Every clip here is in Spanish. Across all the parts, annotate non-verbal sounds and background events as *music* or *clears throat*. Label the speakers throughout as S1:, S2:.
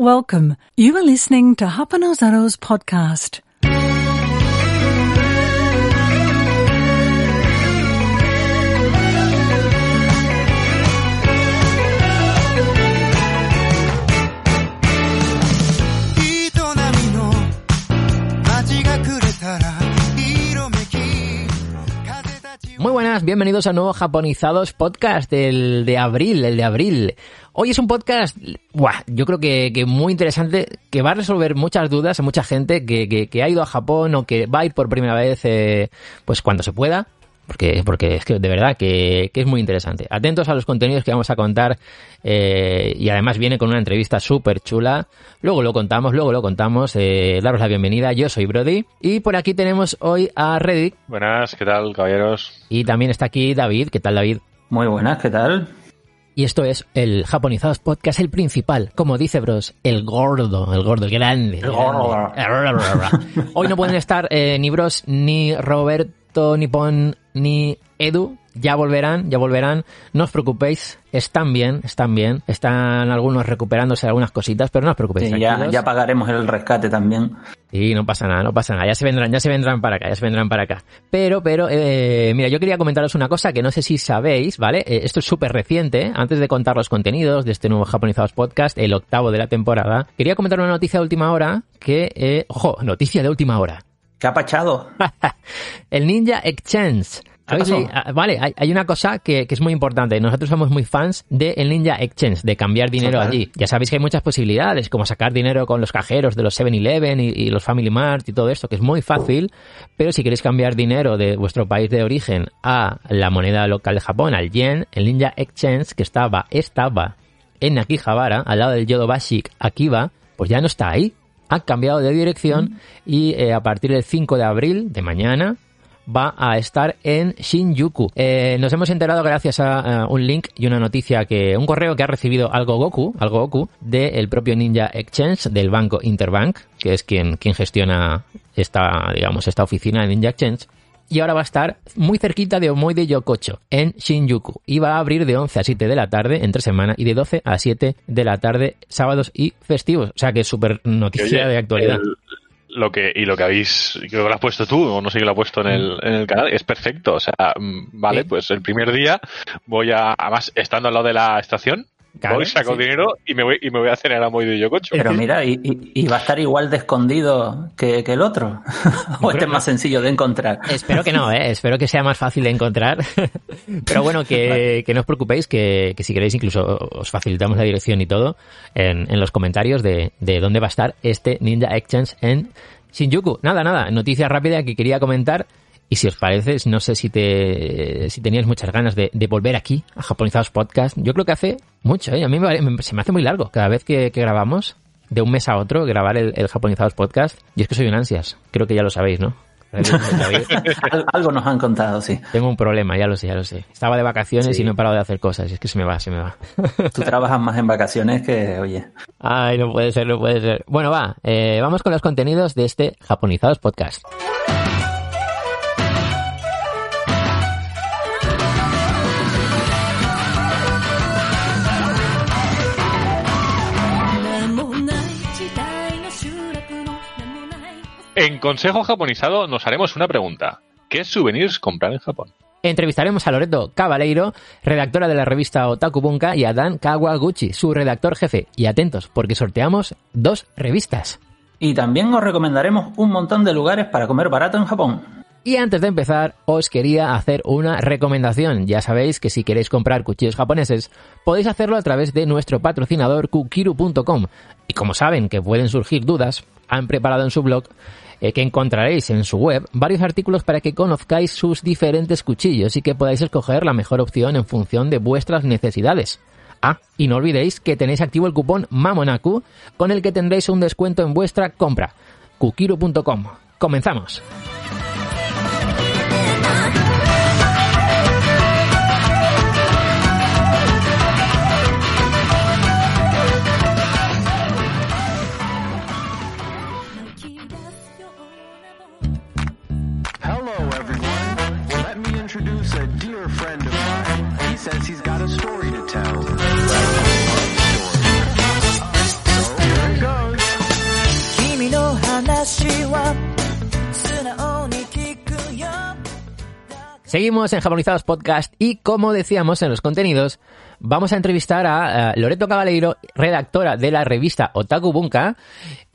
S1: Welcome. You are listening to Hapanozaro's podcast.
S2: Muy buenas, bienvenidos a nuevo Japonizados Podcast, el de abril, el de abril. Hoy es un podcast, buah, yo creo que, que, muy interesante, que va a resolver muchas dudas a mucha gente que, que, que, ha ido a Japón o que va a ir por primera vez, eh, pues cuando se pueda, porque, porque es que de verdad que, que, es muy interesante. Atentos a los contenidos que vamos a contar eh, y además viene con una entrevista súper chula. Luego lo contamos, luego lo contamos. Eh, daros la bienvenida, yo soy Brody y por aquí tenemos hoy a Reddick.
S3: Buenas, ¿qué tal, caballeros?
S2: Y también está aquí David, ¿qué tal David?
S4: Muy buenas, ¿qué tal?
S2: Y esto es el Japonizados Podcast, el principal, como dice Bros, el gordo, el gordo, el grande. El gordo. Hoy no pueden estar eh, ni Bros, ni Roberto, ni Pon, ni Edu. Ya volverán, ya volverán. No os preocupéis, están bien, están bien. Están algunos recuperándose algunas cositas, pero no os preocupéis.
S4: Sí, ya, ya, pagaremos el rescate también.
S2: Y no pasa nada, no pasa nada. Ya se vendrán, ya se vendrán para acá, ya se vendrán para acá. Pero, pero, eh, mira, yo quería comentaros una cosa que no sé si sabéis, ¿vale? Eh, esto es súper reciente. Antes de contar los contenidos de este nuevo Japonizados Podcast, el octavo de la temporada, quería comentar una noticia de última hora que, eh, ojo, noticia de última hora.
S4: ¿Qué ha pachado? *laughs*
S2: el Ninja Exchange Sí, vale, hay, una cosa que, que, es muy importante. Nosotros somos muy fans de el Ninja Exchange, de cambiar dinero Total. allí. Ya sabéis que hay muchas posibilidades, como sacar dinero con los cajeros de los 7-Eleven y, y, los Family Mart y todo esto, que es muy fácil. Pero si queréis cambiar dinero de vuestro país de origen a la moneda local de Japón, al yen, el Ninja Exchange, que estaba, estaba en Akihabara, al lado del Yodobashik Akiba, pues ya no está ahí. Ha cambiado de dirección mm. y eh, a partir del 5 de abril, de mañana, va a estar en Shinjuku. Eh, nos hemos enterado gracias a, uh, un link y una noticia que un correo que ha recibido Algo Goku, Algo Goku del propio Ninja Exchange del banco Interbank, que es quien quien gestiona esta digamos esta oficina de Ninja Exchange. Y ahora va a estar muy cerquita de Omoi de Yokocho, en Shinjuku. Y va a abrir de 11 a 7 de la tarde entre semana y de 12 a 7 de la tarde sábados y festivos. O sea que es súper noticia
S3: Oye,
S2: de actualidad.
S3: El lo que y lo que habéis creo que lo has puesto tú o no sé quién lo ha puesto en el, en el canal es perfecto o sea vale sí. pues el primer día voy a además estando al lado de la estación Claro, voy, saco sí. dinero y me voy y me voy a hacer el amoy de Yokocho.
S4: Pero mira, y, y, y, va a estar igual de escondido que, que el otro. *laughs* o este es más sencillo de encontrar.
S2: Espero que no, ¿eh? espero que sea más fácil de encontrar. *laughs* Pero bueno, que, que no os preocupéis, que, que, si queréis incluso os facilitamos la dirección y todo en, en los comentarios de, de dónde va a estar este Ninja Exchange en Shinjuku. Nada, nada, noticia rápida que quería comentar. Y si os parece, no sé si te si tenías muchas ganas de, de volver aquí a Japonizados Podcast. Yo creo que hace mucho, ¿eh? A mí me, me, se me hace muy largo cada vez que, que grabamos, de un mes a otro, grabar el, el, Japonizados Podcast. Y es que soy un ansias. Creo que ya lo sabéis, ¿no? *laughs*
S4: Algo nos han contado, sí.
S2: Tengo un problema, ya lo sé, ya lo sé. Estaba de vacaciones sí. y no he parado de hacer cosas. Y es que se me va, se me va. *laughs*
S4: Tú trabajas más en vacaciones que, oye.
S2: Ay, no puede ser, no puede ser. Bueno, va, eh, vamos con los contenidos de este Japonizados Podcast.
S3: En Consejo Japonizado nos haremos una pregunta. ¿Qué souvenirs comprar en Japón?
S2: Entrevistaremos a Loreto Cabaleiro, redactora de la revista Otaku Bunka, y a Dan Kawaguchi, su redactor jefe. Y atentos, porque sorteamos dos revistas.
S4: Y también os recomendaremos un montón de lugares para comer barato en Japón.
S2: Y antes de empezar, os quería hacer una recomendación. Ya sabéis que si queréis comprar cuchillos japoneses, podéis hacerlo a través de nuestro patrocinador kukiru.com. Y como saben que pueden surgir dudas, han preparado en su blog eh, que encontraréis en su web varios artículos para que conozcáis sus diferentes cuchillos y que podáis escoger la mejor opción en función de vuestras necesidades. Ah, y no olvidéis que tenéis activo el cupón MAMONAKU con el que tendréis un descuento en vuestra compra. kukiru.com. Comenzamos. Seguimos en Japonizados Podcast y como decíamos en los contenidos, vamos a entrevistar a, eh, Loreto Cabaleiro, redactora de la revista Otaku Bunka,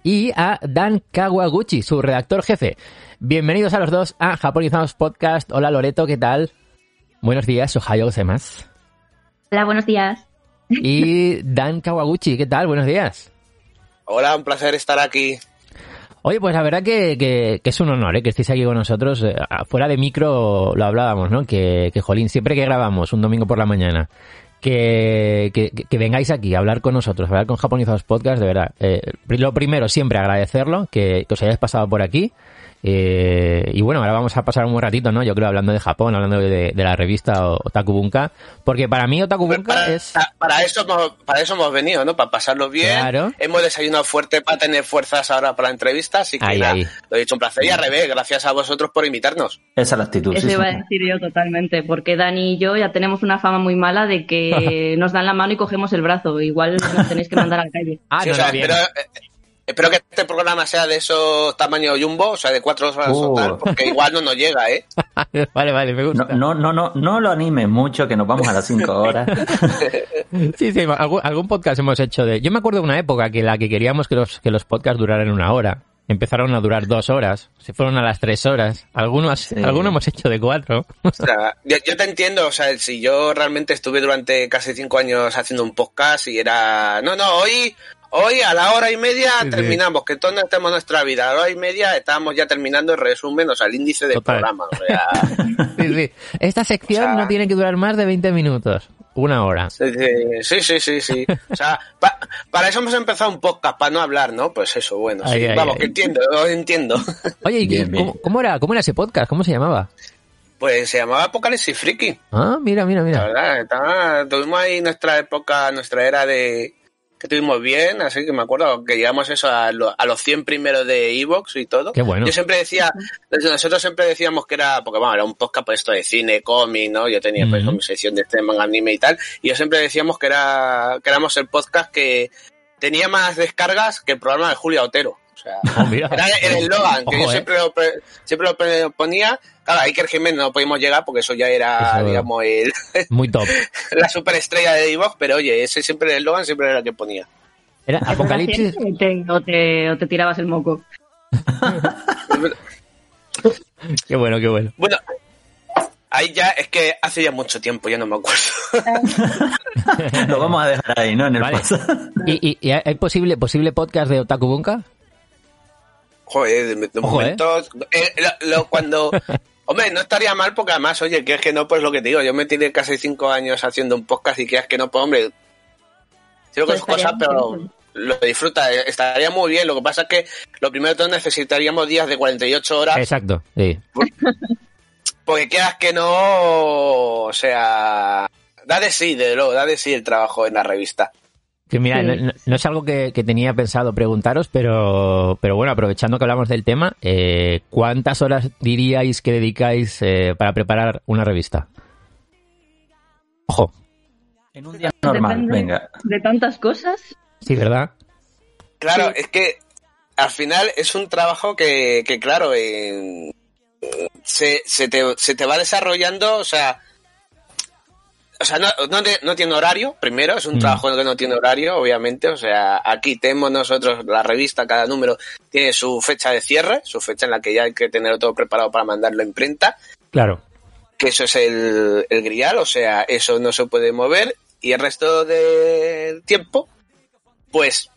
S2: y a Dan Kawaguchi, su redactor jefe. Bienvenidos a los dos a Japonizados Podcast. Hola Loreto, ¿qué tal? Buenos días, ohayo gozaimasu.
S5: Hola, buenos días.
S2: Y Dan Kawaguchi, ¿qué tal? Buenos días.
S6: Hola, un placer estar aquí.
S2: Oye, pues la verdad que, que, que es un honor ¿eh? que estéis aquí con nosotros. Eh, fuera de micro lo hablábamos, ¿no? Que, que, jolín, siempre que grabamos un domingo por la mañana, que, que, que vengáis aquí a hablar con nosotros, a hablar con Japonizados Podcast, de verdad. Eh, lo primero, siempre agradecerlo, que, que os hayáis pasado por aquí. Eh, y bueno, ahora vamos a pasar un buen ratito, ¿no? Yo creo hablando de Japón, hablando de, de la revista Otaku Bunka, porque para mí Otaku Bunka
S6: para,
S2: es...
S6: Para eso, hemos, para eso hemos venido, ¿no? Para pasarlo bien.
S2: Claro.
S6: Hemos desayunado fuerte para tener fuerzas ahora para la entrevista, así que
S2: Ahí,
S6: nada,
S2: ahí.
S6: lo he dicho un placer y al revés, gracias a vosotros por invitarnos.
S4: Esa es la actitud.
S5: Eso
S4: sí,
S5: iba
S4: sí.
S5: a decir yo totalmente, porque Dani y yo ya tenemos una fama muy mala de que *laughs* nos dan la mano y cogemos el brazo. Igual nos tenéis que mandar a la calle.
S2: Ah,
S6: Sí,
S2: no,
S6: o sea,
S2: no, bien.
S6: espero, eh, espero que este programa sea de esos tamaño jumbo, o sea, de cuatro horas
S4: Uh.
S6: o tal, porque igual no nos llega, ¿eh? *laughs*
S2: vale, vale, me
S4: No,
S2: gusta.
S4: no, no, no, no lo animes mucho, que nos vamos a las 5 horas. *laughs*
S2: Sí, sí, algún, algún podcast hemos hecho de... Yo me acuerdo de una época que la que queríamos que los, que los podcasts duraran una hora. Empezaron a durar dos horas, se fueron a las tres horas. Algunos,
S4: Sí.
S2: algunos hemos hecho de cuatro.
S6: O sea, yo, yo te entiendo, o sea, si yo realmente estuve durante casi cinco años haciendo un podcast y era, no, no, hoy, hoy a la hora y media
S2: Sí, sí.
S6: terminamos, que todos tenemos nuestra vida, a la hora y media estábamos ya terminando el resumen, o sea, el índice del
S2: Total.
S6: programa, o sea, *laughs*
S2: Sí, sí. Esta sección
S6: O sea-
S2: no tiene que durar más de 20 minutos. Una hora.
S6: sí, sí, sí, sí. O sea, pa- para eso hemos empezado un podcast, para no hablar, ¿no? Pues eso, bueno, vamos, que entiendo, entiendo. *laughs*
S2: Oye, ¿y
S4: Bien, bien.
S2: ¿cómo, era, ¿cómo era ese podcast? ¿Cómo se llamaba?
S6: Pues se llamaba Apocalipsis Friki.
S2: Ah, mira, mira,
S6: La
S2: mira.
S6: verdad, estaba- tuvimos ahí nuestra época, nuestra era de que tuvimos bien, así que me acuerdo que llegamos eso a, lo- a los 100 primeros de Evox y todo.
S2: Qué bueno.
S6: Yo siempre decía, nosotros siempre decíamos que era, porque bueno, era un podcast por esto de cine, cómic, ¿no? Yo tenía pues
S2: Ujú.
S6: mi sección de este manga anime y tal, y yo siempre decíamos que era, que éramos el podcast que tenía más descargas que el programa de Julia Otero. O sea, *laughs*
S2: Oh,
S6: era el eslogan que yo
S2: eh.
S6: siempre lo, pre- siempre lo ponía. Claro, a Iker Jiménez no podíamos llegar porque eso ya era,
S2: Eso-
S6: digamos, el, *laughs*
S2: Muy top.
S6: la superestrella de Evox, pero oye, ese siempre el eslogan siempre era el que ponía.
S2: Era Apocalipsis.
S5: ¿O te, o te, o te tirabas el moco? *laughs*
S2: Qué bueno, qué bueno.
S6: Bueno, ahí ya es que hace ya mucho tiempo, ya no me acuerdo.
S4: Lo vamos a dejar ahí, ¿no? En el
S2: Vale.
S4: pasado.
S2: ¿Y, y, y hay posible, posible podcast de Otaku Bunka?
S6: Joder, de, de
S2: Ojo, ¿eh?
S6: momentos. eh, lo- lo- cuando. *laughs* Hombre, no estaría mal porque además, oye, que es que no, pues lo que te digo, yo me tiré casi cinco años haciendo un podcast y que es que no, pues hombre. Digo que
S5: Pues
S6: es
S5: estaría
S6: pero lo disfruta, eh, estaría muy bien. Lo que pasa es que lo primero de todo necesitaríamos días de 48 horas
S2: Exacto, sí.
S6: Porque quieras que no, o sea, da de sí, de luego, da de sí el trabajo en la revista.
S2: Que mira,
S5: Sí.
S2: no, es algo que, que tenía pensado preguntaros, pero, pero bueno, aprovechando que hablamos del tema, eh, ¿cuántas horas diríais que dedicáis eh, para preparar una revista? Ojo,
S4: En un día normal,
S5: Depende
S4: venga.
S5: De tantas cosas.
S2: sí, ¿verdad?
S6: Claro,
S5: Sí.
S6: es que al final es un trabajo que, que claro, en- se, se, te, se te va desarrollando, o sea, o sea, no, no, tiene horario, primero, es un
S2: Mm.
S6: trabajo que no tiene horario, obviamente, o sea, aquí tenemos nosotros, la revista, cada número tiene su fecha de cierre, su fecha en la que ya hay que tenerlo todo preparado para mandarlo a imprenta,
S2: Claro.
S6: que eso es el, el grial, o sea, eso no se puede mover y el resto del tiempo, pues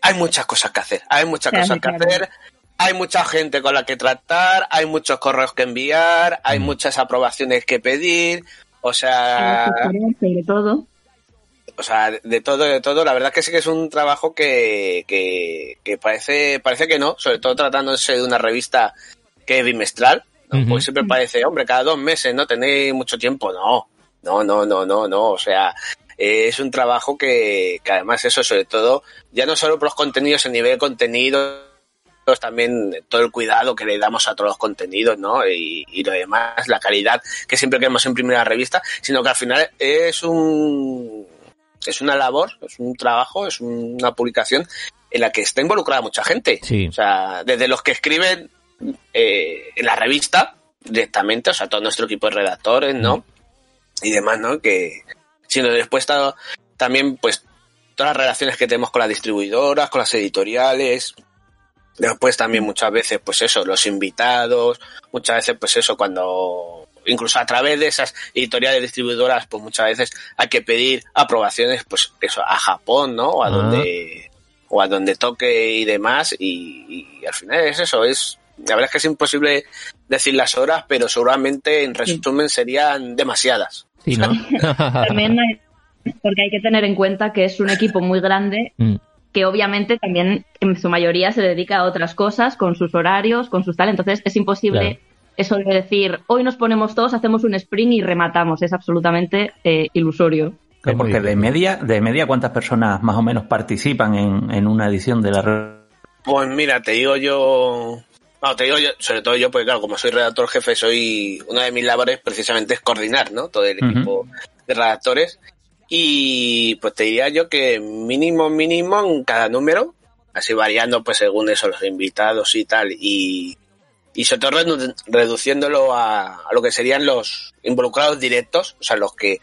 S6: hay muchas cosas que hacer, hay muchas
S5: Claro,
S6: cosas que
S5: claro.
S6: hacer, hay mucha gente con la que tratar, hay muchos correos que enviar, hay
S2: Mm.
S6: muchas aprobaciones que pedir, o sea,
S5: sobre todo.
S6: o sea, de todo, de todo, la verdad que sí que es un trabajo que, que, que parece, parece que no, sobre todo tratándose de una revista que es bimestral, ¿no? Porque siempre parece, hombre, cada dos meses, ¿no? Tenéis mucho tiempo, no, no, no, no, no, no, o sea, eh, es un trabajo que, que además eso, sobre todo, ya no solo por los contenidos, a nivel de contenido, pues también todo el cuidado que le damos a todos los contenidos, ¿no? Y, y lo demás, la calidad que siempre queremos imprimir en la revista, sino que al final es un es una labor, es un trabajo, es una publicación en la que está involucrada mucha gente.
S2: Sí.
S6: O sea, desde los que escriben eh, en la revista directamente, o sea, todo nuestro equipo de redactores, ¿no? Y demás, ¿no? Que, sino después también, pues, todas las relaciones que tenemos con las distribuidoras, con las editoriales. Después también muchas veces, pues eso, los invitados, muchas veces, pues eso, cuando incluso a través de esas editoriales distribuidoras, pues muchas veces hay que pedir aprobaciones, pues eso, a Japón, ¿no? O a
S2: Ah.
S6: donde, o a donde toque y demás, y, y al final es eso, es, la verdad es que es imposible decir las horas, pero seguramente en resumen serían demasiadas.
S2: Sí, ¿no? *laughs*
S5: También hay- porque hay que tener en cuenta que es un equipo muy grande
S2: Mm.
S5: Que obviamente también en su mayoría se dedica a otras cosas con sus horarios, con sus tal, entonces es imposible
S2: Claro.
S5: eso de decir hoy nos ponemos todos, hacemos un sprint y rematamos, es absolutamente eh, ilusorio.
S4: Porque de media, de media, ¿cuántas personas más o menos participan en, en una edición de la re-
S6: Pues mira, te digo yo. No, te digo yo, sobre todo yo, porque claro, como soy redactor jefe, soy. Una de mis labores precisamente es coordinar, ¿no? Todo el equipo de redactores. Y pues te diría yo que mínimo, mínimo en cada número, así variando pues según eso, los invitados y tal, y, y sobre todo redu- reduciéndolo a, a lo que serían los involucrados directos, o sea, los que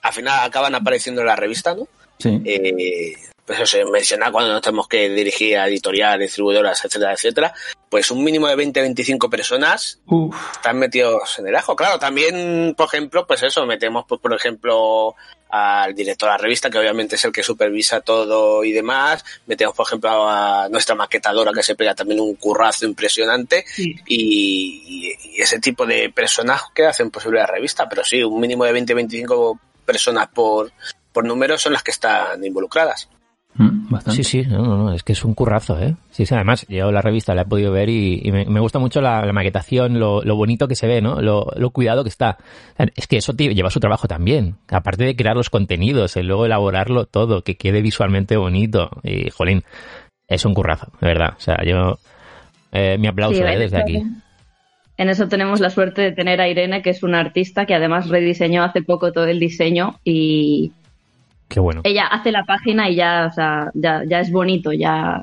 S6: al final acaban apareciendo en la revista, ¿no?
S4: Sí.
S6: eh, pues eso, mencionar cuando nos tenemos que dirigir a editoriales, distribuidoras, etcétera, etcétera, pues un mínimo de 20-25 personas
S4: Uf,
S6: están metidos en el ajo. Claro, también, por ejemplo, pues eso, metemos, pues, por ejemplo, al director de la revista, que obviamente es el que supervisa todo y demás. Metemos, por ejemplo, a nuestra maquetadora, que se pega también un currazo impresionante.
S5: Sí.
S6: Y, y ese tipo de personas que hacen posible la revista. Pero sí, un mínimo de 20-25 personas por, por número son las que están involucradas.
S4: Mm, bastante.
S2: Sí, sí, no, no, no, es que es un currazo, ¿eh? Sí, sí, además, yo la revista la he podido ver y, y me, me gusta mucho la, la maquetación, lo, lo bonito que se ve, ¿no? Lo, lo cuidado que está. Es que eso te- lleva su trabajo también. Aparte de crear los contenidos, el luego elaborarlo todo, que quede visualmente bonito. Y, jolín, es un currazo, de verdad. O sea, yo, eh, mi aplauso,
S5: Sí,
S2: ¿eh? Desde
S5: eso-
S2: aquí.
S5: En eso tenemos la suerte de tener a Irene, que es una artista que además rediseñó hace poco todo el diseño y
S2: Qué bueno.
S5: ella hace la página y ya, o sea, ya, ya es bonito, ya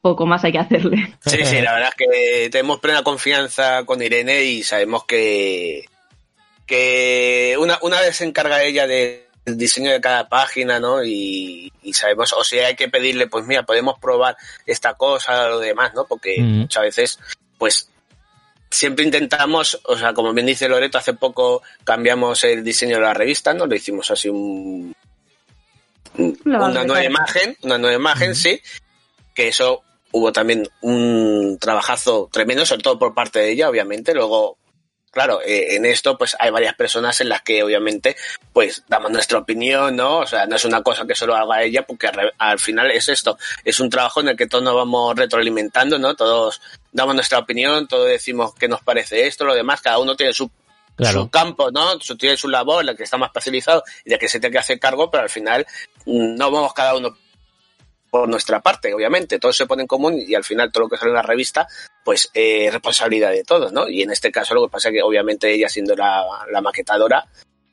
S5: poco más hay que hacerle. *laughs*
S6: Sí, sí, la verdad es que tenemos plena confianza con Irene y sabemos que, que una, una vez se encarga ella del diseño de cada página, ¿no? Y, y sabemos, o sea, hay que pedirle, pues mira, podemos probar esta cosa, lo demás, ¿no? Porque
S2: Mm.
S6: muchas veces, pues siempre intentamos, o sea, como bien dice Loreto, hace poco cambiamos el diseño de la revista, ¿no? Le hicimos así un, una nueva imagen, una nueva imagen, sí, que eso hubo también un trabajazo tremendo, sobre todo por parte de ella, obviamente. Luego, claro, eh, en esto pues hay varias personas en las que obviamente pues damos nuestra opinión, ¿no? O sea, no es una cosa que solo haga ella, porque al final es esto, es un trabajo en el que todos nos vamos retroalimentando, ¿no? Todos damos nuestra opinión, todos decimos qué nos parece esto, lo demás, cada uno tiene su
S2: Claro.
S6: su campo, ¿no? Su, tiene su labor, la que está más especializado y de que se tiene que hacer cargo, pero al final mm, no vamos cada uno por nuestra parte, obviamente. Todo se pone en común y al final todo lo que sale en la revista, pues eh, es responsabilidad de todos, ¿no? Y en este caso lo que pasa es que obviamente ella siendo la, la maquetadora,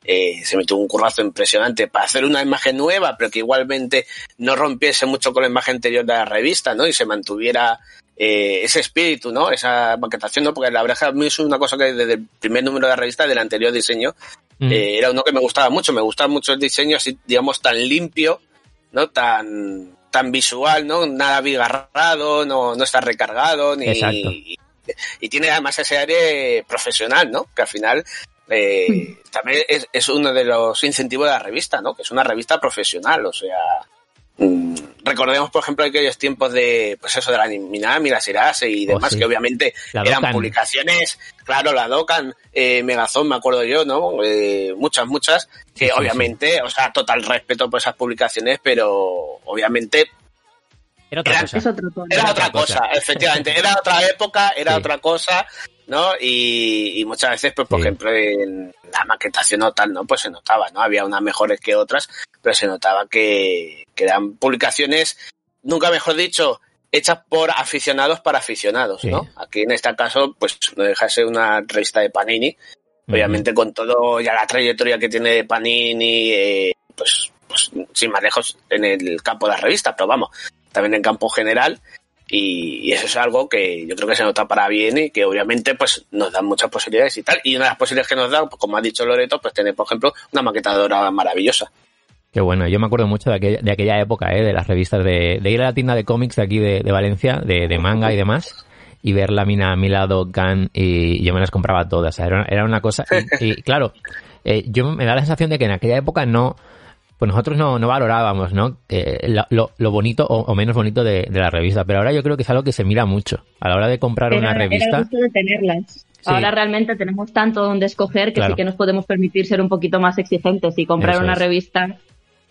S6: eh, se metió un currazo impresionante para hacer una imagen nueva, pero que igualmente no rompiese mucho con la imagen anterior de la revista, ¿no? Y se mantuviera eh, ese espíritu, ¿no? Esa maquetación, ¿no? Porque la verdad es que a mí es una cosa que desde el primer número de la revista, del anterior diseño,
S2: Mm.
S6: eh, era uno que me gustaba mucho. Me gustaba mucho el diseño así, digamos, tan limpio, ¿no? Tan, tan visual, ¿no? Nada abigarrado, no, no está recargado, ni...
S2: Exacto.
S6: Y, y tiene además ese aire profesional, ¿no? Que al final eh, también es, es uno de los incentivos de la revista, ¿no? Que es una revista profesional, o sea... mm, Recordemos, por ejemplo, aquellos tiempos de, pues eso, de la Minami, la Sirase y
S2: Oh,
S6: demás,
S2: sí.
S6: que obviamente
S2: La
S6: eran publicaciones, claro, la Docan, eh, Megazón, me acuerdo yo, ¿no? Eh, muchas, muchas, que
S2: Sí, sí,
S6: obviamente, o sea, total respeto por esas publicaciones, pero obviamente
S2: Era otra
S6: era-
S2: cosa.
S6: Era
S2: Era
S6: otra
S2: cosa.
S6: cosa, efectivamente, era otra época, era
S2: Sí.
S6: otra cosa, ¿no? Y, y muchas veces, pues, por
S2: Sí.
S6: ejemplo, en la maquetación o tal, ¿no? Pues se notaba, ¿no? Había unas mejores que otras, pero se notaba que, que eran publicaciones, nunca mejor dicho, hechas por aficionados para aficionados, ¿no?
S2: Sí.
S6: Aquí en este caso, pues no deja de ser una revista de Panini, obviamente con todo ya la trayectoria que tiene Panini, eh, pues, pues sin más lejos en el campo de la revista, pero vamos, también en campo general. Y, eso es algo que yo creo que se nota para bien y que obviamente pues nos dan muchas posibilidades y tal. Y una de las posibilidades que nos dan, pues, como ha dicho Loreto, pues tener, por ejemplo, una maquetadora maravillosa.
S2: Qué bueno, yo me acuerdo mucho de aquella, de aquella época, ¿eh? de las revistas, de, ir a la tienda de cómics de aquí de, Valencia, de, manga y demás, y ver la mina a mi lado, Gun, y yo me las compraba todas. Era, era una cosa. Y, claro, eh, yo me da la sensación de que en aquella época no. Pues nosotros no, no valorábamos, ¿no? Eh, lo, lo, bonito o, menos bonito de, la revista, pero ahora yo creo que es algo que se mira mucho. A la hora de comprar una revista.
S5: Era de tenerlas. Ahora realmente tenemos tanto donde escoger que sí que nos podemos permitir ser un poquito más exigentes y comprar una revista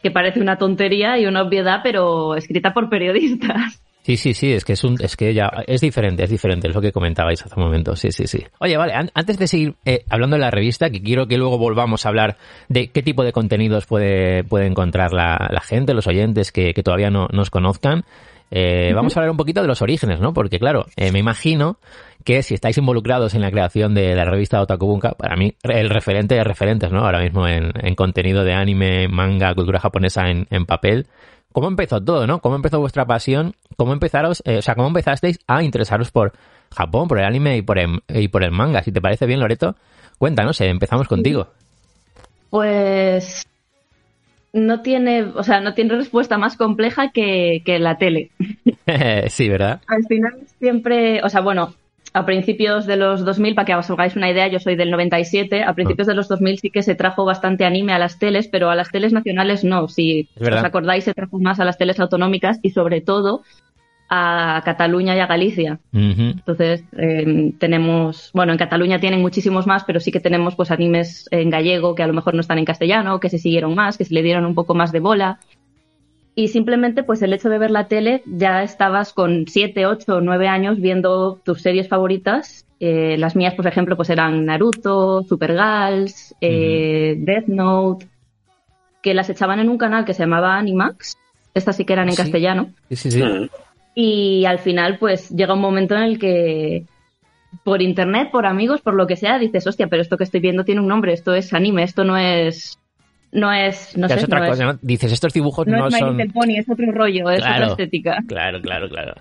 S5: que parece una tontería y una obviedad, pero escrita por periodistas.
S2: Sí, sí, sí, es que es un, es que ya es diferente, es diferente, es lo que comentabais hace un momento, sí, sí, sí. Oye, vale, antes de seguir eh, hablando de la revista, que quiero que luego volvamos a hablar de qué tipo de contenidos puede, puede encontrar la, gente, los oyentes que, que todavía no nos conozcan. Eh, vamos a hablar un poquito de los orígenes, ¿no? Porque claro, eh, me imagino que si estáis involucrados en la creación de la revista Otakubunka, para mí el referente de referentes, ¿no? Ahora mismo en, contenido de anime, manga, cultura japonesa en, papel. ¿Cómo empezó todo, no? ¿Cómo empezó vuestra pasión? ¿Cómo empezaros, eh, o sea, cómo empezasteis a interesaros por Japón, por el anime y por el, y por el manga? Si te parece bien, Loreto, cuéntanos, eh, empezamos contigo.
S5: Pues no tiene, o sea, no tiene respuesta más compleja que, que la tele. *laughs*
S2: sí, ¿verdad?
S5: Al final siempre, o sea, bueno, a principios de los 2000, para que os hagáis una idea, yo soy del 97, a principios de los 2000 sí que se trajo bastante anime a las teles, pero a las teles nacionales no. Si os acordáis, se trajo más a las teles autonómicas y sobre todo a Cataluña y a Galicia. Entonces, em, tenemos, bueno, en Cataluña tienen muchísimos más, pero sí que tenemos pues animes en gallego que a lo mejor no están en castellano, que se siguieron más, que se le dieron un poco más de bola y simplemente pues el hecho de ver la tele ya estabas con 7, 8, 9 años viendo tus series favoritas. Eh, las mías, por ejemplo, pues eran Naruto, Supergirls, eh, Death Note, que las echaban en un canal que se llamaba Animax. Estas sí que eran en castellano.
S2: Sí, sí, sí.
S5: Y al final pues llega un momento en el que por internet, por amigos, por lo que sea, dices, hostia, pero esto que estoy viendo tiene un nombre, esto es anime, esto no es no es, no sé,
S2: otra cosa, ¿no? Dices, estos dibujos no,
S5: no
S2: es son...
S5: Pony, es otro rollo, es otra estética.
S2: Claro, claro, claro.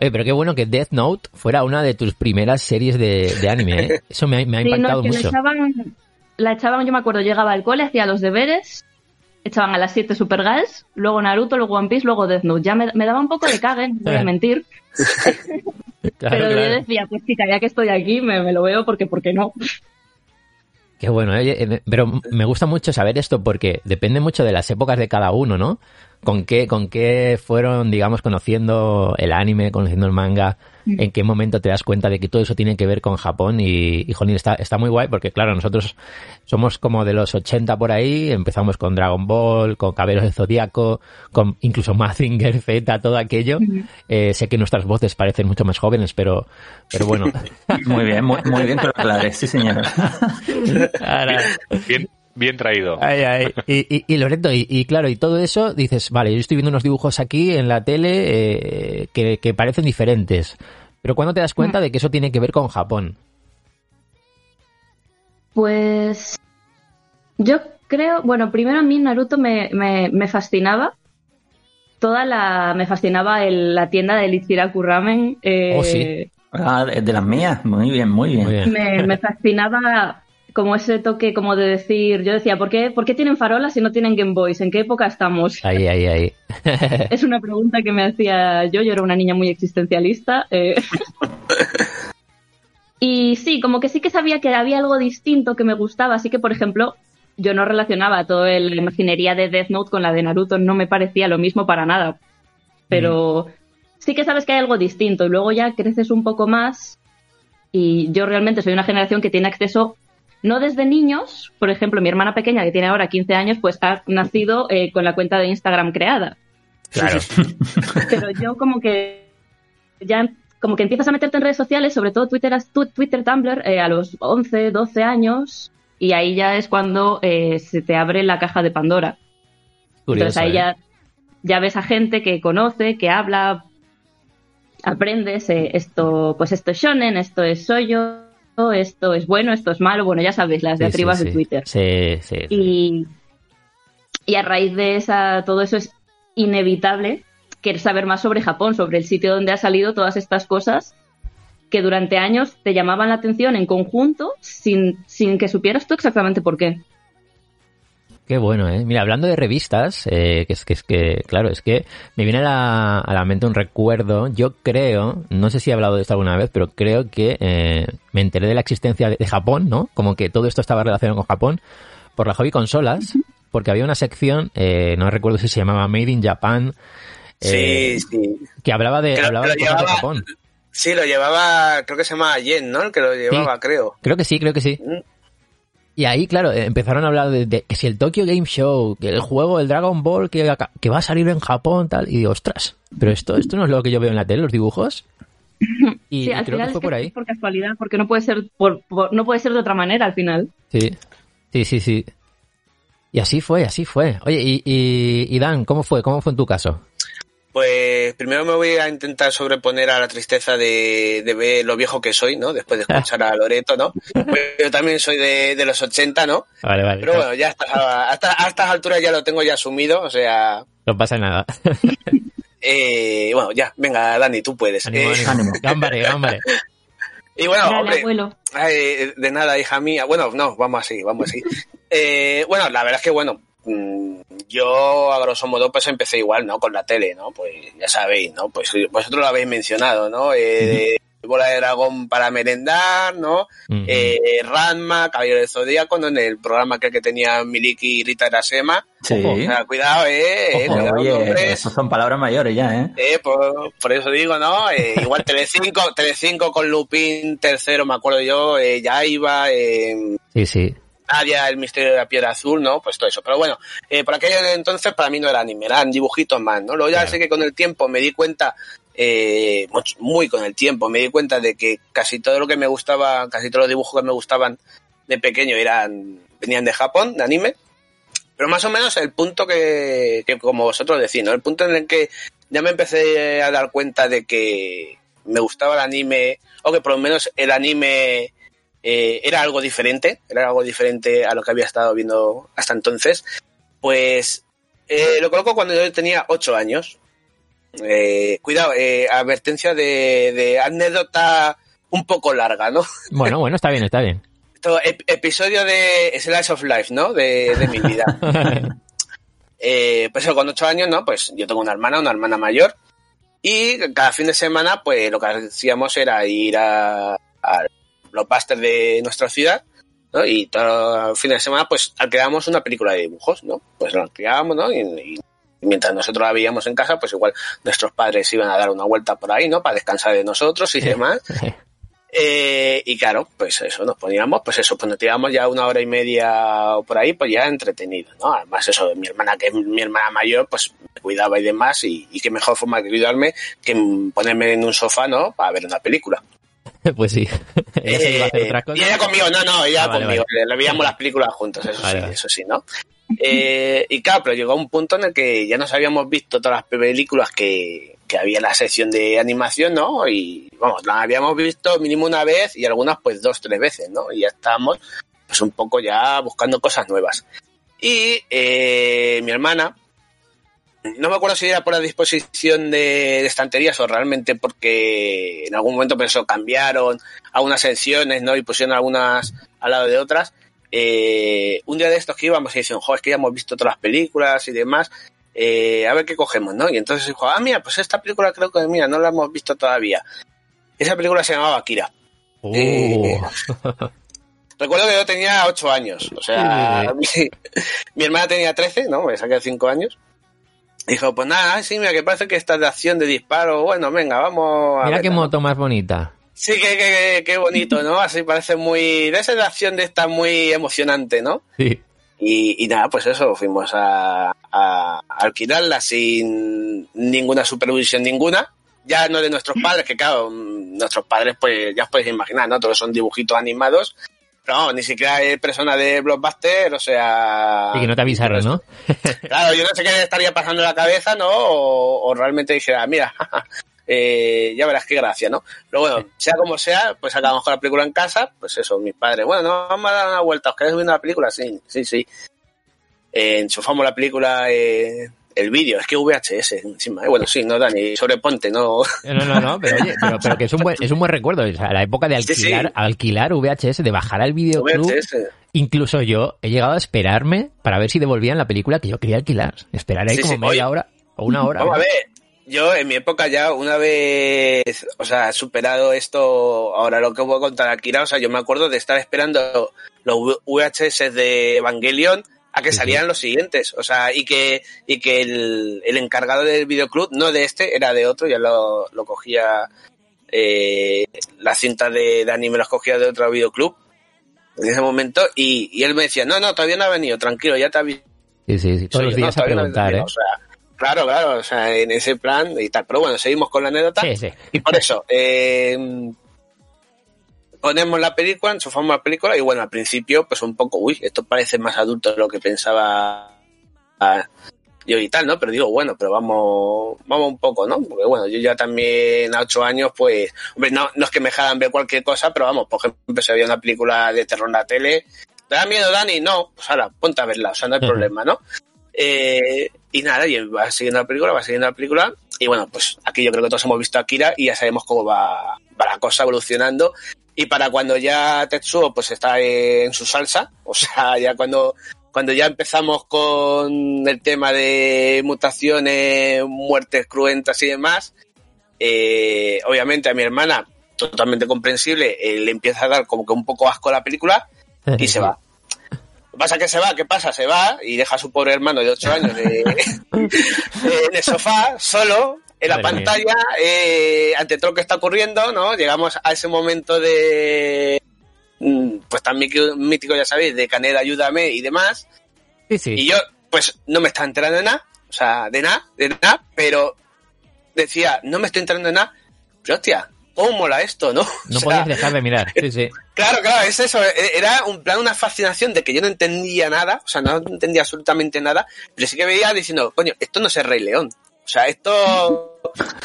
S2: Eh, pero qué bueno que Death Note fuera una de tus primeras series de, anime, ¿eh? *laughs* Eso me, ha impactado mucho. La
S5: echaban, la echaban, yo me acuerdo, llegaba al cole, hacía los deberes, echaban a las 7 Supergirls, luego Naruto, luego One Piece, luego Death Note. Ya me, daba un poco de cague, no voy a *laughs* mentir. pero yo decía, pues chica, ya que estoy aquí, me, me lo veo porque, ¿por qué no?
S2: Qué bueno, eh, pero me gusta mucho saber esto porque depende mucho de las épocas de cada uno, ¿no? Con qué, con qué fueron, digamos, conociendo el anime, conociendo el manga, en qué momento te das cuenta de que todo eso tiene que ver con Japón y, y está, está muy guay porque, claro, nosotros somos como de los 80 por ahí, empezamos con Dragon Ball, con Caberos de Zodíaco, con incluso Mazinger Z, todo aquello. Eh, sé que nuestras voces parecen mucho más jóvenes, pero, pero bueno. *laughs*
S4: muy bien, muy, bien que lo sí señor. *laughs*
S3: Bien, bien traído.
S2: Y, y, Loreto, y, claro, y todo eso, dices, vale, yo estoy viendo unos dibujos aquí en la tele eh, que, que, parecen diferentes. Pero ¿cuándo te das cuenta de que eso tiene que ver con Japón?
S5: Pues yo creo, bueno, primero a mí Naruto me, me, fascinaba. Toda la. Me fascinaba la tienda de Ichiraku Ramen.
S2: Eh, oh, sí.
S4: Ah, de las mías, muy bien, muy bien.
S5: Me, me, fascinaba como ese toque como de decir, yo decía, ¿por qué, ¿por qué tienen farolas y no tienen Game Boys? ¿En qué época estamos?
S2: Ahí, ahí, ahí. *laughs*
S5: es una pregunta que me hacía yo, yo era una niña muy existencialista. Eh. *laughs* y sí, como que sí que sabía que había algo distinto que me gustaba, así que, por ejemplo, yo no relacionaba toda la imaginería de Death Note con la de Naruto, no me parecía lo mismo para nada. Pero sí que sabes que hay algo distinto y luego ya creces un poco más y yo realmente soy una generación que tiene acceso no desde niños, por ejemplo, mi hermana pequeña, que tiene ahora 15 años, pues ha nacido eh, con la cuenta de Instagram creada.
S2: Claro. *laughs*
S5: Pero yo como que ya como que empiezas a meterte en redes sociales, sobre todo Twitter, Twitter Tumblr, eh, a los 11, 12 años, y ahí ya es cuando eh, se te abre la caja de Pandora. Entonces ahí ya, ya ves a gente que conoce, que habla, aprendes esto, pues esto es shonen, esto es soyo, esto es bueno, esto es malo, bueno, ya sabéis, las de arriba de Twitter.
S2: Sí, sí.
S5: Y, y a raíz de esa, todo eso es inevitable quieres saber más sobre Japón, sobre el sitio donde ha salido todas estas cosas que durante años te llamaban la atención en conjunto sin, sin que supieras tú exactamente por qué.
S2: Qué bueno, ¿eh? Mira, hablando de revistas, eh, que es que, es que, claro, es que me viene a la, a la mente un recuerdo. Yo creo, no sé si he hablado de esto alguna vez, pero creo que eh, me enteré de la existencia de, de Japón, ¿no? Como que todo esto estaba relacionado con Japón por la hobby consolas, porque había una sección, eh, no recuerdo si se llamaba Made in Japan, eh,
S6: Sí, sí.
S2: que hablaba de, hablaba de Japón.
S6: Sí, lo llevaba, creo que se llamaba Yen, ¿no? El que lo llevaba, creo.
S2: Creo que sí, creo que sí.
S6: Mm.
S2: Y ahí, claro, eh, empezaron a hablar de, de que si el Tokyo Game Show, que el juego, el Dragon Ball, que, que va a salir en Japón, tal. Y digo, ostras, pero esto, esto no es lo que yo veo en la tele, los dibujos. *laughs* Y,
S5: sí,
S2: y
S5: al
S2: creo
S5: final
S2: que fue
S5: es que
S2: por ahí.
S5: por casualidad, porque no puede ser por, por- no puede ser de otra manera al final.
S2: Sí, sí, sí, sí. Y así fue, así fue. Oye, y, y, y Dan, ¿cómo fue? ¿Cómo fue en tu caso?
S6: Pues primero me voy a intentar sobreponer a la tristeza de, de ver lo viejo que soy, ¿no? Después de *laughs* escuchar a Loreto, ¿no? Pues yo también soy de, de los 80, ¿no?
S2: Vale, vale.
S6: Pero bueno, ya hasta, hasta, a estas alturas ya lo tengo ya asumido, o sea...
S2: No pasa nada. *laughs*
S6: Eh, bueno, ya, venga, Dani, tú puedes.
S2: Ánimo,
S6: Eh,
S2: ánimo. *laughs* Gámbare, gámbare.
S6: y bueno,
S5: Dale,
S6: hombre,
S5: abuelo.
S6: Ay, de nada, hija mía. Bueno, no, vamos así, vamos así. Eh, bueno, la verdad es que, bueno, yo a grosso modo pues empecé igual, ¿no? Con la tele, ¿no? Pues ya sabéis, ¿no? Pues vosotros lo habéis mencionado, ¿no? Eh, Bola de dragón para merendar, ¿no?
S2: Ujú.
S6: Eh, Ranma, Caballero del Zodíaco, ¿no? En el programa que, que tenía Miliki y Rita Erasema.
S4: Sí.
S6: O sea, cuidado, eh, eh,
S4: Ojo,
S6: cuidado,
S4: oye,
S6: hombres.
S4: eso son palabras mayores ya, ¿eh?
S6: Eh, por, por eso digo, ¿no? Eh, igual Telecinco, Telecinco con Lupín tercero, me acuerdo yo, eh, ya iba, eh,
S2: Sí, sí.
S6: Nadia, el misterio de la piedra azul, ¿no? Pues todo eso. Pero bueno, eh, por aquello de entonces para mí no era anime, eran dibujitos más, ¿no? Luego ya
S2: Claro.
S6: sé que con el tiempo me di cuenta, eh, muy con el tiempo, me di cuenta de que casi todo lo que me gustaba, casi todos los dibujos que me gustaban de pequeño eran, venían de Japón, de anime. Pero más o menos el punto que, que como vosotros decís, ¿no? El punto en el que ya me empecé a dar cuenta de que me gustaba el anime, o que por lo menos el anime eh, era algo diferente, era algo diferente a lo que había estado viendo hasta entonces, pues eh, lo coloco cuando yo tenía ocho años. Eh, cuidado, advertencia de, de anécdota un poco larga, ¿no?
S2: Bueno, bueno, está bien, está bien. *laughs*
S6: Esto, ep- episodio de Slice of Life, ¿no? De, de mi vida. *laughs* Pues eso, con ocho años, ¿no? Pues yo tengo una hermana, una hermana mayor. Y cada fin de semana, pues lo que hacíamos era ir a, a los busters de nuestra ciudad, ¿no? Y todo el fin de semana, pues alquilábamos una película de dibujos, ¿no? Pues lo alquilábamos, ¿no? Y, y mientras nosotros la veíamos en casa, pues igual nuestros padres iban a dar una vuelta por ahí, ¿no? Para descansar de nosotros y demás. *laughs* Eh, y claro, pues eso, nos poníamos, pues eso, pues nos tirábamos ya una hora y media o por ahí, pues ya entretenido, ¿no? Además eso, mi hermana, que es mi hermana mayor, pues me cuidaba y demás, y, y qué mejor forma de cuidarme que ponerme en un sofá, ¿no? Para ver una película. *laughs*
S2: pues sí. *laughs* Ella se iba a hacer otra
S6: y ella conmigo, no, no, ella
S2: Ah, vale,
S6: conmigo, le veíamos las películas juntos, eso
S2: Vale,
S6: sí, eso sí, ¿no? Eh, y claro, pero llegó un punto en el que ya nos habíamos visto todas las películas que, que había en la sección de animación, ¿no? Y vamos, las habíamos visto mínimo una vez y algunas pues dos, tres veces, ¿no? Y ya estábamos pues un poco ya buscando cosas nuevas. Y eh, mi hermana, no me acuerdo si era por la disposición de, de estanterías o realmente porque en algún momento eso, cambiaron algunas secciones, ¿no? Y pusieron algunas al lado de otras. Eh, un día de estos que íbamos y dicen, jo, es que ya hemos visto todas las películas y demás, eh, a ver qué cogemos, ¿no? Y entonces dijo, ah, mira, pues esta película creo que, mira, no la hemos visto todavía. Esa película se llamaba Akira.
S2: Uh, *laughs*
S6: Recuerdo que yo tenía 8 años, o sea, *laughs* mi, mi hermana tenía 13, ¿no? Me saqué 5 años. Dijo, pues nada, sí, mira, que parece que esta es de acción, de disparo, bueno, venga, vamos a
S2: Mira qué moto más bonita.
S6: Sí, qué, qué, qué bonito, ¿no? Así parece muy... De esa de acción de esta muy emocionante, ¿no?
S2: Sí.
S6: Y, y nada, pues eso, fuimos a, a alquilarla sin ninguna supervisión ninguna. Ya no de nuestros padres, que claro, mm, nuestros padres, pues ya os podéis imaginar, ¿no? Todos son dibujitos animados. Pero vamos, ni siquiera hay persona de Blockbuster, o sea...
S2: Y que no te avisaron, ¿no? *laughs*
S6: Claro, yo no sé qué le estaría pasando en la cabeza, ¿no? O, o realmente dijera, mira, *laughs* eh, ya verás qué gracia, ¿no? Pero bueno, sea como sea, pues acabamos con la película en casa, pues eso, mis padres, bueno, no, vamos a dar una vuelta, ¿os queréis ver una película? Sí, sí, sí. Eh, enchufamos la película eh, el vídeo, es que VHS encima. ¿eh? Bueno, sí, no, Dani, sobreponte, no.
S2: No, no, no, pero oye, pero, pero que es un buen, es un buen recuerdo. O sea, la época de alquilar, alquilar VHS, de bajar al videoclub. Incluso yo he llegado a esperarme para ver si devolvían la película que yo quería alquilar. Esperar ahí como media hora o una hora.
S6: Vamos a ver, yo en mi época ya, una vez, o sea, superado esto, ahora lo que voy a contar aquí, o sea, yo me acuerdo de estar esperando los VHS de Evangelion a que salieran los siguientes, o sea, y que, y que el, el encargado del videoclub, no de este, era de otro, ya lo, lo cogía, eh, la cinta de, Dani me las cogía de otro videoclub en ese momento, y, y, él me decía, no, no, todavía no ha venido, tranquilo, ya te ha visto.
S2: Sí, sí, sí, todos los días a preguntar, ¿eh? O sea,
S6: claro, claro, o sea, en ese plan y tal, pero bueno, seguimos con la anécdota.
S2: Sí, sí.
S6: Y por eso, eh, ponemos la película, enchufamos la película y bueno, al principio pues un poco, uy, esto parece más adulto de lo que pensaba ah, yo y tal, ¿no? Pero digo, bueno, pero vamos, vamos un poco, ¿no? Porque bueno, yo ya también a ocho años, pues, hombre, no, no es que me dejaran ver cualquier cosa, pero vamos, por ejemplo, se veía una película de terror en la tele, ¿te da miedo, Dani? No, pues ahora, ponte a verla, o sea, no hay problema, ¿no? Eh, y nada, y va siguiendo la película, va siguiendo la película, y bueno, pues aquí yo creo que todos hemos visto a Akira y ya sabemos cómo va, va la cosa evolucionando y para cuando ya Tetsuo pues está en su salsa, o sea, ya cuando, cuando ya empezamos con el tema de mutaciones, muertes cruentas y demás, eh, obviamente a mi hermana, totalmente comprensible, eh, le empieza a dar como que un poco asco la película y se va. *laughs* pasa que se va? ¿Qué pasa? Se va y deja a su pobre hermano de 8 años *laughs* en el sofá, solo, en la pantalla, eh, ante todo lo que está ocurriendo, ¿no? Llegamos a ese momento de, mm, pues tan mítico, ya sabéis, de Canela, ayúdame y demás.
S2: Sí, sí.
S6: Y yo, pues, no me estaba enterando de nada, o sea, de nada, de nada, pero decía, no me estoy enterando de nada, pero hostia, ¿cómo mola esto, no? *laughs*
S2: No podías dejar de mirar, sí, sí. *laughs*
S6: Claro, claro, es eso, e-, era un plan, una fascinación de que yo no entendía nada, o sea, no entendía absolutamente nada, pero sí que veía diciendo, coño, esto no es el Rey León, o sea, esto,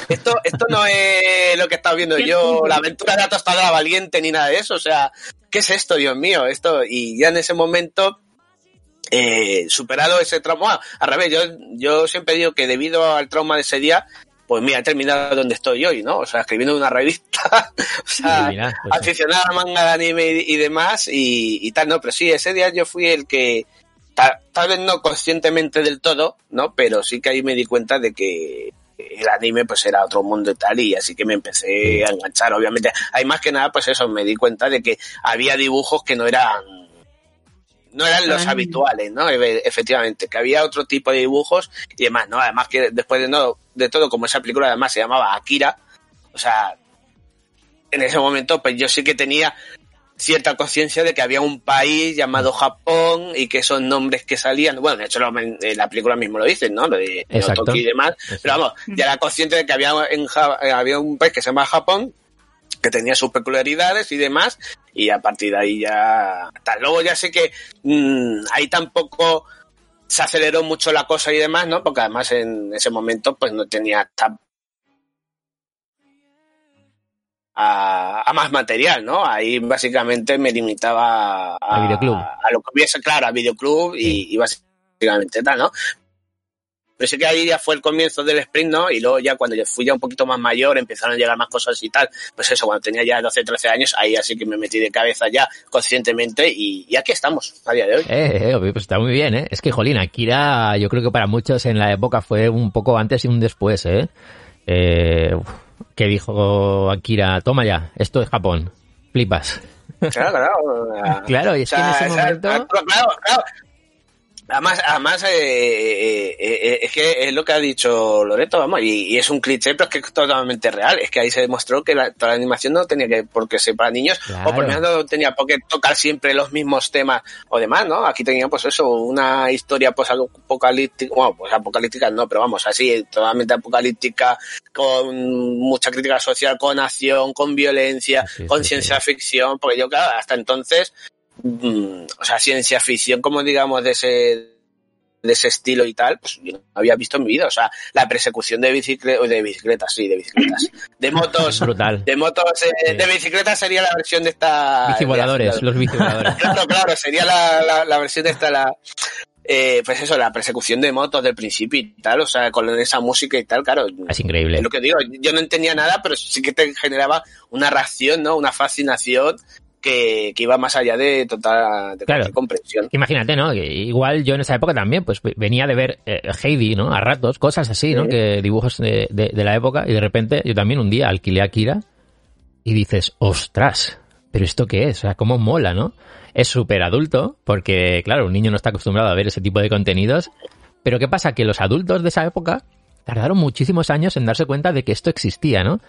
S6: esto, esto no es lo que estaba viendo yo, la aventura de la tostadora valiente ni nada de eso. O sea, ¿qué es esto, Dios mío? Esto, y ya en ese momento, eh, superado ese trauma, al revés, yo, yo siempre digo que debido al trauma de ese día, pues mira, he terminado donde estoy hoy, ¿no? O sea, escribiendo una revista, *laughs* o sea, pues aficionado a manga de anime y, demás y, y, tal, ¿no? Pero sí, ese día yo fui el que, tal, vez no conscientemente del todo, ¿no? Pero sí que ahí me di cuenta de que el anime pues era otro mundo y tal y así que me empecé a enganchar obviamente. Hay más que nada pues eso me di cuenta de que había dibujos que no eran no eran los habituales no efectivamente que había otro tipo de dibujos y demás no además que después de no de todo como esa película además se llamaba Akira o sea en ese momento pues yo sí que tenía cierta conciencia de que había un país llamado Japón y que esos nombres que salían, bueno, de hecho la película mismo lo dicen, ¿no? Lo de Otoki y demás, pero vamos, ya era consciente de que había, en, eh, había un país que se llama Japón, que tenía sus peculiaridades y demás, y a partir de ahí ya... Tal. Luego ya sé que mmm, ahí tampoco se aceleró mucho la cosa y demás, ¿no? Porque además en ese momento pues no tenía a, más material, ¿no? Ahí básicamente me limitaba a,
S2: videoclub.
S6: a, lo que hubiese, claro, a videoclub y, y básicamente tal, ¿no? Pero sí que ahí ya fue el comienzo del sprint, ¿no? Y luego ya cuando yo fui ya un poquito más mayor, empezaron a llegar más cosas y tal. Pues eso, cuando tenía ya 12, 13 años, ahí así que me metí de cabeza ya conscientemente y, aquí estamos, a día de hoy.
S2: Eh, eh, pues está muy bien, ¿eh? Es que, jolín, Akira yo creo que para muchos en la época fue un poco antes y un después, ¿eh? eh que dijo Akira, toma ya, esto es Japón, flipas.
S6: Claro, claro. *laughs*
S2: claro, y es que en ese momento...
S6: Claro, claro. Además, además eh, eh, eh, es que es lo que ha dicho Loreto, vamos, y, es un cliché, pero es que es totalmente real. Es que ahí se demostró que la, toda la animación no tenía que por qué ser para niños, o por lo menos no tenía por qué tocar siempre los mismos temas o demás, ¿no? Aquí tenía, pues eso, una historia pues apocalíptica, bueno, pues apocalíptica no, pero vamos, así, totalmente apocalíptica, con mucha crítica social, con acción, con violencia, con ciencia ficción, porque yo, claro, hasta entonces Mm, o sea, ciencia ficción, como digamos, de ese de ese estilo y tal, pues yo no había visto en mi vida. O sea, la persecución de bicicletas, de bicicletas, sí, de bicicletas. De *laughs* motos.
S2: Brutal.
S6: De motos, eh, de bicicletas sería la versión de esta.
S2: Bicivoladores, los bicivoladores. *laughs*
S6: Claro, claro, sería la, la, versión de esta, la. eh, pues eso, la persecución de motos del principio y tal, o sea, con esa música y tal, claro.
S2: Es increíble.
S6: Es lo que digo, yo no entendía nada, pero sí que te generaba una reacción, ¿no? Una fascinación que, que, iba más allá de total de
S2: claro.
S6: comprensión.
S2: Imagínate, ¿no? Igual yo en esa época también, pues venía de ver eh, Heidi, ¿no? A ratos, cosas así, ¿no? Que dibujos de, de, de, la época y de repente yo también un día alquilé a Kira y dices, ostras, pero ¿esto qué es? O sea, cómo mola, ¿no? Es súper adulto porque, claro, un niño no está acostumbrado a ver ese tipo de contenidos. Pero ¿qué pasa? Que los adultos de esa época tardaron muchísimos años en darse cuenta de que esto existía, ¿no?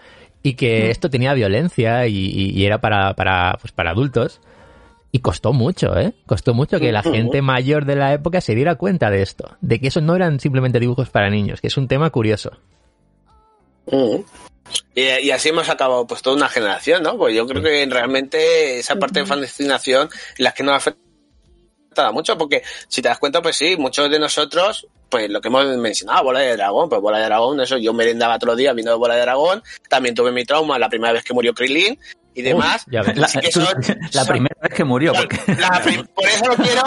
S2: Y que esto tenía violencia y, y, era para, para, pues para adultos. Y costó mucho, ¿eh? Costó mucho que la gente mayor de la época se diera cuenta de esto, de que eso no eran simplemente dibujos para niños, que es un tema curioso.
S6: Y, y, así hemos acabado pues toda una generación, ¿no? Pues yo creo que realmente esa parte de fascinación la que nos afecta mucho, porque si te das cuenta, pues sí, muchos de nosotros pues lo que hemos mencionado, bola de dragón, pues bola de dragón, eso yo merendaba todos los días viendo bola de dragón, también tuve mi trauma la primera vez que murió Krillin y demás.
S4: La, son, *laughs* la son, primera vez que murió.
S6: La,
S4: porque...
S6: la, por eso lo quiero,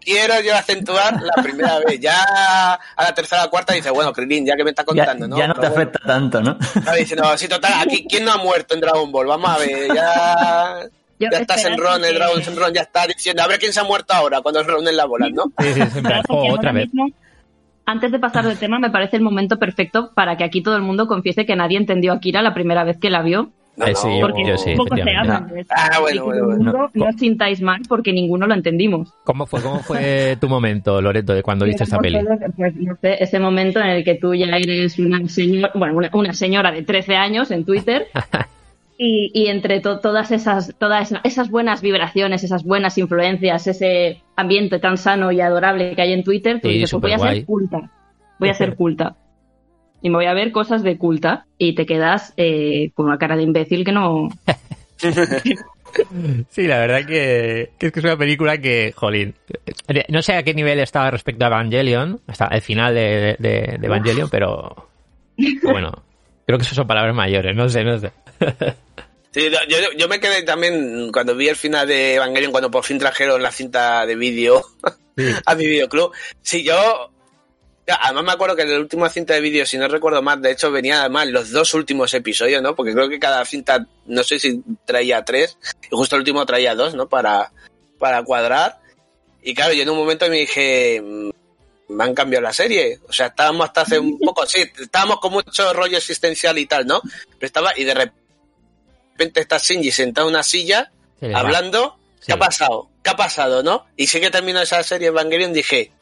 S6: quiero yo acentuar la primera vez. Ya a la tercera o cuarta dice, bueno, Krillin, ya que me está contando,
S4: ya,
S6: ¿no?
S4: Ya no te
S6: Pero
S4: afecta
S6: bueno,
S4: tanto, ¿no?
S6: Está diciendo, sí, total, aquí, ¿quién no ha muerto en Dragon Ball? Vamos a ver, ya...
S5: Yo
S6: ya está
S5: espero
S6: Senron,
S5: que-
S6: el Dragon Senron ya está diciendo, a ver quién se ha muerto ahora cuando se reúnen las bolas, ¿no?
S2: Sí, sí, siempre. Oh, otra vez.
S5: mismo, antes de pasar del tema, me parece el momento perfecto para que aquí todo el mundo confiese que nadie entendió a Kira la primera vez que la vio.
S6: No,
S2: Eh, sí,
S6: no,
S2: yo-
S5: Porque
S2: yo sí,
S5: poco se
S2: efectivamente.
S5: habla de eso.
S6: Ah, bueno, bueno, bueno.
S5: mundo No os sintáis mal porque ninguno lo entendimos.
S2: ¿Cómo fue, ¿Cómo fue tu momento, Loreto, de cuando viste esta peli?
S5: Pues no sé, ese momento en el que tú ya eres una señora, bueno, una, una señora de 13 años en Twitter *laughs* y, y entre to- todas esas todas esas buenas vibraciones, esas buenas influencias, ese ambiente tan sano y adorable que hay en Twitter, tú
S2: Sí,
S5: dices, pues voy a ser culta, voy a ser *laughs* culta. Y me voy a ver cosas de culta y te quedas eh, con una cara de imbécil que no... *laughs*
S2: Sí, la verdad que, que es que es una película que, jolín, eh, no sé a qué nivel estaba respecto a Evangelion, hasta el final de, de- de Evangelion, pero bueno, creo que eso son palabras mayores, no sé, no sé.
S6: Sí, yo, yo- me quedé también cuando vi el final de Evangelion, cuando por fin trajeron la cinta de vídeo *laughs* a mi videoclub. Sí, yo. Además me acuerdo que en la última cinta de vídeo, si no recuerdo mal, de hecho venía además los dos últimos episodios, ¿no? Porque creo que cada cinta, no sé si traía tres, y justo el último traía dos, ¿no? Para, para cuadrar. Y claro, yo en un momento me dije, mm, me han cambiado la serie. O sea, estábamos hasta hace un *laughs* poco, sí, estábamos con mucho rollo existencial y tal, ¿no? Pero estaba, y de repente está Shinji sentado en una silla, hablando,
S2: Sí.
S6: ¿qué ha pasado? ¿Qué ha pasado, no? Y sí que terminó esa serie Evangelion, dije,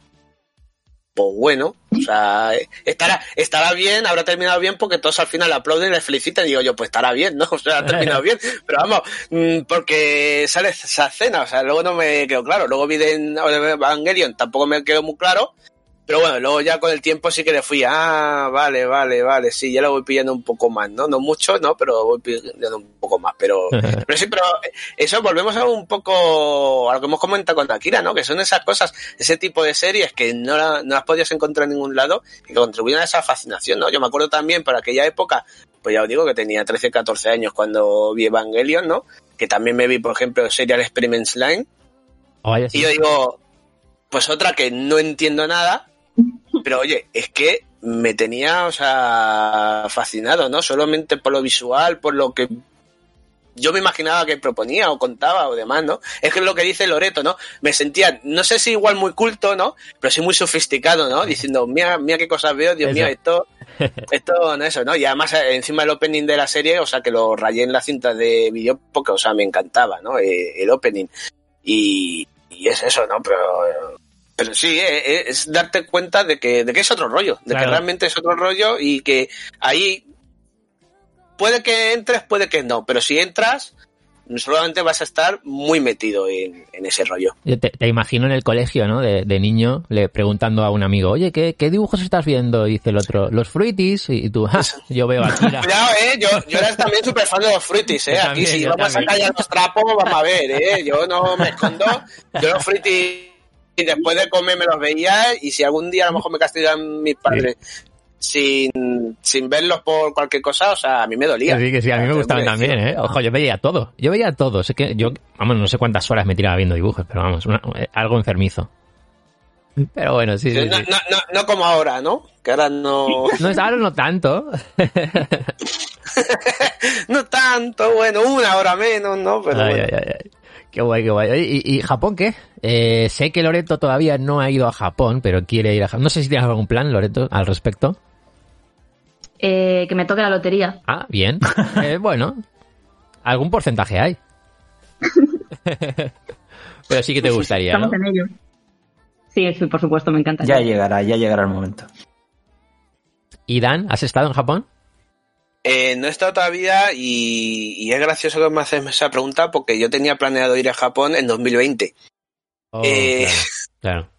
S6: pues bueno, o sea, estará, estará bien, habrá terminado bien porque todos al final aplauden y le felicitan y digo yo, pues estará bien, ¿no? *laughs* O sea, ha terminado bien, pero vamos, mm, porque sale esa escena, o sea, luego no me quedó claro, luego vi de Evangelion, tampoco me quedó muy claro, pero bueno, luego ya con el tiempo sí que le fui, ah, vale, vale, vale, sí, ya lo voy pillando un poco más, ¿no? No mucho, ¿no? Pero voy pillando un poco más, pero, *laughs* pero sí, pero eso volvemos a un poco a lo que hemos comentado con Akira, ¿no? Que son esas cosas, ese tipo de series que no, la- no las podías encontrar en ningún lado y que contribuyen a esa fascinación, ¿no? Yo me acuerdo también para aquella época, pues ya os digo que tenía 13, 14 años cuando vi Evangelion, ¿no? Que también me vi, por ejemplo, Serial Experiments Line,
S2: Oh,
S6: y yo digo, pues otra que no entiendo nada, pero oye, es que me tenía, o sea, fascinado, ¿no? Solamente por lo visual, por lo que yo me imaginaba que proponía o contaba o demás, ¿no? Es que es lo que dice Loreto, ¿no? Me sentía, no sé si igual muy culto, ¿no? Pero sí muy sofisticado, ¿no? Diciendo, mira, mira qué cosas veo, Dios
S2: Eso.
S6: mío, esto, *laughs* esto, no eso, ¿no? Y además, eh, encima el opening de la serie, o sea, que lo rayé en la cinta de vídeo porque, o sea, me encantaba, ¿no? Eh, el opening. Y, y es eso, ¿no? Pero, pero sí, eh, eh, es darte cuenta de que, de que es otro rollo, de
S2: Claro.
S6: que realmente es otro rollo y que ahí puede que entres, puede que no, pero si entras, solamente vas a estar muy metido en, en ese rollo.
S2: Yo te, te imagino en el colegio, ¿no? De, de niño, le preguntando a un amigo, oye, ¿qué, qué dibujos estás viendo? Y dice el otro, los fruitis. Y tú, "Ja, yo veo a Kira.
S6: Cuidado, eh, yo, yo era también súper fan de los fruitis, eh. *laughs* Aquí
S2: también,
S6: si vamos
S2: también.
S6: a callar los trapos, vamos a ver, eh. Yo no me escondo, yo los frutis y después de comer me los veía y si algún día a lo mejor me castigan mis padres sin, sin verlos por cualquier cosa, o sea, a mí me dolía.
S2: Sí, que sí, a mí me gustaban también. ¿eh? Ojo, yo veía todo. Yo veía todo. Sé que yo, vamos, no sé cuántas horas me tiraba viendo dibujos, pero vamos, una- eh, algo enfermizo. Pero bueno, sí, sí,
S6: no,
S2: sí.
S6: no, no, no como ahora, ¿no? Que ahora no... *laughs*
S2: No es ahora no tanto. *laughs*
S6: no tanto, bueno, una hora menos, ¿no? Pero
S2: Ay,
S6: bueno.
S2: ay, ay, ay. Qué guay, qué guay. ¿Y, y Japón qué? Eh, sé que Loreto todavía no ha ido a Japón, pero quiere ir a Japón. No sé si tienes algún plan, Loreto, al respecto.
S5: Eh, que me toque la lotería.
S2: Ah, bien. *laughs* Eh, bueno, algún porcentaje hay. *laughs* pero sí que te gustaría, ¿no?
S5: Estamos en ello. Sí, sí, por supuesto, me encanta.
S4: Ya llegará, ya llegará el momento.
S2: ¿Y Dan, has estado en Japón?
S6: Eh, no he estado todavía y, y es gracioso que me haces esa pregunta porque yo tenía planeado ir a Japón en 2020.
S2: Oh,
S6: Eh,
S2: claro, *laughs* claro.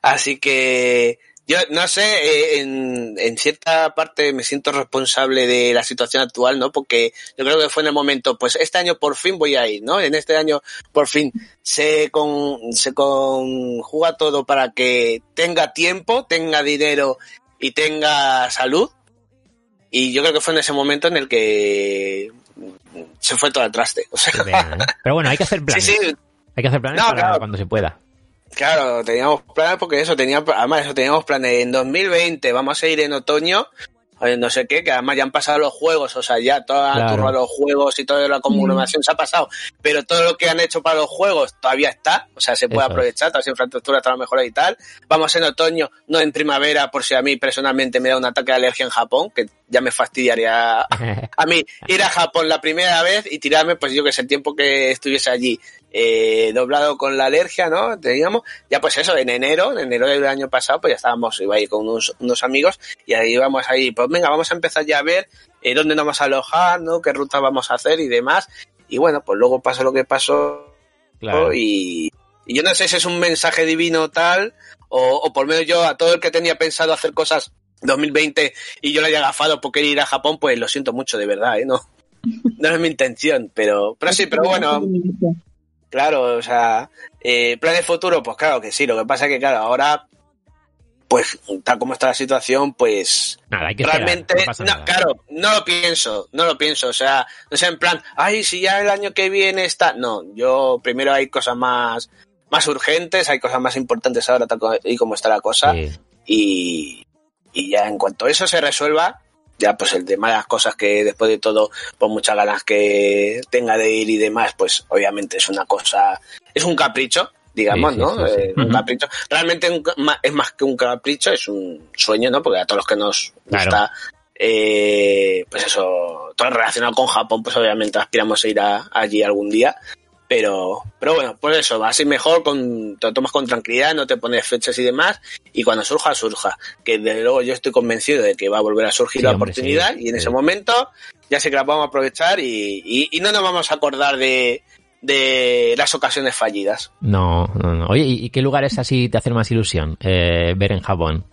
S6: Así que yo no sé, eh, en, en cierta parte me siento responsable de la situación actual, ¿no? Porque yo creo que fue en el momento, pues este año por fin voy a ir, ¿no? En este año por fin se, con, se conjuga todo para que tenga tiempo, tenga dinero y tenga salud. Y yo creo que fue en ese momento en el que se fue todo al traste. O sea,
S2: pena, ¿eh? Pero bueno, hay que hacer planes.
S6: sí,
S2: Hay que hacer planes
S6: No,
S2: para
S6: claro.
S2: cuando se pueda.
S6: Claro, teníamos planes porque eso, tenía, además eso, teníamos planes en 2020, vamos a ir en otoño, no sé qué, que además ya han pasado los juegos, o sea, ya toda
S2: Claro.
S6: de los juegos y toda la conglomeración se ha pasado, pero todo lo que han hecho para los juegos todavía está, o sea, se puede
S2: Eso
S6: aprovechar, toda esa infraestructura está mejor y tal. Vamos en otoño, no en primavera, por si a mí personalmente me da un ataque de alergia en Japón, que ya me fastidiaría *laughs* a mí ir a Japón la primera vez y tirarme, pues yo que sé, el tiempo que estuviese allí eh, doblado con la alergia, ¿no? Teníamos, ya pues eso, en enero, en enero del año pasado, pues ya estábamos, iba ahí con unos, unos amigos y ahí íbamos ahí, pues venga, vamos a empezar ya a ver eh, dónde nos vamos a alojar, ¿no? Qué ruta vamos a hacer y demás. Y bueno, pues luego pasó lo que pasó
S2: Claro.
S6: y, y yo no sé si es un mensaje divino tal o, o por menos yo a todo el que tenía pensado hacer cosas 2020 y yo le haya agafado por querer ir a Japón, pues lo siento mucho, de verdad, ¿eh? No, *laughs* no es mi intención, pero, pero sí, pero bueno, *laughs* claro, o sea, eh, planes futuro, pues claro que sí, lo que pasa es que, claro, ahora, pues tal como está la situación, pues
S2: Nada, hay que esperar,
S6: realmente,
S2: no
S6: no,
S2: nada.
S6: claro, no lo pienso, no lo pienso, o sea, no sea en plan, ay, si ya el año que viene está, no, yo primero hay cosas más, más urgentes, hay cosas más importantes ahora tal y como está la cosa,
S2: Sí.
S6: y, y ya en cuanto eso se resuelva, ya pues el tema de las cosas que después de todo, por muchas ganas que tenga de ir y demás, pues obviamente es una cosa, es un capricho, digamos,
S2: Sí, sí,
S6: ¿no?
S2: sí, sí.
S6: Eh, Un capricho. Realmente es más que un capricho, es un sueño, ¿no? Porque a todos los que nos
S2: Claro.
S6: gusta, eh, pues eso, todo relacionado con Japón, pues obviamente aspiramos a ir a- allí algún día. Pero, pero bueno, pues eso, así mejor, con, te lo tomas con tranquilidad, no te pones fechas y demás, y cuando surja, surja. Que desde luego yo estoy convencido de que va a volver a surgir
S2: Sí,
S6: la
S2: hombre,
S6: oportunidad,
S2: sí,
S6: y en
S2: sí.
S6: ese momento ya sé que la vamos a aprovechar y, y- y no nos vamos a acordar de, de las ocasiones fallidas.
S2: No, no, no. Oye, ¿y y qué lugares así te hacen más ilusión eh, ver en Japón?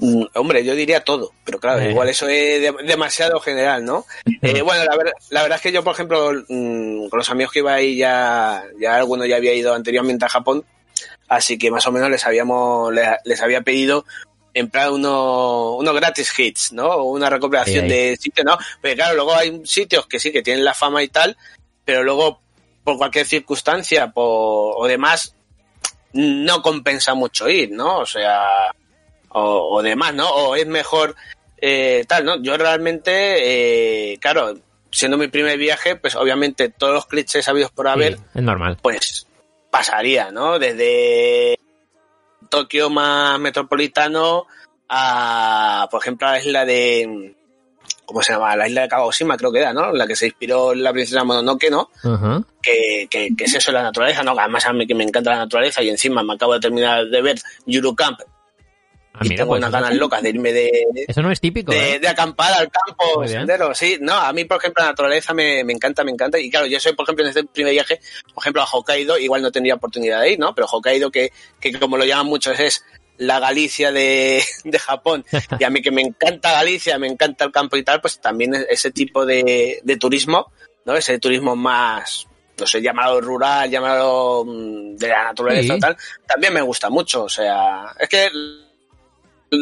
S6: Mm, Hombre, yo diría todo, pero claro,
S2: Eh.
S6: igual eso es de- demasiado general, ¿no? Eh, bueno, la, ver- la verdad es que yo, por ejemplo, mm, con los amigos que iba ahí ya, ya alguno ya había ido anteriormente a Japón, así que más o menos les habíamos, les, les había pedido en plan uno, unos gratis hits, ¿no? Una recopilación
S2: ahí.
S6: de sitios, ¿no? Pero claro, luego hay sitios que sí que tienen la fama y tal, pero luego por cualquier circunstancia por, o demás no compensa mucho ir, ¿no? O sea, o, o demás, ¿no? O es mejor eh, tal, ¿no? Yo realmente, eh, claro, siendo mi primer viaje, pues obviamente todos los clichés habidos por haber,
S2: Sí, es normal.
S6: pues pasaría, ¿no? Desde Tokio más metropolitano a, por ejemplo, a la isla de, ¿cómo se llama? La isla de Kagoshima, creo que era, ¿no? La que se inspiró la princesa Mononoke, ¿no? Que, que, que es eso la naturaleza, ¿no? Además a mí que me encanta la naturaleza y encima me acabo de terminar de ver Yuru Camp
S2: Ah,
S6: y
S2: mira,
S6: tengo
S2: pues
S6: unas ganas locas de irme de,
S2: eso no es típico,
S6: de,
S2: ¿eh?
S6: de acampar al campo, sendero, sí. No, a mí, por ejemplo, la naturaleza me, me encanta, me encanta. Y claro, yo soy, por ejemplo, en este primer viaje, por ejemplo, a Hokkaido, igual no tendría oportunidad de ir, ¿no? Pero Hokkaido, que, que como lo llaman muchos, es la Galicia de, *laughs* de Japón. Y a mí que me encanta Galicia, me encanta el campo y tal, pues también ese tipo de, de turismo, ¿no? Ese turismo más, no sé, llamado rural, llamado mm, de la naturaleza
S2: Sí.
S6: y tal, también me gusta mucho. O sea, es que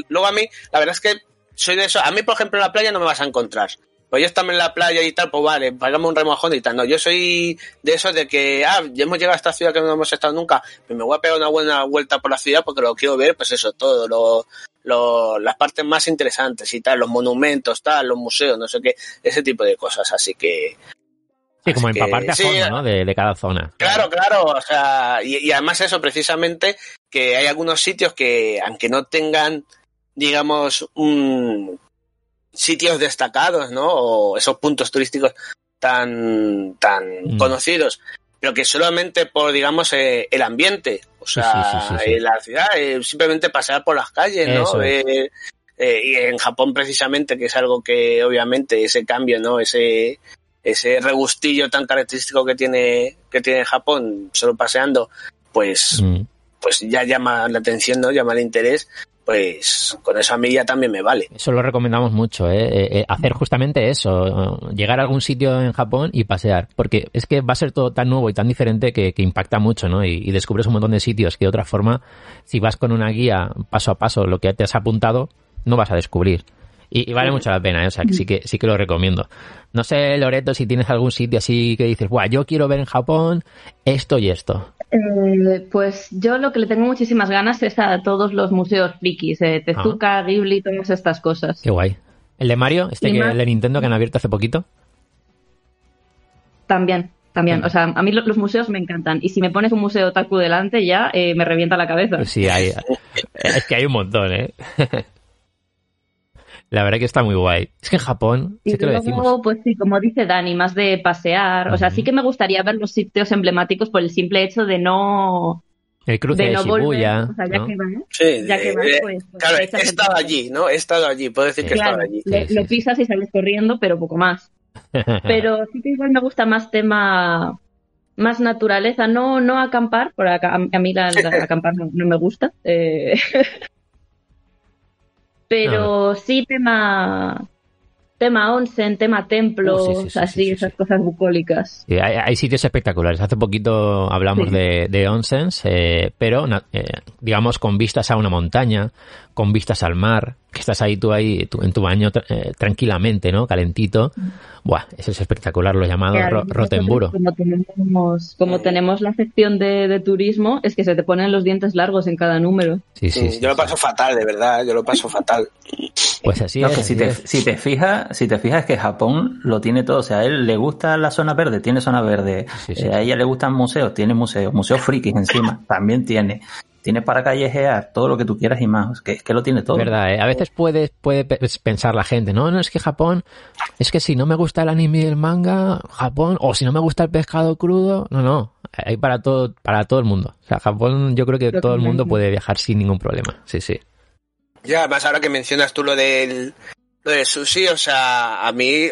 S6: luego a mí, la verdad es que soy de eso. A mí, por ejemplo, en la playa no me vas a encontrar. pues yo estamos en la playa y tal, pues vale, pagamos un remojón y tal. No, yo soy de esos de que, ah, ya hemos llegado a esta ciudad que no hemos estado nunca, pues me voy a pegar una buena vuelta por la ciudad porque lo quiero ver, pues eso, todo, lo, lo, las partes más interesantes y tal, los monumentos, tal, los museos, no sé qué, ese tipo de cosas. Así que,
S2: Sí, como empaparte
S6: que,
S2: a
S6: sí,
S2: fondo, ¿no? De, de cada zona.
S6: Claro, claro, o sea, y, y además eso precisamente, que hay algunos sitios que, aunque no tengan, digamos, un sitios destacados, ¿no? O esos puntos turísticos tan, tan
S2: Mm.
S6: conocidos, pero que solamente por, digamos, eh, el ambiente, o sea,
S2: sí, sí, sí, sí.
S6: eh, la ciudad, eh, simplemente pasear por las calles, ¿no? Eh, eh, y en Japón precisamente, que es algo que obviamente ese cambio, ¿no? Ese, ese regustillo tan característico que tiene, que tiene Japón, solo paseando, pues,
S2: Mm.
S6: pues ya llama la atención, ¿no? Llama el interés, pues con eso a mí ya también me vale.
S2: Eso lo recomendamos mucho, ¿eh? Eh, eh, hacer justamente eso, llegar a algún sitio en Japón y pasear, porque es que va a ser todo tan nuevo y tan diferente que, que impacta mucho, ¿no? Y, y descubres un montón de sitios que de otra forma, si vas con una guía paso a paso lo que te has apuntado, no vas a descubrir. Y, y vale mucho la pena, ¿eh? o sea, que sí que sí que lo recomiendo. No sé, Loreto, si tienes algún sitio así que dices, Buah, yo quiero ver en Japón esto y esto.
S5: Eh, pues yo lo que le tengo muchísimas ganas es a todos los museos frikis, eh, Tezuka, Ghibli, todas estas cosas.
S2: Qué guay. El de Mario, este que
S5: más-
S2: el de Nintendo que han abierto hace poquito.
S5: También, también. O sea, a mí lo- los museos me encantan. Y si me pones un museo otaku delante ya eh, me revienta la cabeza.
S2: Sí, hay, *laughs* es que hay un montón, ¿eh? La verdad que está muy guay. Es que en Japón,
S5: Y
S2: sí que lo
S5: luego,
S2: decimos.
S5: pues sí, como dice Dani, más de pasear. O sea, sí que me gustaría ver los sitios emblemáticos por el simple hecho de no,
S2: El cruce
S5: de
S2: de,
S5: no volver.
S2: Shibuya.
S5: O sea, ya
S2: ¿no?
S5: que vas,
S6: Sí,
S5: ya que vas,
S6: eh,
S5: pues, pues,
S6: claro,
S5: te
S6: he estado allí, ¿no? He estado allí, puedo decir que he
S5: Claro,
S6: estado allí.
S5: le-
S2: Sí,
S5: lo pisas y sales corriendo, pero poco más. *laughs* Pero sí que igual me gusta más tema más naturaleza, no no acampar, por acá, a, a mí la, la- *laughs* acampar no, no me gusta. eh. Pero sí tema tema onsen, tema templos,
S2: Uh, sí, sí, sí,
S5: así
S2: sí, sí,
S5: esas cosas bucólicas.
S2: Hay, hay sitios espectaculares. Hace poquito hablamos de, de onsens, eh, pero eh, digamos con vistas a una montaña, con vistas al mar, que estás ahí tú ahí tú- en tu baño eh, tranquilamente, ¿no? Calentito. Buah, eso es espectacular, lo llamado
S5: Que
S2: ro-
S5: además
S2: Rotemburo.
S5: Como tenemos, como tenemos la sección de, de turismo, es que se te ponen los dientes largos en cada número.
S2: Sí, sí, sí,
S6: yo lo
S2: sí.
S6: paso fatal, de verdad, yo lo paso fatal.
S2: Pues así
S4: No,
S2: es.
S4: que si
S2: así
S4: te,
S2: es.
S4: si te fijas, si te fijas que Japón lo tiene todo, o sea, a él le gusta la zona verde, tiene zona verde,
S2: Sí, sí.
S4: Eh, a ella le gustan museos, tiene museos, museos frikis encima, también tiene, tiene para callejear, todo lo que tú quieras y más, que es que lo tiene todo.
S2: Es verdad, ¿eh? a veces puede, puede pe- pensar la gente, no, no, es que Japón, es que si no me gusta el anime y el manga, Japón, o si no me gusta el pescado crudo, no, no, hay para todo, para todo el mundo. O sea, Japón yo creo que todo el mundo puede viajar sin ningún problema, sí, sí.
S6: Ya, además ahora que mencionas tú lo del, lo del sushi, o sea, a mí,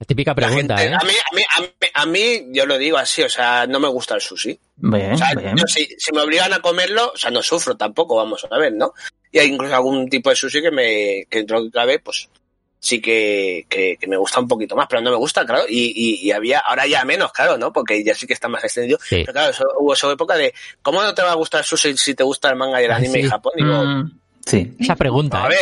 S2: La típica
S6: la
S2: pregunta,
S6: gente-
S2: ¿eh?
S6: a, mí, a, mí, a, mí, a mí, yo lo digo así, o sea, no me gusta el sushi.
S4: Bien,
S6: O sea,
S4: bien.
S6: yo si, si me obligan a comerlo, o sea, no sufro tampoco, vamos a ver, ¿no? Y hay incluso algún tipo de sushi que me, que dentro de cabe, pues, sí que, que, que me gusta un poquito más, pero no me gusta, claro, y, y, y había, ahora ya menos, claro, ¿no? Porque ya sí que está más extendido.
S2: Sí.
S6: Pero claro, eso- hubo esa época de, ¿cómo no te va a gustar el sushi si te gusta el manga y el
S2: Ah,
S6: anime
S2: sí.
S6: en Japón? Digo,
S4: Mm, sí,
S2: Esa pregunta,
S6: a
S2: ¿eh?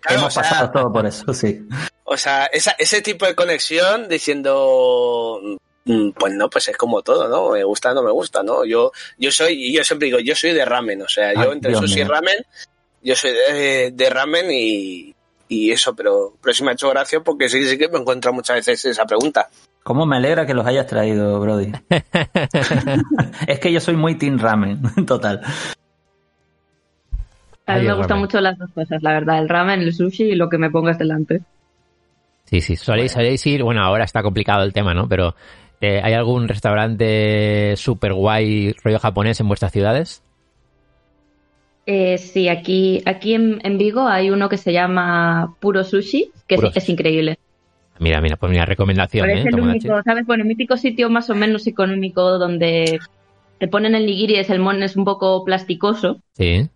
S6: Claro,
S4: hemos
S6: o sea,
S4: pasado todo por eso, sí.
S6: o sea, esa, ese tipo de conexión diciendo, mm, pues no, pues es como todo, ¿no? Me gusta, no me gusta, ¿no? Yo, yo soy, y yo siempre digo, yo soy de ramen, o sea, yo entre
S4: Dios
S6: sushi y ramen, yo soy de, de ramen y, y eso, pero, pero sí me ha hecho gracia porque sí, sí que me encuentro muchas veces esa pregunta.
S4: ¿Cómo me alegra que los hayas traído, Brody? *laughs* *laughs* es que yo soy muy team ramen, *laughs* total.
S5: A mí me
S2: el
S5: gustan
S2: ramen.
S5: mucho las dos cosas, la verdad, el ramen, el sushi y lo que me pongas delante.
S2: Sí, sí, soléis, soléis ir, bueno, ahora está complicado el tema, ¿no? Pero eh, ¿hay algún restaurante super guay rollo japonés en vuestras ciudades?
S5: Eh, sí, aquí, aquí en, en Vigo hay uno que se llama Puro Sushi, que
S2: Puro
S5: es, es increíble.
S2: Mira, mira, pues mira, recomendación,
S5: Pero
S2: ¿eh?
S5: es el
S2: Tomodachi.
S5: único, ¿sabes? Bueno, el mítico sitio más o menos económico donde te ponen el nigiri y el salmón es un poco plasticoso.
S2: Sí.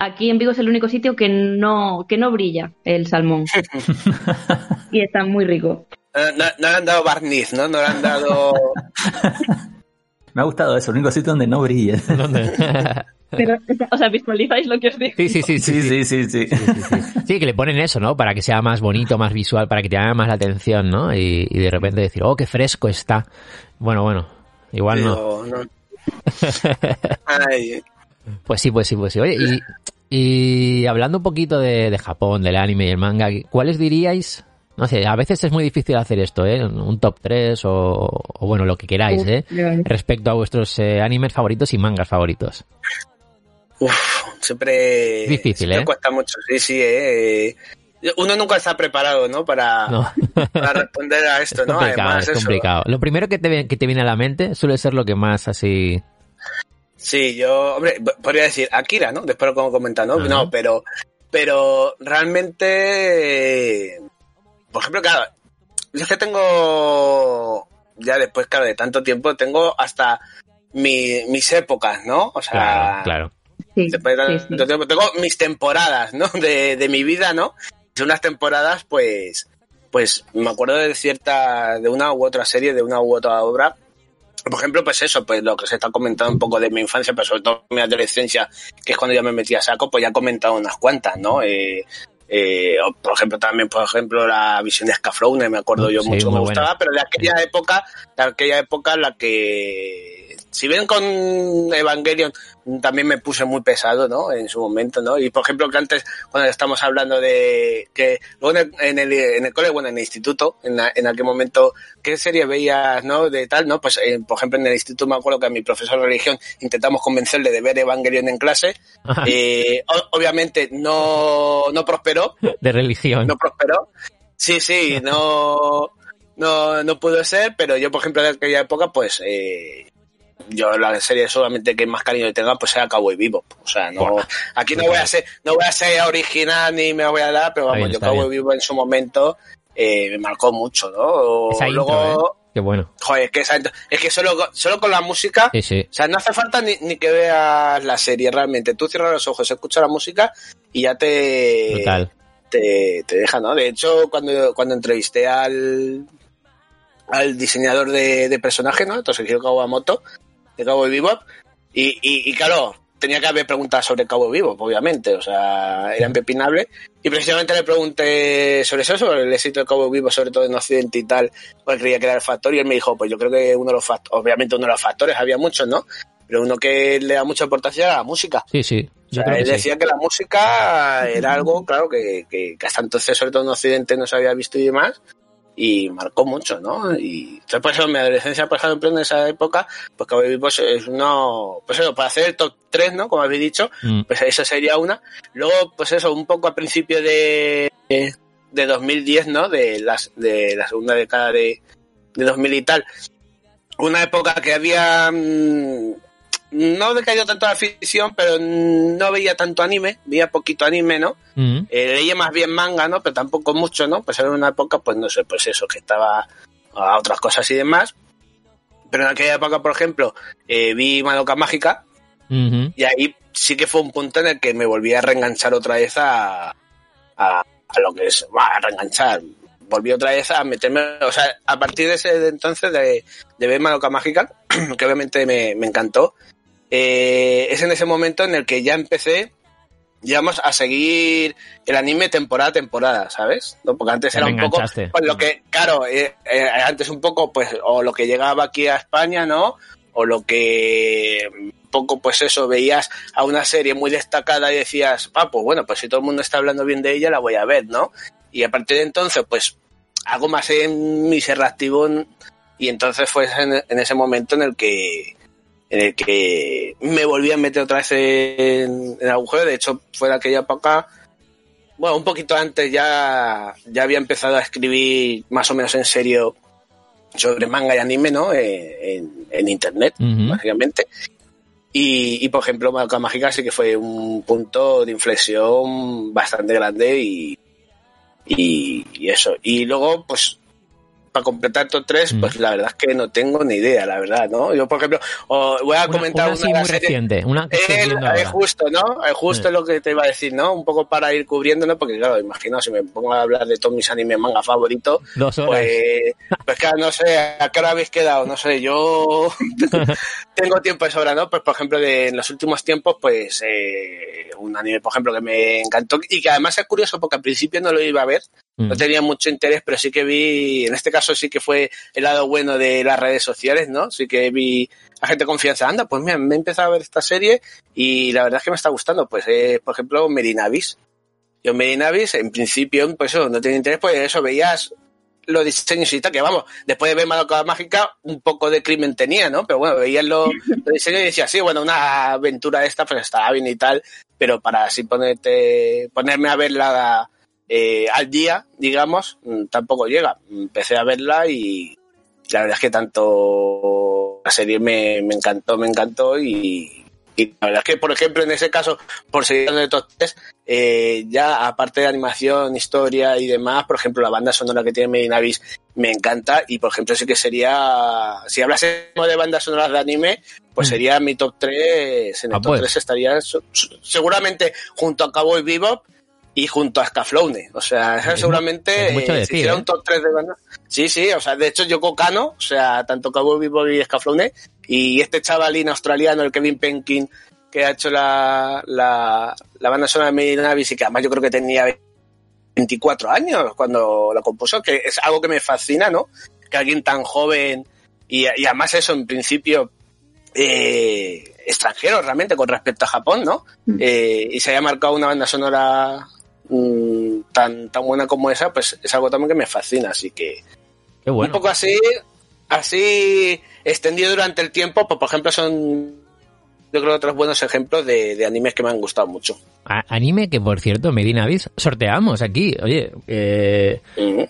S5: Aquí en Vigo es el único sitio que no, que no brilla el salmón. *laughs* y está muy rico.
S6: No, no le han dado barniz, ¿no? No le han dado... *laughs*
S4: Me ha gustado eso, el único sitio donde no brille. *laughs*
S5: Pero, o sea, visualizáis lo que os digo.
S2: Sí, sí, sí, sí,
S4: Sí, sí, sí, sí.
S2: Sí, que le ponen eso, ¿no? Para que sea más bonito, más visual, para que te llame más la atención, ¿no? Y, y de repente decir, oh, qué fresco está. Bueno, bueno, igual no.
S6: No. Ay,
S2: Pues sí, pues sí, pues sí. Oye, y, y hablando un poquito de, de Japón, del anime y el manga, ¿cuáles diríais? No sé, a veces es muy difícil hacer esto, ¿eh? Un top 3 o, o bueno, lo que queráis, ¿eh? Respecto a vuestros eh, animes favoritos y mangas favoritos.
S6: uf, siempre,
S2: Difícil,
S6: siempre
S2: ¿eh?
S6: cuesta mucho, sí, sí, eh. Uno nunca está preparado, ¿no? Para,
S2: No,
S6: para responder a
S2: es
S6: esto, ¿no?
S2: complicado,
S6: Además,
S2: es
S6: eso.
S2: complicado. Lo primero que te, ve- que te viene a la mente suele ser lo que más así...
S6: Sí, yo, hombre, podría decir Akira, ¿no? Después lo como comentar, ¿no? No, pero, pero realmente, eh, por ejemplo, claro, yo es que tengo, ya después, claro, de tanto tiempo, tengo hasta mi- mis épocas, ¿no? O sea,
S2: Claro, claro.
S5: Sí,
S6: después de
S5: sí, sí.
S6: tanto tiempo, tengo mis temporadas, ¿no? De, de mi vida, ¿no? Y unas temporadas, pues, pues me acuerdo de cierta, de una u otra serie, de una u otra obra. Por ejemplo, pues eso, pues lo que se está comentando un poco de mi infancia, pero sobre todo mi adolescencia, que es cuando ya me metí a saco, pues ya he comentado unas cuantas, ¿no? Eh, eh, por ejemplo, también, por ejemplo, la visión de Scaflowne, me acuerdo yo
S2: Sí,
S6: mucho, me gustaba, pero de aquella época, de aquella época en la que, si bien con Evangelion también me puse muy pesado, ¿no? En su momento, ¿no? Y por ejemplo, que antes, cuando estamos hablando de que luego en el, en el, en el cole, bueno, en el instituto, en, la- en aquel momento, ¿qué serie veías, no? De tal, ¿no? Pues, eh, por ejemplo, en el instituto me acuerdo que a mi profesor de religión intentamos convencerle de ver Evangelion en clase. Eh, o- obviamente no, no prosperó, *laughs*
S2: De religión.
S6: no prosperó. Sí, sí, no, no, no pudo ser, pero yo, por ejemplo, en aquella época, pues, eh, yo la serie solamente que más cariño tenga, pues era Cowboy Vivo. O sea, no, aquí no voy a ser, no voy a ser original ni me voy a dar, pero vamos,
S2: bien,
S6: yo Cowboy. Vivo en su momento, eh, me marcó mucho, ¿no?
S2: Esa intro,
S6: Luego,
S2: ¿eh? Qué bueno.
S6: joder, es que, esa es que solo, con- solo con la música,
S2: Sí, sí.
S6: o sea, no hace falta ni, ni que veas la serie realmente. Tú cierras los ojos, escuchas la música y ya te,
S2: Brutal.
S6: te, te deja, ¿no? De hecho, cuando, cuando entrevisté al, al diseñador de, de personaje, ¿no? Toshihiro Kawamoto, de Cowboy Bebop, y, y, y claro, tenía que haber preguntas sobre Cowboy Bebop, obviamente, o sea, era impepinable. Y precisamente le pregunté sobre eso, sobre el éxito de Cowboy Bebop, sobre todo en Occidente y tal, porque creía que era el factor, y él me dijo, pues yo creo que uno de los factores, obviamente uno de los factores, había muchos, ¿no? Pero uno que le da mucha importancia era la música.
S2: Sí, sí.
S6: O
S2: Yo
S6: sea,
S2: creo
S6: él
S2: que sí.
S6: decía que la música era algo, claro, que, que, que hasta entonces, sobre todo en Occidente, no se había visto y demás, y marcó mucho, ¿no? Y entonces, por eso, mi adolescencia, por ejemplo, en esa época, pues Cowboy Bebop es uno, pues eso, para hacer el top 3, ¿no? Como habéis dicho,
S2: Mm.
S6: pues esa sería una. Luego, pues eso, un poco a principio de, de 2010, ¿no? De, las, de la segunda década de, de 2000 y tal. Una época que había... mm, no decaído tanto la ficción, pero no veía tanto anime, veía poquito anime, ¿no?
S2: Mm.
S6: Eh, leía más bien manga, ¿no? Pero tampoco mucho, ¿no? Pues era una época, pues no sé, pues eso, que estaba a otras cosas y demás. Pero en aquella época, por ejemplo, eh, vi Madoka Mágica, y ahí sí que fue un punto en el que me volví a reenganchar otra vez a, a, a lo que es, bah, a reenganchar. Volví otra vez a meterme, o sea, a partir de ese de entonces de, de ver Madoka Mágica, *clears throat* que obviamente me, me encantó, eh, es en ese momento en el que ya empecé, digamos, a seguir el anime temporada a temporada, ¿sabes? ¿No? Porque antes
S2: Te
S6: era un poco, pues lo que, claro, eh, eh, antes un poco, pues, o lo que llegaba aquí a España, ¿no? O lo que un poco, pues eso, veías a una serie muy destacada y decías, ah, pues bueno, pues si todo el mundo está hablando bien de ella, la voy a ver, ¿no? Y a partir de entonces, pues, hago más en mi ser activo y entonces fue en, en ese momento en el que en el que me volví a meter otra vez en, en el agujero. De hecho, fue de aquella época, bueno, un poquito antes ya, ya había empezado a escribir más o menos en serio sobre manga y anime, ¿no? Eh, en, en internet, básicamente. Y, y, por ejemplo, Madoka Mágica sí que fue un punto de inflexión bastante grande y, y, y eso. Y luego, pues, para completar estos tres, pues la verdad es que no tengo ni idea, la verdad, ¿no? Yo, por ejemplo, os voy a
S2: Una,
S6: comentar
S2: una así muy reciente, una que
S6: Eh, eh, justo, ¿no? Eh, justo
S2: Sí.
S6: lo que te iba a decir, ¿no? Un poco para ir cubriéndolo, porque claro, imagino si me pongo a hablar de todos mis animes manga favoritos,
S2: Dos horas.
S6: pues, pues claro, no sé, ¿a qué hora habéis quedado? No sé, yo *laughs* tengo tiempo de sobra, ¿no? Pues por ejemplo, de, en los últimos tiempos, pues eh, un anime, por ejemplo, que me encantó y que además es curioso porque al principio no lo iba a ver,
S2: Mm.
S6: no tenía mucho interés, pero sí que vi, en este caso sí que fue el lado bueno de las redes sociales, ¿no? Sí que vi a gente confianza, anda, pues mira, me he empezado a ver esta serie y la verdad es que me está gustando, pues eh, por ejemplo, Merinavis. Yo Merinavis, en principio, pues eso, no tenía interés, pues eso, veías los diseños y tal, que vamos, después de ver Madoka Mágica, un poco de crimen tenía, ¿no? Pero bueno, veías los, los diseños y decías, sí, bueno, una aventura esta, pues estará bien y tal, pero para así ponerte, ponerme a verla eh, al día, digamos, mm, tampoco llega. Empecé a verla y la verdad es que tanto la serie me, me encantó, me encantó y, y la verdad es que, por ejemplo, en ese caso, por seguir el top 3, eh, ya aparte de animación, historia y demás, por ejemplo, la banda sonora que tiene Medinavis me encanta y, por ejemplo, sí que sería, si hablásemos de bandas sonoras de anime, pues
S2: Mm.
S6: sería mi top 3, en el
S2: Ah,
S6: top
S2: pues.
S6: 3 estaría seguramente junto a Cowboy Bebop y junto a Scaflowne. O sea, *laughs*
S2: Es
S6: seguramente
S2: mucho
S6: eh, si hiciera
S2: ¿eh?
S6: un top 3 de bandas. Sí, sí, o sea, de hecho Yoko Kano, o sea, tanto Cowboy Bebop y Scaflowne, y este chavalín australiano, el Kevin Penkin, que ha hecho la, la, la banda sonora de Medinavis y que además yo creo que tenía 24 años cuando la compuso, que es algo que me fascina, ¿no? Que alguien tan joven y, y además eso en principio eh, extranjero realmente con respecto a Japón, ¿no?
S5: Mm.
S6: Eh, y se haya marcado una banda sonora mm, tan, tan buena como esa, pues es algo también que me fascina, así que
S2: Qué bueno.
S6: un poco así, así extendido durante el tiempo, pues por ejemplo son yo creo otros buenos ejemplos de, de animes que me han gustado mucho.
S2: A- anime que, por cierto, Medina Avis sorteamos aquí. Oye, eh,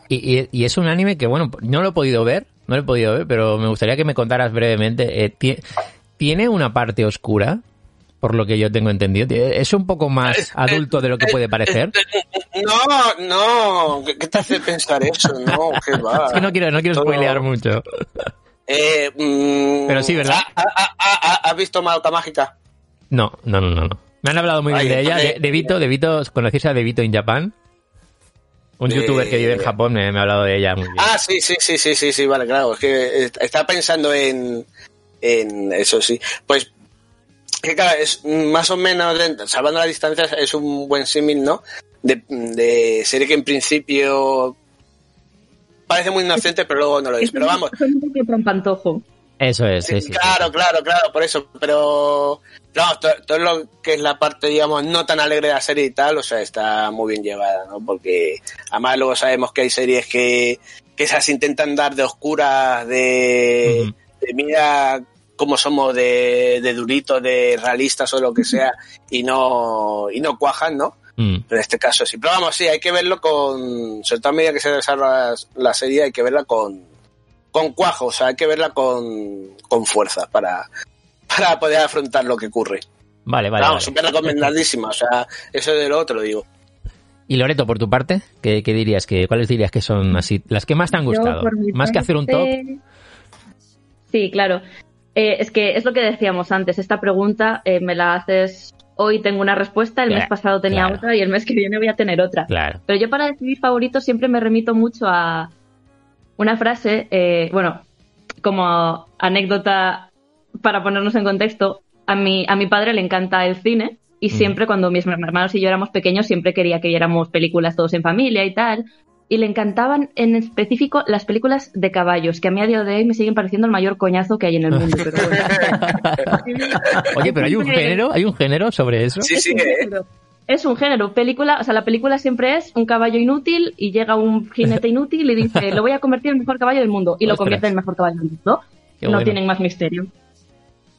S2: y, y- y es un anime que, bueno, no lo he podido ver, no lo he podido ver, pero me gustaría que me contaras brevemente. Eh, ti- ¿Tiene una parte oscura? Por lo que yo tengo entendido. ¿Es un poco más adulto de lo que puede parecer?
S6: No, no, ¿qué, te hace pensar eso? No, qué va. *laughs*
S2: Es que no quiero, no quiero
S6: Todo-
S2: spoilear mucho.
S6: Eh, mm,
S2: Pero sí, ¿verdad?
S6: ¿ha- ha- ha- ha- ¿Has visto Madoka Mágica?
S2: No, no, no, no. no. Me han hablado muy bien de ella. De, de Vito, de Vito, ¿conocéis a De Vito in Japan? Un youtuber que vive en Japón me, me ha hablado de ella muy bien.
S6: Ah, sí, sí, sí, sí, sí, sí, vale, claro. Es que eh, estaba pensando en, en eso, sí. Pues, que claro, es más o menos, salvando las distancias, es un buen símil, ¿no? De, de serie que en principio parece muy inocente, pero luego no lo es. Pero vamos.
S2: Eso es, sí, sí. sí.
S6: claro, claro, claro, por eso. Pero, claro, to- todo, lo que es la parte, digamos, no tan alegre de la serie y tal, o sea, está muy bien llevada, ¿no? Porque además luego sabemos que hay series que, que esas intentan dar de oscuras, de, de mira cómo somos de, de duritos, de realistas o lo que sea, y no, y no cuajan, ¿no?
S2: Mm.
S6: Pero en este caso sí. Pero vamos, sí, hay que verlo con, sobre todo a medida que se desarrolla la serie, hay que verla con, con cuajo, o sea, hay que verla con, con fuerza para, para poder afrontar lo que ocurre.
S2: Vale, vale.
S6: vamos,
S2: vale.
S6: súper recomendadísima, o sea, eso de lo digo.
S2: Y Loreto, por tu parte, ¿qué, qué dirías que, cuáles dirías que son así las que más te han
S5: Yo,
S2: gustado?
S5: por mi
S2: Más que hacer un top.
S5: Sí, claro. Eh, es que es lo que decíamos antes. Esta pregunta eh, me la haces hoy, tengo una respuesta, el mes pasado tenía
S2: claro.
S5: otra y el mes que viene voy a tener otra.
S2: Claro.
S5: Pero yo para decidir favoritos siempre me remito mucho a una frase, eh, bueno, como anécdota para ponernos en contexto, a mi, a mi padre le encanta el cine y
S2: Mm.
S5: siempre cuando mis hermanos y yo éramos pequeños siempre quería que viéramos películas todos en familia y tal. Y le encantaban en específico las películas de caballos, que a mí a día de hoy me siguen pareciendo el mayor coñazo que hay en el mundo. Pero bueno. *laughs*
S2: Oye, pero hay un género, hay un género sobre eso.
S6: Sí,
S5: es
S6: sí,
S5: un
S6: eh.
S5: género. Es un género, película, o sea, la película siempre es un caballo inútil y llega un jinete *laughs* inútil y dice, lo voy a convertir en el mejor caballo del mundo y lo
S2: Ostras.
S5: convierte en el mejor caballo del mundo.
S2: Qué
S5: no
S2: bueno.
S5: tienen más misterio.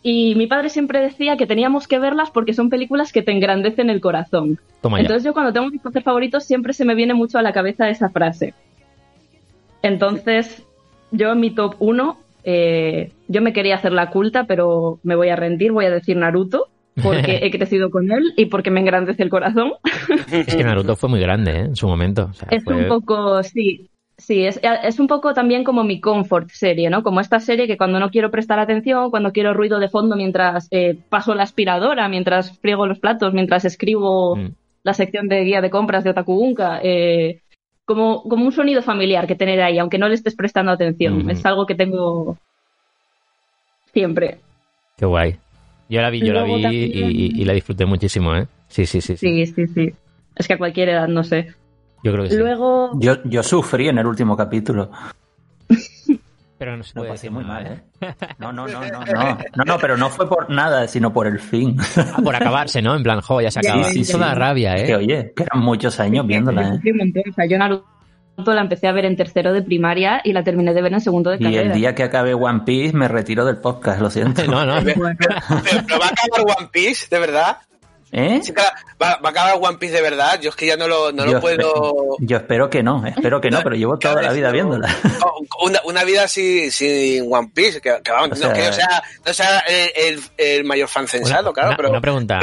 S5: Y mi padre siempre decía que teníamos que verlas porque son películas que te engrandecen el corazón.
S2: Toma.
S5: Entonces yo cuando tengo mis hacer favoritos siempre se me viene mucho a la cabeza esa frase. Entonces, yo en mi top 1, yo me quería hacer la culta, pero me voy a rendir, voy a decir Naruto, porque *laughs* he crecido con él y porque me engrandece el corazón.
S2: Es que Naruto fue muy grande ¿eh? en su momento. O sea,
S5: Es
S2: fue-
S5: un poco, sí. Sí, es, es, un poco también como mi comfort serie, ¿no? Como esta serie que cuando no quiero prestar atención, cuando quiero ruido de fondo mientras eh, paso la aspiradora, mientras friego los platos, mientras escribo mm. la sección de guía de compras de Otaku eh, como, como un sonido familiar que tener ahí, aunque no le estés prestando atención. Mm. Es algo que tengo siempre.
S2: Qué guay. Yo la vi, yo la vi y, y, la disfruté muchísimo, ¿eh? Sí, sí, sí,
S5: sí. Sí, sí, sí. Es que a cualquier edad, no sé.
S2: Yo creo que
S5: Luego...
S4: Yo, yo sufrí en el último capítulo.
S2: Pero no se *laughs* puede decir muy mal, ¿eh?
S4: No, no, no, no, *laughs* no. No, no, pero no fue por nada, sino por el fin.
S2: Ah, por acabarse, ¿no? En plan, jo, ya se acaba. Sí, sí, Toda rabia, ¿eh?
S4: Que oye, que eran muchos años viéndola, ¿eh?
S5: O sea, yo Naruto la empecé a ver en tercero de primaria y la terminé de ver en segundo de carrera.
S4: Y el día que acabe One Piece me retiro del podcast, lo siento. *laughs*
S2: no, no.
S6: ¿Pero, va a acabar One Piece, de verdad?
S4: ¿Eh?
S6: ¿Va, a acabar One Piece de verdad? Yo es que ya no lo, no lo puedo.
S4: yo espero que no, espero que no, pero llevo toda la vida viéndola.
S6: Una, una vida sin, sin One Piece, que, vamos, no, que no sea, no sea el, el, mayor fan censado, claro.
S2: Una,
S6: pero,
S2: una pregunta: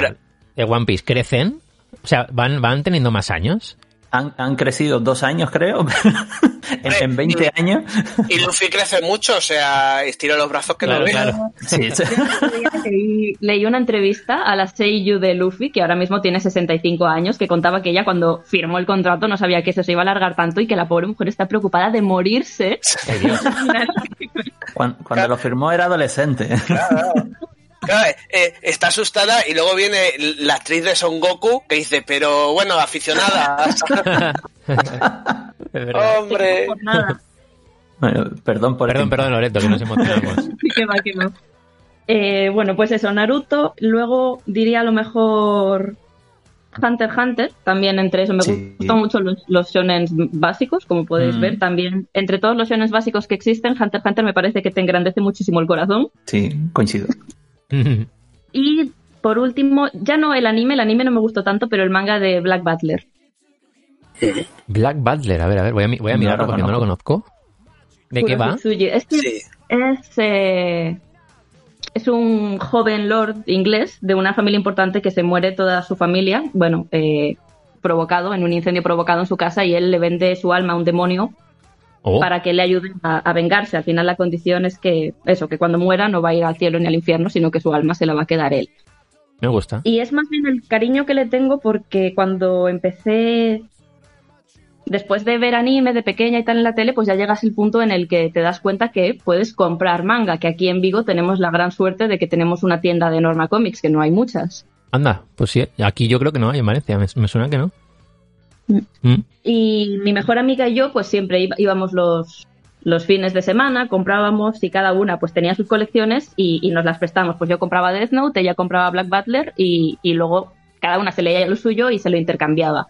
S2: ¿el One Piece crecen? O sea, ¿van, van teniendo más años?
S4: Han, han crecido dos años, creo, *laughs* en, en, 20 años.
S6: Y Luffy crece mucho, o sea, estira los brazos que
S2: claro,
S6: lo.
S2: Claro. Sí,
S5: leí, leí, una entrevista a la Seiyu de Luffy, que ahora mismo tiene 65 años, que contaba que ella cuando firmó el contrato no sabía que eso se iba a alargar tanto y que la pobre mujer está preocupada de morirse. *laughs*
S4: cuando, cuando lo firmó era adolescente.
S6: Claro. Claro, eh, está asustada y luego viene la actriz de Son Goku que dice, pero bueno, aficionada. *laughs* Hombre.
S4: Bueno, perdón por
S2: Perdón, perdón, Loreto, que nos emocionamos. *laughs*
S5: que va, que. Eh, bueno, pues eso, Naruto. Luego diría a lo mejor Hunter x Hunter. También entre eso me gustan mucho los, los shonen básicos, como podéis mm. ver. También entre todos los shonen básicos que existen, Hunter x Hunter me parece que te engrandece muchísimo el corazón.
S4: Sí, coincido. *laughs*
S5: y por último, ya no el anime, el anime no me gustó tanto, pero el manga de Black Butler. *laughs*
S2: Black Butler, a ver, a ver, voy a, voy a mirarlo porque no lo conozco. ¿De qué va?
S5: Es, es, eh, es, un joven lord inglés de una familia importante que se muere toda su familia, bueno, eh, provocado, en un incendio provocado en su casa y él le vende su alma a un demonio Oh. para que le ayuden a, vengarse. Al final la condición es que eso, que cuando muera no va a ir al cielo ni al infierno, sino que su alma se la va a quedar él.
S2: Me gusta.
S5: Y es más bien el cariño que le tengo porque cuando empecé, después de ver anime de pequeña y tal en la tele, pues ya llegas al punto en el que te das cuenta que puedes comprar manga, que aquí en Vigo tenemos la gran suerte de que tenemos una tienda de Norma Comics, que no hay muchas.
S2: Anda, pues sí, aquí yo creo que no hay en Valencia, me suena que no.
S5: Mm. Y mi mejor amiga y yo, pues siempre íbamos los, los fines de semana, comprábamos y cada una pues tenía sus colecciones y, nos las prestamos. Pues yo compraba Death Note, ella compraba Black Butler y, luego cada una se leía lo suyo y se lo intercambiaba.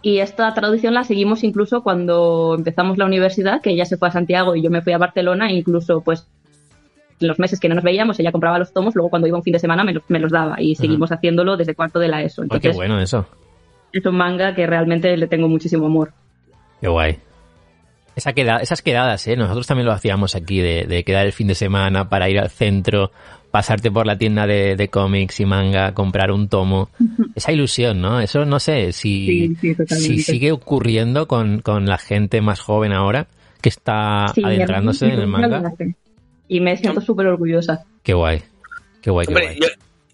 S5: Y esta tradición la seguimos incluso cuando empezamos la universidad, que ella se fue a Santiago y yo me fui a Barcelona, incluso pues en los meses que no nos veíamos, ella compraba los tomos, luego cuando iba un fin de semana me los, daba y seguimos haciéndolo desde cuarto de la ESO.
S2: qué bueno eso
S5: es un manga que realmente le tengo muchísimo amor.
S2: Qué guay. Esa queda, esas quedadas, ¿eh? Nosotros también lo hacíamos aquí, de, quedar el fin de semana para ir al centro, pasarte por la tienda de, cómics y manga, comprar un tomo. Esa ilusión, ¿no? Eso no sé si, si sigue ocurriendo con, la gente más joven ahora que está adentrándose en el manga.
S5: Y me siento súper orgullosa.
S2: Qué guay. Qué guay, qué guay.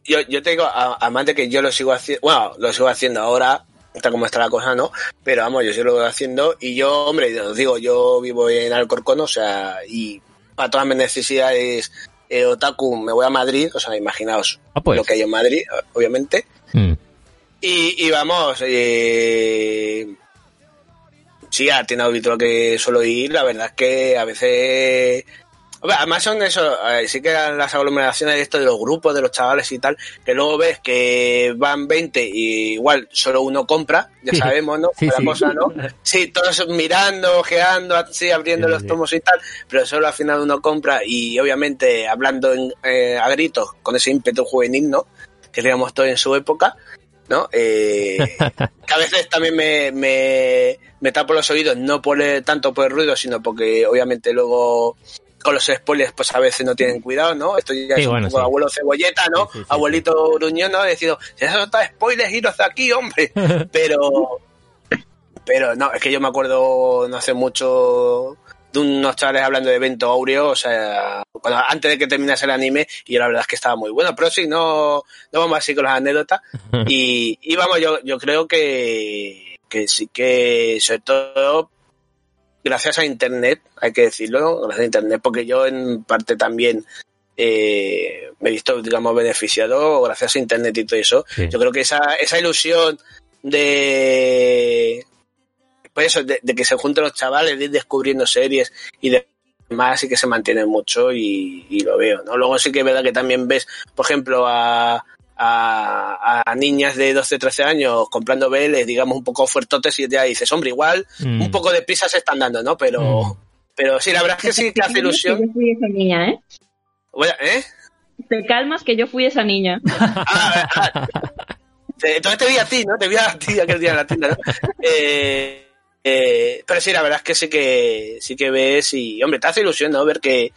S6: Yo, yo, te digo, además de que yo lo sigo haciendo, bueno, lo sigo haciendo ahora, está como está la cosa, ¿no? Pero vamos, yo sí lo voy haciendo y yo, hombre, os digo, yo vivo en Alcorcón, o sea, y para todas mis necesidades eh, otaku me voy a Madrid, o sea, imaginaos
S2: ah, pues.
S6: lo que hay en Madrid, obviamente. Y, y, vamos, eh, sí, a tienda habitual que suelo ir, la verdad es que a veces Además son eso, sí que eran las aglomeraciones de esto de los grupos, de los chavales y tal, que luego ves que van 20 y igual solo uno compra, ya sabemos, ¿no?
S2: Sí,
S6: sí. Cosa, ¿no? sí, todos mirando, ojeando, así, abriendo los tomos y tal, pero solo al final uno compra y obviamente hablando eh, a gritos con ese ímpetu juvenil, ¿no? Que teníamos todos en su época, ¿no? Eh, *laughs* que a veces también me, me, me tapo los oídos, no por tanto por el ruido, sino porque obviamente luego con los spoilers, pues a veces no tienen cuidado, ¿no? Esto ya es un poco abuelo cebolleta, ¿no? Abuelito gruñón, ¿no? Ha decidido, si eso está spoilers, iros de aquí, hombre. *laughs* Pero, Pero no, es que yo me acuerdo no hace mucho de unos chavales hablando de evento Aureo, o sea, cuando, antes de que terminase el anime, y la verdad es que estaba muy bueno. Pero sí, no, no vamos así con las anécdotas. *laughs* y, y vamos, yo, yo creo que, que sí que, sobre todo, gracias a Internet, hay que decirlo, gracias a Internet, porque yo en parte también eh, me he visto, digamos, beneficiado gracias a Internet y todo eso.
S2: Sí.
S6: Yo creo que esa, esa ilusión de, pues eso, de, de que se junten los chavales, de ir descubriendo series y demás, y que se mantiene mucho y, y lo veo, ¿no? Luego sí que es verdad que también ves, por ejemplo, a, a, a niñas de 12, 13 años comprando BL, digamos, un poco fuertotes y ya dices, hombre, igual
S2: Mm.
S6: un poco de prisa se están dando, ¿no? Pero,
S2: Mm.
S6: pero sí, la verdad es que sí que hace ilusión.
S5: Yo fui esa niña, ¿eh?
S6: Bueno, ¿eh?
S5: Te calmas que yo fui esa niña. *laughs*
S6: Ah, ah, entonces te vi a ti, ¿no? Te vi a ti aquel día en la tienda, ¿no? Eh, eh, pero sí, la verdad es que sí que sí que ves y, hombre, te hace ilusión, ¿no? Ver que,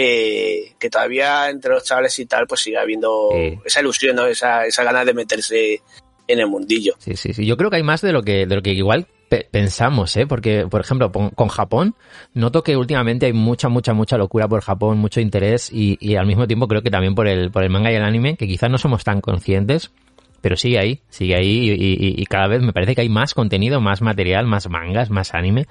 S6: que, que todavía entre los chavales y tal, pues sigue habiendo
S2: Sí.
S6: esa ilusión, ¿no? Esa, esa ganas de meterse en el mundillo.
S2: Sí, sí, sí. Yo creo que hay más de lo que, de lo que igual pe- pensamos, ¿eh? Porque, por ejemplo, con Japón, noto que últimamente hay mucha, mucha, mucha locura por Japón, mucho interés y, y al mismo tiempo creo que también por el, por el manga y el anime, que quizás no somos tan conscientes, pero sigue ahí, sigue ahí y, y- y cada vez me parece que hay más contenido, más material, más mangas, más anime.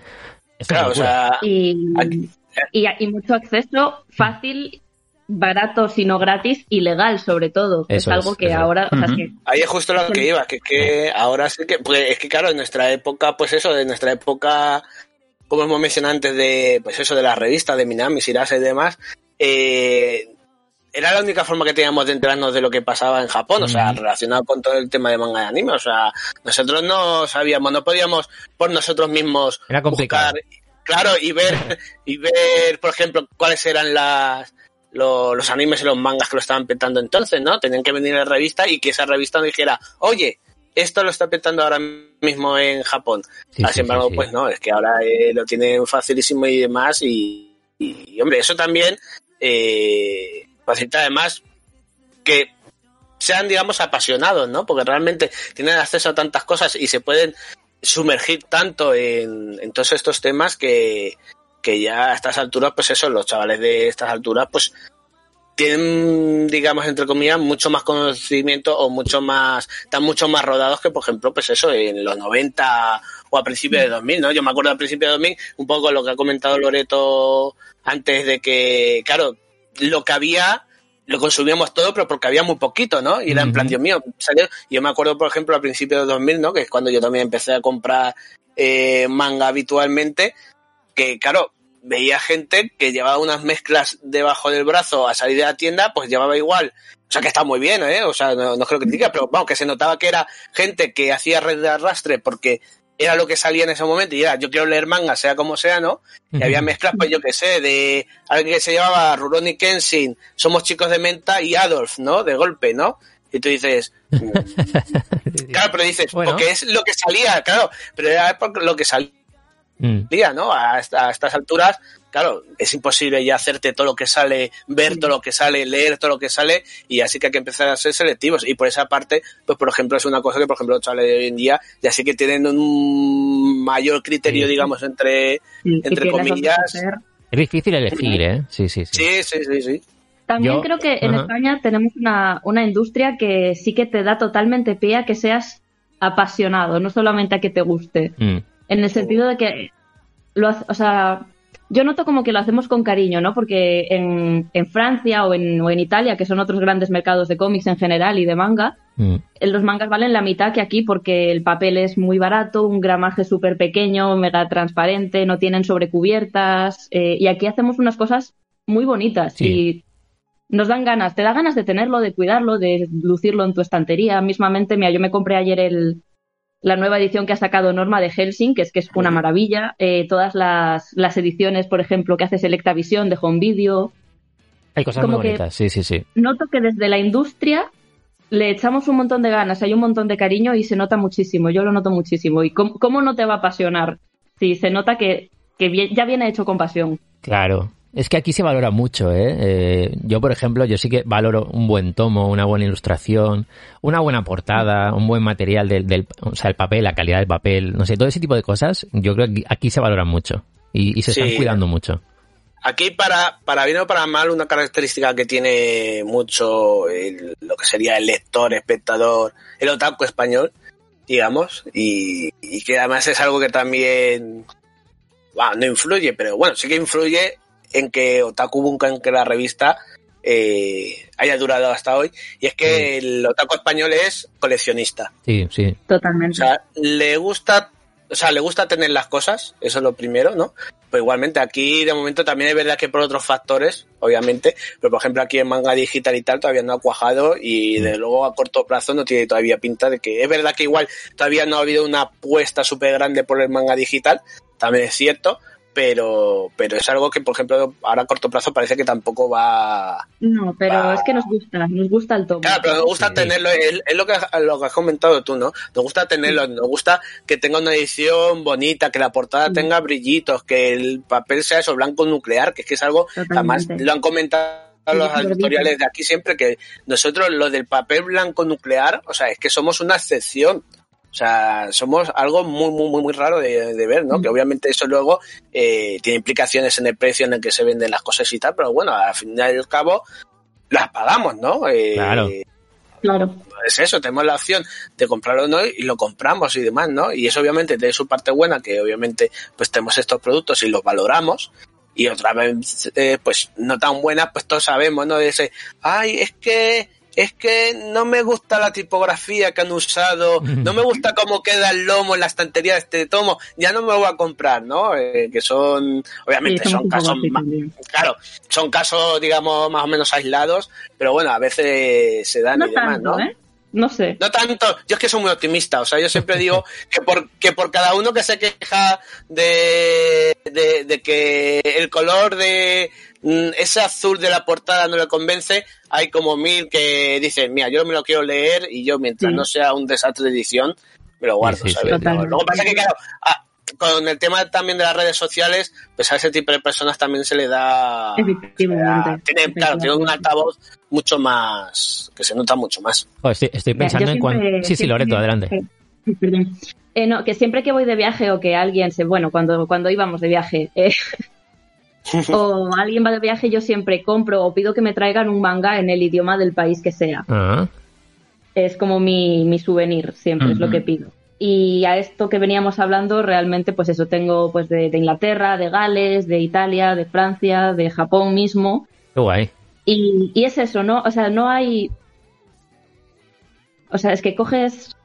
S6: Claro, o sea,
S5: Y,
S6: Aquí-
S5: y, y mucho acceso fácil, barato, sino gratis y legal, sobre todo. que es algo
S2: es,
S5: que
S2: eso
S5: ahora. o sea, es
S4: Ujú.
S5: que
S6: Ahí es justo lo que iba, que, que ahora sí que, pues es que claro, en nuestra época, pues eso, de nuestra época, como hemos mencionado antes de, pues eso, de las revistas de Minami, Sirasa y demás, eh, era la única forma que teníamos de enterarnos de lo que pasaba en Japón, o sea, relacionado con todo el tema de manga y anime, o sea, nosotros no sabíamos, no podíamos por nosotros mismos
S2: Era complicado.
S6: buscar, claro, y ver, y ver, por ejemplo, cuáles eran las, lo- los animes y los mangas que lo estaban petando entonces, ¿no? Tenían que venir a la revista y que esa revista nos dijera, oye, esto lo está petando ahora mismo en Japón.
S2: Sí, sí,
S6: Sin embargo,
S2: sí.
S6: pues no, es que ahora eh, lo tienen facilísimo y demás y, y, hombre, eso también eh, facilita además que sean, digamos, apasionados, ¿no? Porque realmente tienen acceso a tantas cosas y se pueden sumergir tanto en, todos estos temas que, que ya a estas alturas, pues eso, los chavales de estas alturas, pues tienen, digamos, entre comillas, mucho más conocimiento o mucho más, están mucho más rodados que, por ejemplo, pues eso, en los 90 o a principios de 2000, ¿no? Yo me acuerdo al principio de 2000, un poco lo que ha comentado Loreto antes de que, claro, lo que había lo consumíamos todo, pero porque había muy poquito, ¿no? Y era en plan. Dios mío, salió. y Yo me acuerdo, por ejemplo, al principio de 2000, ¿no? Que es cuando yo también empecé a comprar eh, manga habitualmente, que, claro, veía gente que llevaba unas mezclas debajo del brazo a salir de la tienda, pues llevaba igual. O sea, que está muy bien, ¿eh? O sea, no, no es que critique, pero vamos, que se notaba que era gente que hacía red de arrastre porque era lo que salía en ese momento y era, yo quiero leer manga, sea como sea, ¿no? Y había mezclas, pues yo qué sé, de alguien que se llamaba Rurouni Kenshin, Somos chicos de menta y Adolf, ¿no? De golpe, ¿no? Y tú dices, mm, *laughs* claro, pero dices,
S2: Bueno.
S6: porque es lo que salía, claro, pero era lo que salía,
S2: Mm.
S6: ¿no? A estas alturas, claro, es imposible ya hacerte todo lo que sale, ver todo lo que sale, leer todo lo que sale, y así que hay que empezar a ser selectivos. Y por esa parte, pues por ejemplo, es una cosa que, por ejemplo, los chavales de hoy en día ya sí que tienen un mayor criterio,
S2: Sí.
S6: digamos, entre, entre comillas.
S2: Es difícil elegir, ¿eh? Sí, sí, sí.
S6: Sí, sí, sí, sí.
S5: También
S2: Yo-
S5: creo que en. España tenemos una, una industria que sí que te da totalmente pie a que seas apasionado, no solamente a que te guste.
S2: Mm.
S5: En el sentido de que, lo, o sea, yo noto como que lo hacemos con cariño, ¿no? Porque en, en Francia o en, o en Italia, que son otros grandes mercados de cómics en general y de manga,
S2: Mm.
S5: eh, los mangas valen la mitad que aquí porque el papel es muy barato, un gramaje súper pequeño, mega transparente, no tienen sobrecubiertas, eh, y aquí hacemos unas cosas muy bonitas
S2: Sí.
S5: y nos dan ganas, te da ganas de tenerlo, de cuidarlo, de lucirlo en tu estantería. Mismamente, mira, yo me compré ayer el, la nueva edición que ha sacado Norma de Helsing, que es que es una maravilla. Eh, todas las, las ediciones, por ejemplo, que hace Selecta Visión de Home Video.
S2: Hay cosas
S5: Como
S2: muy bonitas, sí, sí, sí.
S5: Noto que desde la industria le echamos un montón de ganas, hay un montón de cariño y se nota muchísimo. Yo lo noto muchísimo. ¿Y cómo, cómo no te va a apasionar? Si se nota que, que bien- ya viene hecho con pasión.
S2: Claro. Es que aquí se valora mucho, ¿eh? ¿eh? Yo, por ejemplo, yo sí que valoro un buen tomo, una buena ilustración, una buena portada, un buen material del, del o sea, el papel, la calidad del papel, no sé, todo ese tipo de cosas, yo creo que aquí se valoran mucho y, se están cuidando mucho.
S6: Aquí, para, para bien o para mal, una característica que tiene mucho lo que sería el lector, espectador, el otaku español, digamos, y, y que además es algo que también no influye, pero bueno, sí que influye en que Otaku Bunka, en que la revista eh, haya durado hasta hoy. Y es que el otaku español es coleccionista.
S2: Sí, sí.
S5: Totalmente.
S6: O sea, le gusta, o sea, le gusta tener las cosas, eso es lo primero, ¿no? Pues igualmente aquí de momento también es verdad que por otros factores, obviamente, pero por ejemplo aquí en manga digital y tal todavía no ha cuajado y de luego a corto plazo no tiene todavía pinta de que es verdad que igual todavía no ha habido una apuesta súper grande por el manga digital, también es cierto, pero, pero es algo que, por ejemplo, ahora a corto plazo parece que tampoco va.
S5: No, pero es que nos gusta, nos gusta el tomo.
S6: Claro, pero nos gusta tenerlo, es, lo, que, lo que has comentado tú, ¿no? Nos gusta tenerlo, nos gusta que tenga una edición bonita, que la portada tenga brillitos, que el papel sea eso blanco nuclear, que es que es algo, además lo han comentado los editoriales de aquí siempre que nosotros lo del papel blanco nuclear, o sea, es que somos una excepción. O sea, somos algo muy, muy, muy, muy raro de, ver, ¿no? Que obviamente eso luego eh, tiene implicaciones en el precio en el que se venden las cosas y tal, pero bueno, al fin y al cabo las pagamos, ¿no?
S2: Eh, claro.
S5: Claro.
S6: Es eso, tenemos la opción de comprarlo no y lo compramos y demás, ¿no? Y eso obviamente tiene su parte buena, que obviamente pues tenemos estos productos y los valoramos, y otra vez, eh, pues no tan buenas, pues todos sabemos, ¿no? De ese, ay, es que es que no me gusta la tipografía que han usado, no me gusta cómo queda el lomo en la estantería de este tomo, ya no me lo voy a comprar, ¿no? Eh, que son, obviamente son casos, claro, son casos, digamos, más o menos aislados, pero bueno, a veces se dan y demás, ¿no? ¿eh?
S5: No sé.
S6: No tanto, yo es que soy muy optimista, o sea, yo siempre digo *laughs* que por, que por cada uno que se queja de, de que el color de, ese azul de la portada no le convence, hay como mil que dicen, mira, yo me lo quiero leer y yo mientras no sea un desastre de edición, me lo guardo. Luego pasa que, claro, con el tema también de las redes sociales, pues a ese tipo de personas también se le da...
S5: Efectivamente.
S6: tiene, claro, tiene un altavoz mucho más, que se nota mucho más.
S2: estoy, pensando en cuando... Sí, sí, Loreto, adelante.
S5: perdón. Eh, no, que siempre que voy de viaje o que alguien se, bueno, cuando, cuando íbamos de viaje, eh, o *laughs* alguien va de viaje, yo siempre compro o pido que me traigan un manga en el idioma del país que sea.
S2: Ah.
S5: Es como mi, mi souvenir, siempre es lo que pido. Y a esto que veníamos hablando, realmente, pues eso, tengo pues de, Inglaterra, de Gales, de Italia, de Francia, de Japón mismo.
S2: Qué guay.
S5: Y, y es eso, ¿no? O sea, no hay. O sea, es que coges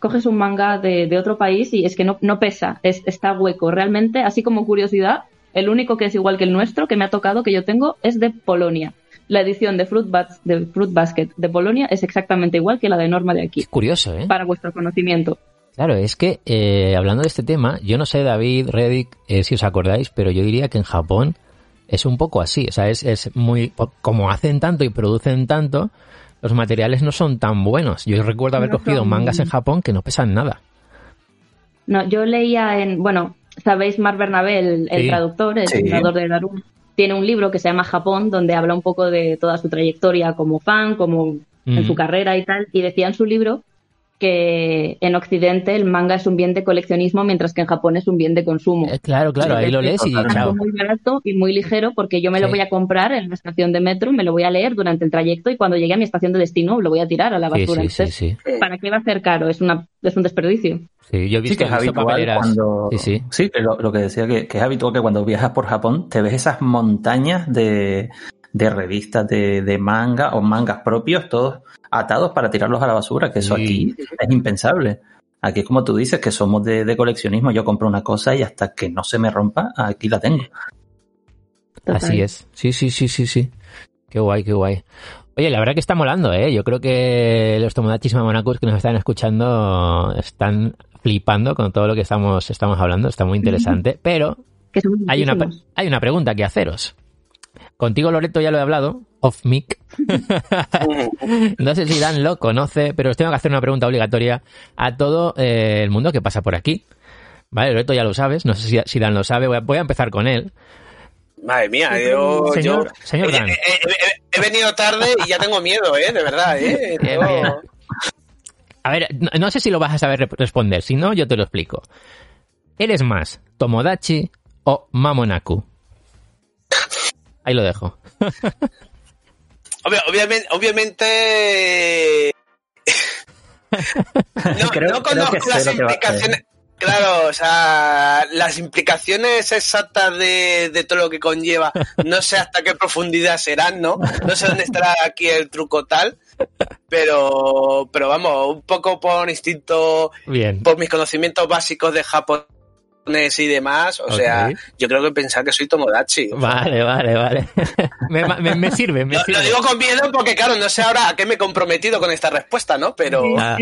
S5: coges un manga de, de, otro país y es que no, no pesa, es, está hueco. Realmente, así como curiosidad, el único que es igual que el nuestro, que me ha tocado, que yo tengo, es de Polonia. La edición de Fruit, de Fruit Basket de Polonia es exactamente igual que la de Norma de aquí.
S2: Es curioso, ¿eh?
S5: Para vuestro conocimiento.
S2: Claro, es que eh, hablando de este tema, yo no sé, David, Reddick, eh, si os acordáis, pero yo diría que en Japón es un poco así. O sea, es, es muy. Como hacen tanto y producen tanto, los materiales no son tan buenos. Yo recuerdo haber cogido mangas en Japón que no pesan nada.
S5: No, yo leía en. Bueno, sabéis, Mar Bernabé, el, traductor, el de Darum, tiene un libro que se llama Japón, donde habla un poco de toda su trayectoria como fan, como en su carrera y tal, y decía en su libro que en Occidente el manga es un bien de coleccionismo, mientras que en Japón es un bien de consumo.
S2: Eh, claro, claro, ahí lo lees y
S5: Es muy barato y muy ligero porque yo me lo voy a comprar en la estación de metro, me lo voy a leer durante el trayecto y cuando llegue a mi estación de destino lo voy a tirar a la basura. ¿Para qué va a ser caro? Es, una, es un desperdicio.
S2: Sí, yo he visto
S4: que es habitual cuando...
S2: Sí,
S4: sí. lo, que decía que, que es habitual que cuando viajas por Japón te ves esas montañas de, de revistas de, de, manga o mangas propios, todos atados para tirarlos a la basura, que eso aquí es impensable. Aquí es como tú dices, que somos de, coleccionismo, yo compro una cosa y hasta que no se me rompa, aquí la tengo.
S2: Así es. Sí, sí, sí, sí, sí. Qué guay, qué guay. Oye, la verdad que está molando, ¿eh? Yo creo que los tomodachis mamonacos que nos están escuchando están flipando con todo lo que estamos, estamos hablando. Está muy interesante. Pero hay una, hay una pregunta que haceros. Contigo, Loreto, ya lo he hablado, off mic. *laughs* no sé si Dan lo conoce, pero os tengo que hacer una pregunta obligatoria a todo eh, el mundo que pasa por aquí. Vale, Loreto ya lo sabes, no sé si, Dan lo sabe, voy a, empezar con él.
S6: Madre mía, yo,
S2: Señor-
S6: yo-
S2: señor
S6: he,
S2: Dan.
S6: he- he- he venido tarde y ya tengo miedo, ¿eh? De verdad, ¿eh? *laughs*
S2: Bien,
S6: Yo-
S2: bien. A ver, no, no sé si lo vas a saber re- responder, si no, yo te lo explico. ¿Eres más Tomodachi o Mamonaku? *laughs* Ahí lo dejo.
S6: Obvia- obviamente, obviamente *laughs* no,
S4: Creo-
S6: no
S4: creo
S6: conozco las implicaciones. Claro, o sea, las implicaciones exactas de, de todo lo que conlleva, no sé hasta qué profundidad serán, ¿no? No sé dónde estará aquí el truco tal, pero, pero vamos, un poco por instinto,
S2: Bien.
S6: por mis conocimientos básicos de japonés y demás, o
S2: Ok.
S6: sea, yo creo que pensar que soy Tomodachi.
S2: Vale, vale, vale. *laughs* me, me- me sirve, me
S6: Lo, lo
S2: sirve.
S6: digo con miedo porque, claro, no sé ahora a qué me he comprometido con esta respuesta, ¿no? Pero...
S2: Ah.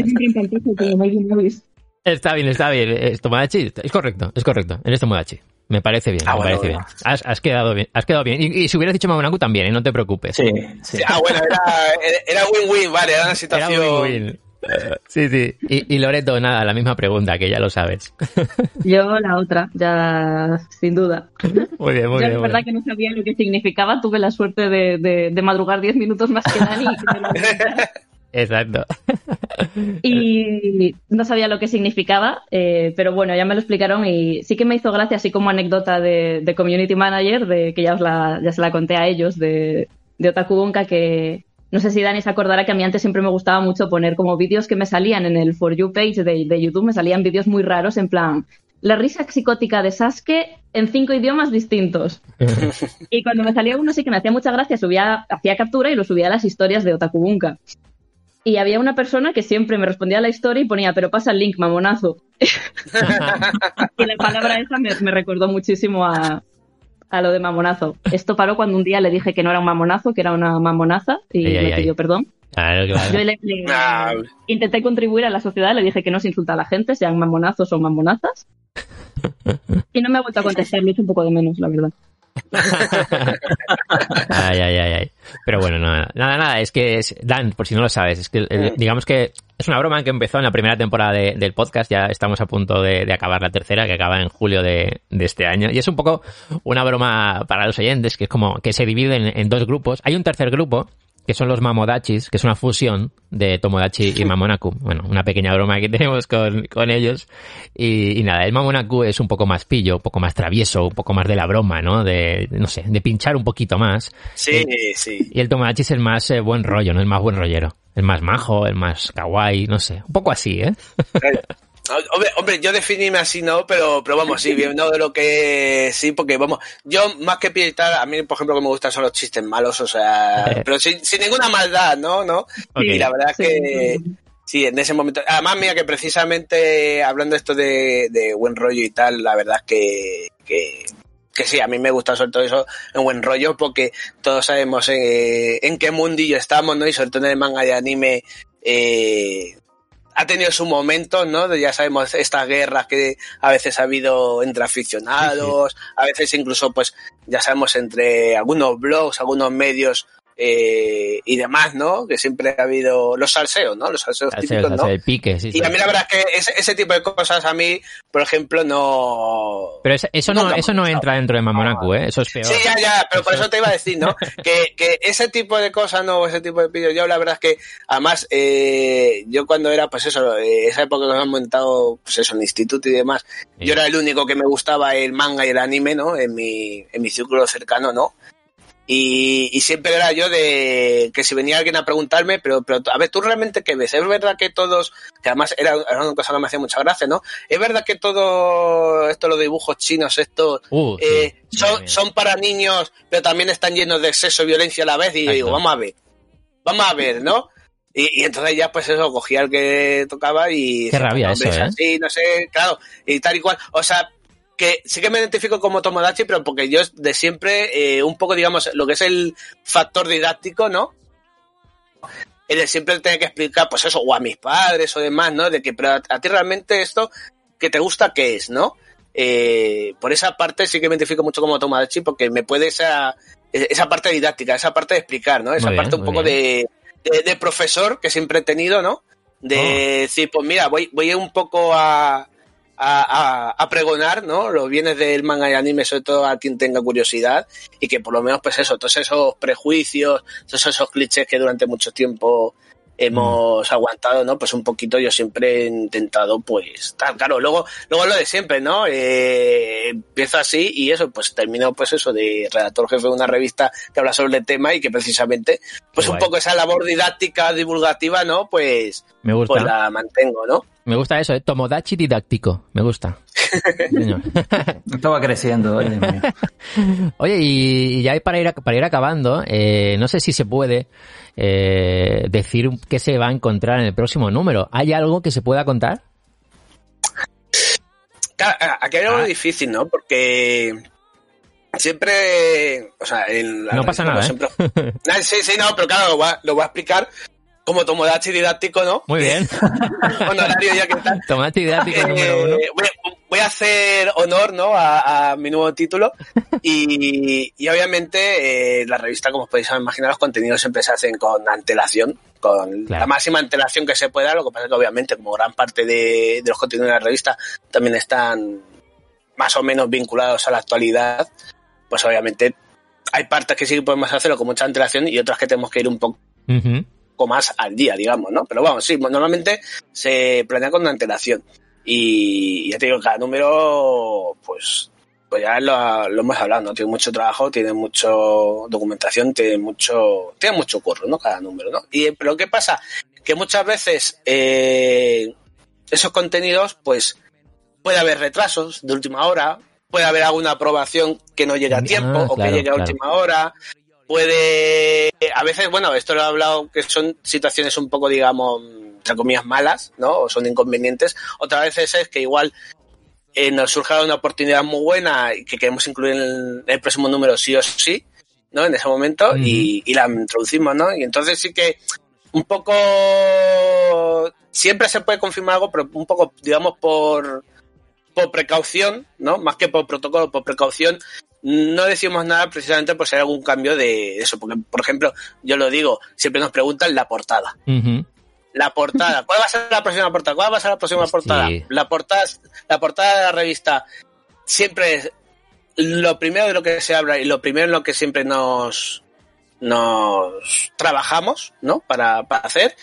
S2: Está bien, está bien. Es Tomodachi, es correcto, es correcto. Eres Tomodachi. Me parece bien,
S6: Ah,
S2: me
S6: bueno,
S2: parece
S6: bueno.
S2: bien. Has, has quedado bien, has quedado bien. Y, y si hubieras dicho Mamonaku también, ¿eh? no te preocupes.
S4: Sí, sí.
S6: Ah, bueno, era, era win-win, vale, era una
S2: Era
S6: situación...
S2: win-win. *laughs* Sí, sí. Y, y Loreto, nada, la misma pregunta, que ya lo sabes. *laughs*
S5: Yo la otra, ya sin duda.
S2: Muy bien, muy
S5: Yo
S2: bien.
S5: la
S2: muy
S5: verdad
S2: bien.
S5: que no sabía lo que significaba, tuve la suerte de, de, de madrugar 10 minutos más que Dani y. *laughs*
S2: Exacto.
S5: y no sabía lo que significaba, eh, pero bueno, ya me lo explicaron y sí que me hizo gracia, así como anécdota de, de Community Manager, de que ya, os la, ya se la conté a ellos, de, de Otaku Gonka, que no sé si Dani se acordará que a mí antes siempre me gustaba mucho poner como vídeos que me salían en el For You page de, de YouTube, me salían vídeos muy raros en plan... La risa psicótica de Sasuke en cinco idiomas distintos. *laughs* Y cuando me salía uno sí que me hacía mucha gracia, subía, hacía captura y lo subía a las historias de Otaku Bunka. Y había una persona que siempre me respondía a la historia y ponía, pero pasa el link, mamonazo. *laughs* y la palabra esa me, me recordó muchísimo a, a lo de mamonazo. Esto paró cuando un día le dije que no era un mamonazo, que era una mamonaza y
S2: Ay,
S5: me
S2: ay.
S5: pidió perdón.
S2: Claro, claro.
S5: Yo le- le-
S6: Ah,
S5: intenté contribuir a la sociedad, le dije que no se insulta a la gente, sean mamonazos o mamonazas. *laughs* Y no me ha vuelto a contestar, lo he hecho un poco de menos, la verdad. *laughs*
S2: Ay, ay, ay, ay. Pero bueno, nada, nada, nada, es que es, Dan, por si no lo sabes, es que digamos que es una broma que empezó en la primera temporada de- del podcast, ya estamos a punto de, acabar la tercera, que acaba en julio de, este año, y es un poco una broma para los oyentes, que es como que se divide en, en dos grupos. Hay un tercer grupo, que son los Mamodachis, que es una fusión de Tomodachi y *laughs* Mamonaku. Bueno, una pequeña broma que tenemos con, con ellos. Y, y nada, el Mamonaku es un poco más pillo, un poco más travieso, un poco más de la broma, ¿no? De, no sé, de pinchar un poquito más.
S6: sí, sí.
S2: Y el Tomodachi es el más eh, buen rollo, ¿no? El más buen rollero. El más majo, el más kawaii, no sé. Un poco así, ¿eh? *laughs*
S6: Hombre, hombre, yo definirme así no, pero, pero vamos, sí, viendo de lo que sí, porque vamos, yo más que pintar, a mí, por ejemplo, que me gustan son los chistes malos, o sea,
S2: Eh.
S6: pero sin, sin ninguna maldad, ¿no? ¿No? Y la verdad
S5: Sí,
S6: que
S5: sí.
S6: en ese momento, además, mira que precisamente hablando esto de, de buen rollo y tal, la verdad es que, que, que sí, a mí me gusta sobre todo eso en buen rollo, porque todos sabemos eh, en qué mundillo estamos, ¿no? Y sobre todo en el manga de anime, eh, ha tenido su momento, ¿no? De, Ya sabemos estas guerras que a veces ha habido entre aficionados, a veces incluso, pues, ya sabemos entre algunos blogs, algunos medios eh, y demás, ¿no? Que siempre ha habido los salseos, ¿no? Los salseos
S2: Salseo,
S6: típicos,
S2: salseo,
S6: ¿no?
S2: el pique, sí, sí.
S6: Y a mí la verdad es que ese, ese tipo de cosas a mí, por ejemplo, no...
S2: Pero eso, eso no, eso no entra dentro de Mamonaku, ¿eh? Eso es peor.
S6: Sí, ya, ya, pero por eso te iba a decir, ¿no? *laughs* Que, que ese tipo de cosas, ¿no? Ese tipo de vídeos, yo la verdad es que, además, eh, yo cuando era, pues eso, eh, esa época que nos han montado, pues eso, en el instituto y demás,
S2: Sí.
S6: yo era el único que me gustaba el manga y el anime, ¿no? En mi, en mi círculo cercano, ¿no? Y, y siempre era yo de que si venía alguien a preguntarme, pero, pero a ver, ¿tú realmente qué ves? ¿Es verdad que todos, que además era, era una cosa que me hacía mucha gracia, ¿no? ¿Es verdad que todo esto, los dibujos chinos, estos,
S2: Uh,
S6: eh, son, son para niños, pero también están llenos de exceso y violencia a la vez. Y yo digo, vamos a ver, vamos a ver, ¿no? Y, y entonces ya, pues eso, cogía el que tocaba y.
S2: Qué rabia
S6: "Hombre,
S2: eso,
S6: es
S2: ¿eh?
S6: así, no sé, claro, y tal y cual. O sea, que sí que me identifico como Tomodachi, pero porque yo de siempre, eh, un poco, digamos, lo que es el factor didáctico, ¿no? El de siempre tener que explicar, pues eso, o a mis padres o demás, ¿no? De que, pero a, a ti realmente esto que te gusta, ¿qué es, no? Eh, por esa parte sí que me identifico mucho como Tomodachi porque me puede esa, esa parte didáctica, esa parte de explicar, ¿no? Esa
S2: Muy bien,
S6: parte un poco de, de, de profesor que siempre he tenido, ¿no? De
S2: Oh.
S6: decir, pues mira, voy, voy un poco a, a, a, pregonar, ¿no? Los bienes del manga y anime, sobre todo a quien tenga curiosidad, y que por lo menos, pues eso, todos esos prejuicios, todos esos clichés que durante mucho tiempo hemos aguantado, ¿no? Pues un poquito yo siempre he intentado, pues, tal, claro, luego, luego lo de siempre, ¿no? Eh, empiezo así y eso, pues termino, pues eso, de redactor jefe de una revista que habla sobre el tema y que precisamente, pues un poco esa labor didáctica, divulgativa, ¿no? Pues,
S2: Me gusta.
S6: pues la mantengo, ¿no?
S2: Me gusta eso, ¿eh? Tomodachi didáctico. Me gusta. *laughs*
S4: Esto va creciendo. Oye, *laughs*
S2: oye y, y, ya para ir, para ir acabando, eh, no sé si se puede eh, decir qué se va a encontrar en el próximo número. ¿Hay algo que se pueda contar?
S6: Claro, aquí hay algo ah. difícil, ¿no? Porque siempre, o sea, en
S2: la no pasa nada. ¿eh?
S6: Siempre... *laughs* sí, sí, no, pero claro, lo voy a, lo voy a explicar como Tomodachi didáctico, ¿no?
S2: Muy bien. *laughs*
S6: Honorario ya que tal.
S2: Tomodachi didáctico eh, número uno.
S6: Voy a, voy a, hacer honor, ¿no? A, a mi nuevo título. *laughs* Y, y obviamente eh, la revista, como os podéis imaginar, los contenidos siempre se hacen con antelación, con claro. la máxima antelación que se pueda. Lo que pasa es que obviamente, como gran parte de, de los contenidos de la revista también están más o menos vinculados a la actualidad, pues obviamente hay partes que sí podemos hacerlo con mucha antelación y otras que tenemos que ir un poco
S2: uh -huh
S6: más al día, digamos, ¿no? Pero vamos, sí, normalmente se planea con antelación. Y ya te digo, cada número, pues, pues ya lo, lo hemos hablado, ¿no? Tiene mucho trabajo, tiene mucho documentación, tiene mucho, tiene mucho curro, ¿no? Cada número, ¿no? Y, pero ¿qué pasa? Que muchas veces eh, esos contenidos, pues, puede haber retrasos de última hora, puede haber alguna aprobación que no llegue a tiempo ah, o claro, que llegue a claro. última hora, puede. A veces, bueno, esto lo he hablado que son situaciones un poco, digamos, entre comillas, malas, ¿no? O son inconvenientes. Otras veces es que igual eh, nos surge una oportunidad muy buena y que queremos incluir en el próximo número sí o sí, ¿no? En ese momento y, y, la introducimos, ¿no? Y entonces sí que un poco. Siempre se puede confirmar algo, pero un poco, digamos, por por precaución, ¿no? Más que por protocolo, por precaución, no decimos nada precisamente por si hay algún cambio de eso, porque, por ejemplo, yo lo digo, siempre nos preguntan la portada.
S2: Uh -huh.
S6: La portada, ¿cuál va a ser la próxima portada? ¿Cuál va a ser la próxima portada? La portada, la portada de la revista siempre es lo primero de lo que se habla y lo primero en lo que siempre nos nos trabajamos, ¿no? Para, para hacer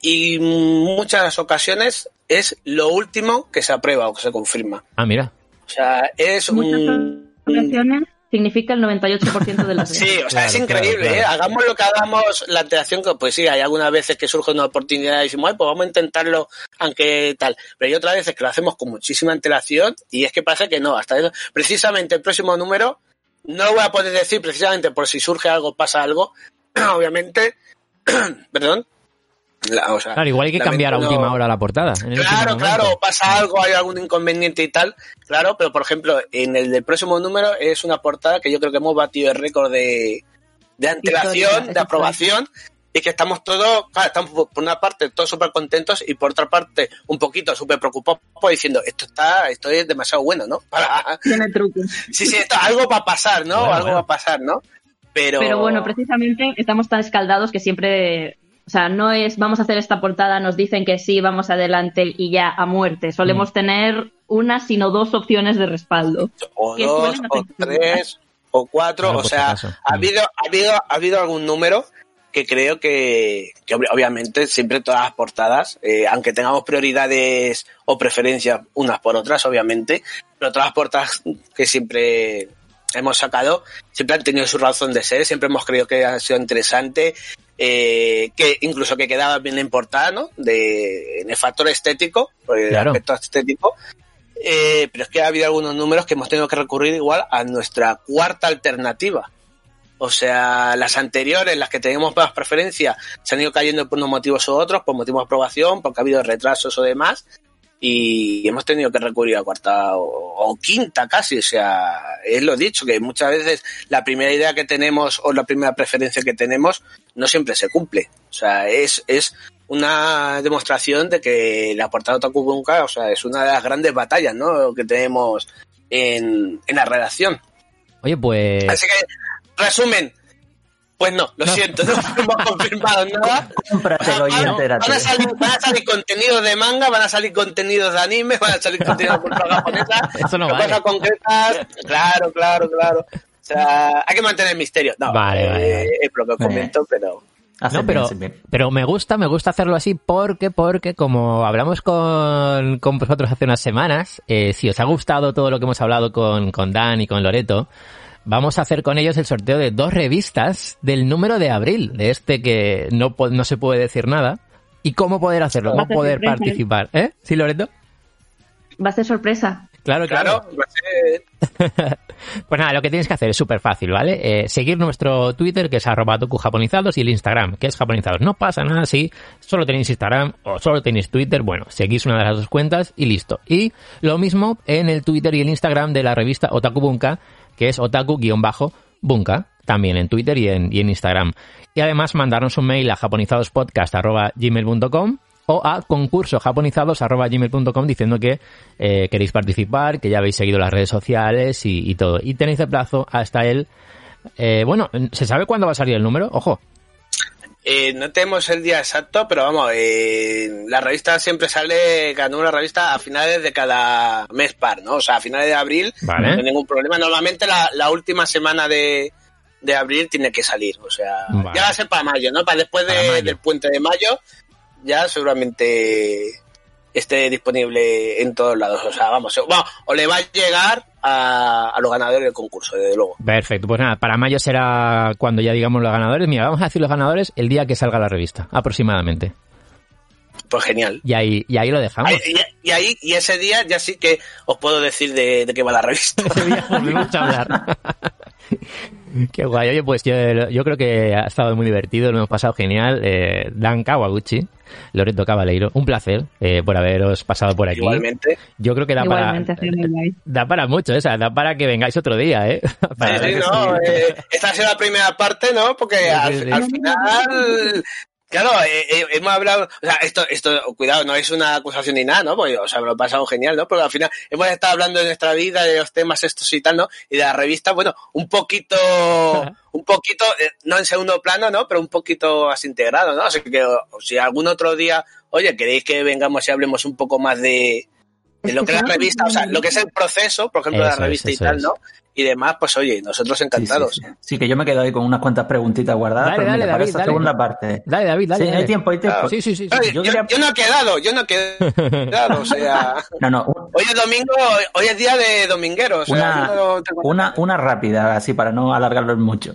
S6: y muchas ocasiones es lo último que se aprueba o que se confirma.
S2: Ah, mira.
S6: O sea, es
S5: Muchas un significa el 98% de las
S6: veces. Sí, o sea, claro, es increíble, claro, claro. ¿eh? Hagamos lo que hagamos, la antelación, que pues sí, hay algunas veces que surge una oportunidad y decimos, pues vamos a intentarlo, aunque tal. Pero hay otras veces que lo hacemos con muchísima antelación y es que pasa que no, hasta eso. Precisamente el próximo número, no lo voy a poder decir precisamente por si surge algo, pasa algo, *clears throat* obviamente, *clears throat* perdón,
S2: la, o sea, claro, igual hay que cambiar a última hora la portada.
S6: claro, claro, pasa algo, hay algún inconveniente y tal, claro, pero por ejemplo, en el del próximo número es una portada que yo creo que hemos batido el récord de, de antelación, de aprobación, y que estamos todos, claro, estamos por una parte todos súper contentos y por otra parte un poquito súper preocupados pues, diciendo, esto está, esto es demasiado bueno, ¿no? *laughs* Para...
S5: Tiene trucos.
S6: Sí, sí, esto, algo va a pasar, ¿no? Bueno, algo bueno. va a pasar, ¿no? Pero...
S5: Pero bueno, precisamente estamos tan escaldados que siempre o sea, no es vamos a hacer esta portada, nos dicen que sí, vamos adelante y ya a muerte. Solemos mm. tener una, sino dos opciones de respaldo.
S6: O dos, o tres, o cuatro. Claro, o sea, ha habido, ha, habido, ha habido algún número que creo que, que obviamente siempre todas las portadas, eh, aunque tengamos prioridades o preferencias unas por otras, obviamente, pero todas las portadas que siempre hemos sacado siempre han tenido su razón de ser, siempre hemos creído que ha sido interesante, eh, que incluso que quedaba bien la portada, ¿no? De, en el factor estético, por el claro. aspecto estético. Eh, pero es que ha habido algunos números que hemos tenido que recurrir igual a nuestra cuarta alternativa. O sea, las anteriores, las que teníamos más preferencia, se han ido cayendo por unos motivos u otros, por motivos de aprobación, porque ha habido retrasos o demás, y hemos tenido que recurrir a cuarta o, o, quinta casi, o sea, es lo dicho, que muchas veces la primera idea que tenemos o la primera preferencia que tenemos no siempre se cumple, o sea, es, es una demostración de que la portada Otaku Bunka, o sea, es una de las grandes batallas, ¿no?, que tenemos en, en la redacción.
S2: Oye, pues...
S6: Así que, resumen, Pues no, lo siento, no *laughs* hemos confirmado *laughs* nada.
S4: Cómpratelo y
S6: Van-
S4: entérate.
S6: Van a, salir, van a salir contenidos de manga, van a salir contenidos de anime, van a salir contenidos de cultura japonesa. *laughs*
S2: Eso no vale.
S6: cosas concretas. Claro, claro, claro. O sea, hay que mantener el misterio. No,
S2: Vale, vale, vale.
S6: eh, es lo que comento, pero.
S4: Hacen
S2: No, pero,
S4: bien.
S2: pero me gusta, me gusta hacerlo así porque, porque como hablamos con, con vosotros hace unas semanas, eh, si os ha gustado todo lo que hemos hablado con, con Dan y con Loreto, vamos a hacer con ellos el sorteo de dos revistas del número de abril, de este que no, no se puede decir nada. ¿Y cómo poder hacerlo? ¿Cómo poder
S5: sorpresa, ¿eh?
S2: participar? ¿Eh? ¿Sí, Loreto?
S5: Va a ser sorpresa.
S2: Claro,
S6: Claro, ser- *laughs*
S2: Pues nada, lo que tienes que hacer es súper fácil, ¿vale? Eh, seguir nuestro Twitter, que es arroba japonizados, y el Instagram, que es japonizados. No pasa nada si solo tenéis Instagram o solo tenéis Twitter. Bueno, seguís una de las dos cuentas y listo. Y lo mismo en el Twitter y el Instagram de la revista Otaku Bunka, que es otaku-bunka, también en Twitter y en, y en Instagram. Y además mandarnos un mail a japonizadospodcast.gmail.com o a concurso japonizados.gmail.com diciendo que eh, queréis participar, que ya habéis seguido las redes sociales y, y todo. Y tenéis de plazo hasta el... eh, bueno, ¿se sabe cuándo va a salir el número? Ojo.
S6: Eh, no tenemos el día exacto, pero vamos, eh, la revista siempre sale, cada número de revista a finales de cada mes par, ¿no? O sea, a finales de abril
S2: Vale.
S6: no hay ningún problema. Normalmente la, la última semana de, de abril tiene que salir, o sea,
S2: Vale.
S6: ya va a ser para mayo, ¿no? Para después de-
S2: Para mayo.
S6: del puente de mayo, ya seguramente esté disponible en todos lados. O sea, vamos, o, vamos, o le va a llegar a, a los ganadores del concurso, desde luego.
S2: Perfecto, pues nada, para mayo será cuando ya digamos los ganadores. Mira, vamos a decir los ganadores el día que salga la revista, aproximadamente.
S6: Pues genial.
S2: Y ahí, y ahí lo dejamos.
S6: Ahí- y, y ahí, y ese día ya sí que os puedo decir de, de qué va la revista.
S2: Ese día volvemos a hablar. *laughs* *laughs* Qué guay. Oye, pues yo, yo creo que ha estado muy divertido, lo hemos pasado genial. Eh, Dan Kawaguchi, Loreto Cabaleiro, un placer eh, por haberos pasado por aquí.
S6: Igualmente.
S2: Yo creo que da
S5: Igualmente,
S2: para da mucho, ¿eh? O sea, da para que vengáis otro día, ¿eh? *laughs* Para
S6: Sí, sí, no,
S2: sí.
S6: eh, esta ha sido la primera parte, ¿no? Porque
S2: Sí,
S6: al,
S2: sí, sí.
S6: al final, claro, eh, eh, hemos hablado, o sea, esto, esto, cuidado, no es una acusación ni nada, ¿no? Porque, o sea, me lo he pasado genial, ¿no? Pero al final hemos estado hablando de nuestra vida, de los temas estos y tal, ¿no? Y de la revista, bueno, un poquito, un poquito, eh, no en segundo plano, ¿no? Pero un poquito así integrado, ¿no? Así que, o- si algún otro día, oye, queréis que vengamos y hablemos un poco más de, de lo que es la revista, o sea, lo que es el proceso, por ejemplo, de la
S2: es,
S6: revista y tal. ¿no? Y demás, pues oye, nosotros
S4: Sí, sí,
S6: encantados.
S4: sí. Sí, que yo me quedo ahí con unas cuantas preguntitas guardadas,
S2: Dale,
S4: pero
S2: dale,
S4: mira, para
S2: David,
S4: esa
S2: dale.
S4: segunda parte.
S2: Dale, David, dale.
S4: sí,
S2: dale.
S4: hay tiempo, hay tiempo.
S2: Sí, sí, sí. sí.
S6: Oye,
S4: yo
S6: yo,
S4: quería-
S6: yo no he quedado, yo no he quedado, o sea, *laughs*
S4: No, no,
S6: hoy es domingo, hoy es día de dominguero, o sea,
S4: Una-
S6: no tengo
S4: una, una rápida, así para no alargarlo mucho.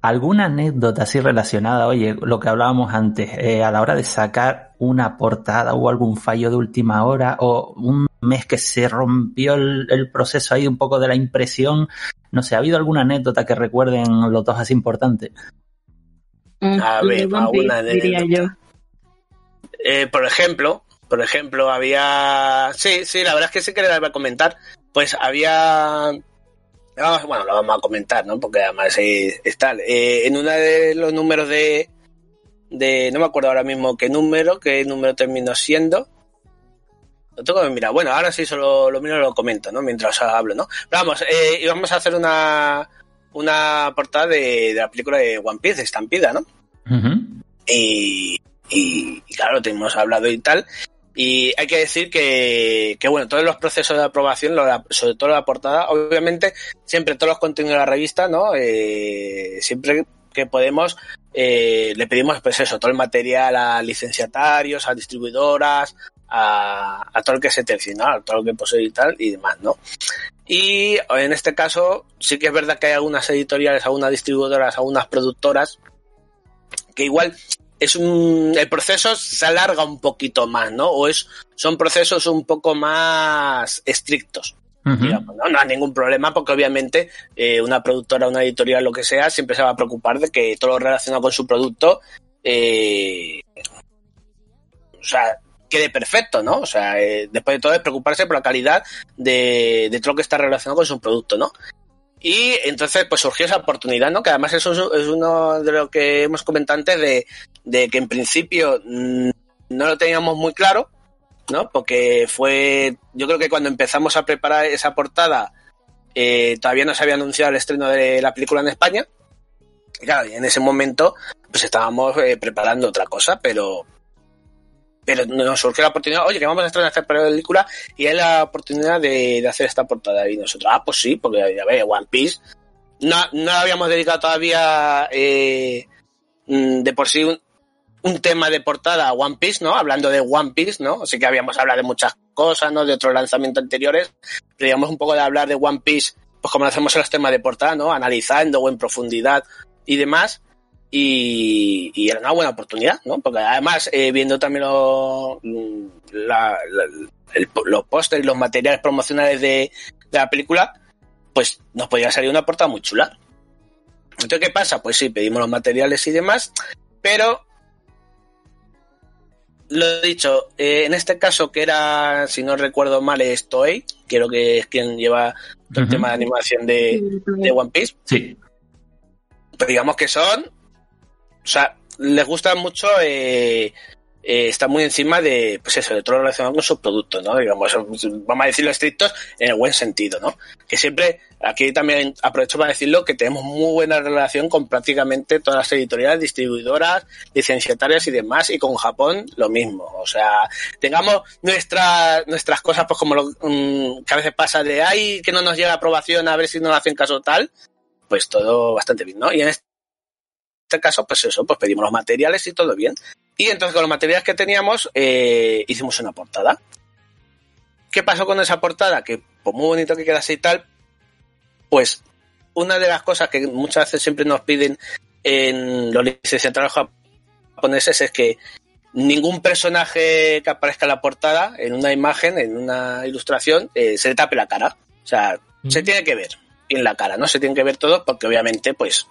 S4: ¿Alguna anécdota así relacionada, oye, lo que hablábamos antes, eh, a la hora de sacar una portada o algún fallo de última hora o un mes que se rompió el, el proceso ahí un poco de la impresión? No sé, ¿ha habido alguna anécdota que recuerden los dos así importantes?
S5: Mm,
S6: A ver, alguna
S5: diría yo.
S6: anécdota. Eh, por ejemplo, por ejemplo, había, sí, sí, la verdad es que sí que le iba a comentar, pues había, bueno, lo vamos a comentar, ¿no? Porque además es, es tal, Eh, en uno de los números de, de, no me acuerdo ahora mismo qué número, qué número terminó siendo, tengo que mirar. Bueno, ahora sí solo lo miro y lo comento, ¿no? Mientras hablo, ¿no? Pero vamos, eh, íbamos a hacer una, una portada de, de la película de One Piece, de Estampida, ¿no? Y, y, y claro, te hemos hablado y tal. Y hay que decir que, que, bueno, todos los procesos de aprobación, lo sobre todo la portada, obviamente, siempre todos los contenidos de la revista, ¿no? Eh, siempre que podemos, eh, le pedimos, pues eso, todo el material a licenciatarios, a distribuidoras, a, a todo el que se ¿no? A todo el que posee y tal, y demás, ¿no? Y en este caso, sí que es verdad que hay algunas editoriales, algunas distribuidoras, algunas productoras, que igual es un el proceso se alarga un poquito más, ¿no? O es son procesos un poco más estrictos. Digamos, ¿no? no hay ningún problema porque obviamente eh, una productora, una editorial, lo que sea, siempre se va a preocupar de que todo lo relacionado con su producto, eh, o sea, quede perfecto, ¿no? O sea, eh, después de todo es preocuparse por la calidad de, de todo lo que está relacionado con su producto, ¿no? Y entonces pues surgió esa oportunidad, ¿no? Que además eso es, uno de lo que hemos comentado antes de, de que en principio mm, no lo teníamos muy claro, ¿no? Porque fue, yo creo que cuando empezamos a preparar esa portada, eh, todavía no se había anunciado el estreno de la película en España. Y claro, en ese momento pues estábamos eh, preparando otra cosa, pero pero nos surgió la oportunidad, oye, que vamos a estrenar esta película y hay la oportunidad de, de hacer esta portada. Y nosotros, ah, pues sí, porque ya ves, One Piece. No, no habíamos dedicado todavía eh, mm, de por sí un, un, tema de portada a One Piece, ¿no? Hablando de One Piece, ¿no? Así que habíamos hablado de muchas cosas, ¿no? De otros lanzamientos anteriores. Pero digamos un poco de hablar de One Piece, pues como lo hacemos en los temas de portada, ¿no? Analizando o en profundidad y demás y, y, era una buena oportunidad, ¿no? Porque además, eh, viendo también lo, la, la, el, los pósteres y los materiales promocionales de, de, la película, pues nos podía salir una portada muy chula. Entonces, ¿qué pasa? Pues sí, pedimos los materiales y demás, pero lo he dicho, eh, en este caso que era, si no recuerdo mal, es Toei, creo que es quien lleva todo uh -huh. el tema de animación de, de One Piece.
S4: Sí.
S6: Pero digamos que son o sea, les gusta mucho, eh, eh, está muy encima de, pues eso, de todo lo relacionado con sus productos, ¿no? Digamos, vamos a decirlo estrictos en el buen sentido, ¿no? Que siempre, aquí también aprovecho para decirlo, que tenemos muy buena relación con prácticamente todas las editoriales, distribuidoras, licenciatarias y demás, y con Japón lo mismo. O sea, tengamos nuestra, nuestras cosas, pues como lo, um, que a veces pasa de, ay, que no nos llega aprobación, a ver si nos hacen caso tal, pues todo bastante bien, ¿no? Y en este este caso, pues eso, pues pedimos los materiales y todo bien. Y entonces con los materiales que teníamos, eh, hicimos una portada. ¿Qué pasó con esa portada? Que por muy bonito que quedase y tal, pues una de las cosas que muchas veces siempre nos piden en los licenciados japoneses es que ningún personaje que aparezca en la portada, en una imagen, en una ilustración, eh, se le tape la cara. O sea, mm. se tiene que ver en la cara, ¿no? Se tiene que ver todo porque obviamente, pues,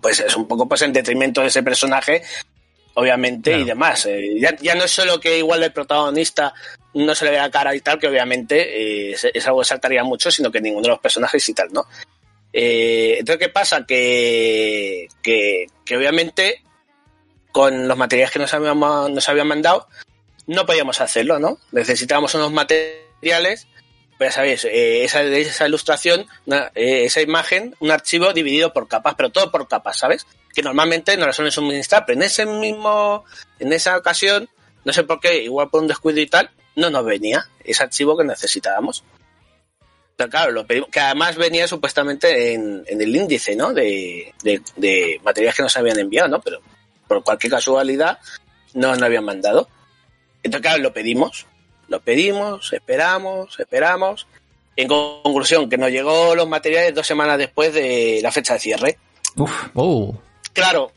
S6: pues es un poco pues en detrimento de ese personaje, obviamente, claro. y demás. Eh, ya, ya, no es solo que igual el protagonista no se le ve la cara y tal, que obviamente eh, es, es, algo que saltaría mucho, sino que ninguno de los personajes y tal, ¿no? Eh, entonces, ¿qué pasa? Que, que, que, obviamente con los materiales que nos habían, nos habían mandado no podíamos hacerlo, ¿no? Necesitábamos unos materiales ya sabéis, eh, esa, esa ilustración, eh, esa imagen, un archivo dividido por capas, pero todo por capas, ¿sabes? Que normalmente nos la suelen suministrar, pero en ese mismo, en esa ocasión, no sé por qué, igual por un descuido y tal, no nos venía ese archivo que necesitábamos. Pero claro, lo pedimos, que además venía supuestamente en, en el índice, ¿no? De, de, de, materiales que nos habían enviado, ¿no? Pero por cualquier casualidad no nos habían mandado. Entonces, claro, lo pedimos, lo pedimos, esperamos, esperamos. En conclusión, que nos llegó los materiales dos semanas después de la fecha de cierre.
S4: Uf,
S2: oh.
S6: Claro,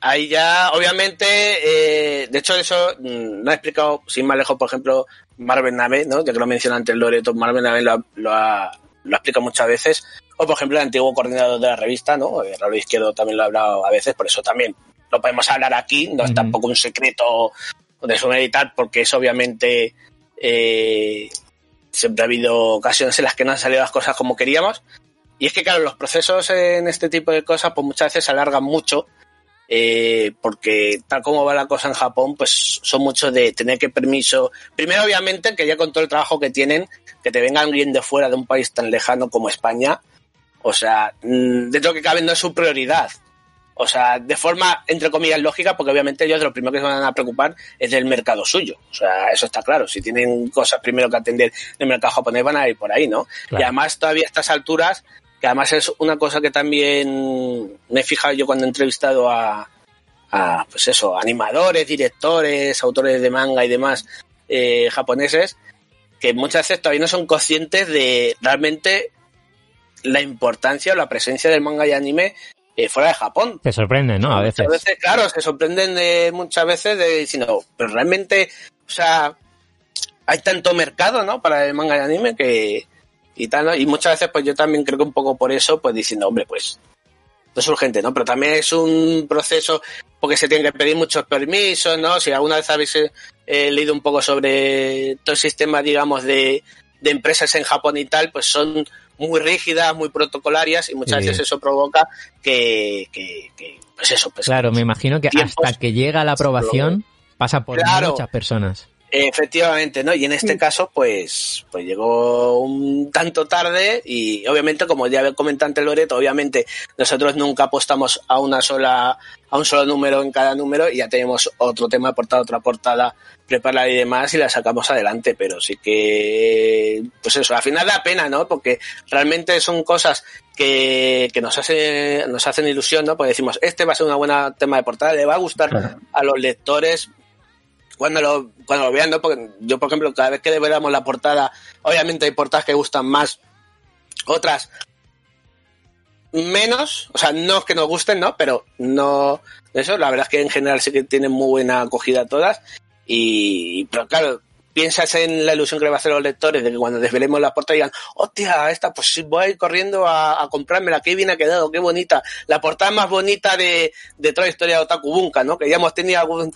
S6: ahí ya, obviamente, eh, de hecho, eso mm, no he explicado sin más lejos, por ejemplo, Marvel Nave, ¿no? Ya que lo mencioné antes Loreto, Marvel Nave lo, lo, ha, lo explica muchas veces. O, por ejemplo, el antiguo coordinador de la revista, ¿no? El Raúl Izquierdo también lo ha hablado a veces, por eso también lo podemos hablar aquí, no es uh -huh. tampoco un secreto de su editar, porque es obviamente eh, siempre ha habido ocasiones en las que no han salido las cosas como queríamos. Y es que, claro, los procesos en este tipo de cosas, pues muchas veces se alargan mucho, eh, porque tal como va la cosa en Japón, pues son muchos de tener que permiso. Primero, obviamente, que ya con todo el trabajo que tienen, que te vengan bien de fuera de un país tan lejano como España, o sea, mm, dentro que cabe no es su prioridad. O sea, de forma, entre comillas, lógica, porque obviamente ellos lo primero que se van a preocupar es del mercado suyo. O sea, eso está claro. Si tienen cosas primero que atender del mercado japonés, van a ir por ahí, ¿no? Claro. Y además, todavía a estas alturas, que además es una cosa que también me he fijado yo cuando he entrevistado a, a pues eso, animadores, directores, autores de manga y demás eh, japoneses, que muchas veces todavía no son conscientes de realmente la importancia o la presencia del manga y anime eh, fuera de Japón.
S2: Te sorprenden, ¿no? A veces.
S6: Muchas veces, claro, se sorprenden de, muchas veces de diciendo, pero realmente, o sea, hay tanto mercado, ¿no? Para el manga y anime que, y tal, ¿no? Y muchas veces, pues yo también creo que un poco por eso, pues diciendo, hombre, pues, no es urgente, ¿no? Pero también es un proceso porque se tienen que pedir muchos permisos, ¿no? Si alguna vez habéis eh, leído un poco sobre todo el sistema, digamos, de, de empresas en Japón y tal, pues son muy rígidas, muy protocolarias y muchas sí. veces eso provoca que, que, que pues eso. Pues
S2: claro, me imagino que hasta que llega la aprobación pasa por claro, muchas personas.
S6: Efectivamente, ¿no? Y en este caso, pues, pues llegó un tanto tarde y obviamente, como ya comentado antes Loreto, obviamente nosotros nunca apostamos a una sola, a un solo número en cada número y ya tenemos otro tema portada, otra portada preparada y demás y la sacamos adelante, pero sí que, pues eso, al final da pena, ¿no? Porque realmente son cosas que, que nos, hace, nos hacen ilusión, ¿no? Porque decimos, este va a ser una buena tema de portada, le va a gustar a los lectores, cuando lo, cuando lo vean, ¿no? Porque yo, por ejemplo, cada vez que develamos la portada, obviamente hay portadas que gustan más, otras menos, o sea, no es que nos gusten, ¿no? Pero no, eso, la verdad es que en general sí que tienen muy buena acogida todas, y, pero claro, piensas en la ilusión que le va a hacer a los lectores de que cuando desvelemos la portada digan, hostia, esta, pues voy a ir corriendo a, comprármela, qué bien ha quedado, qué bonita. La portada más bonita de, de toda la historia de Otaku Bunka, ¿no? Que ya hemos tenido algún,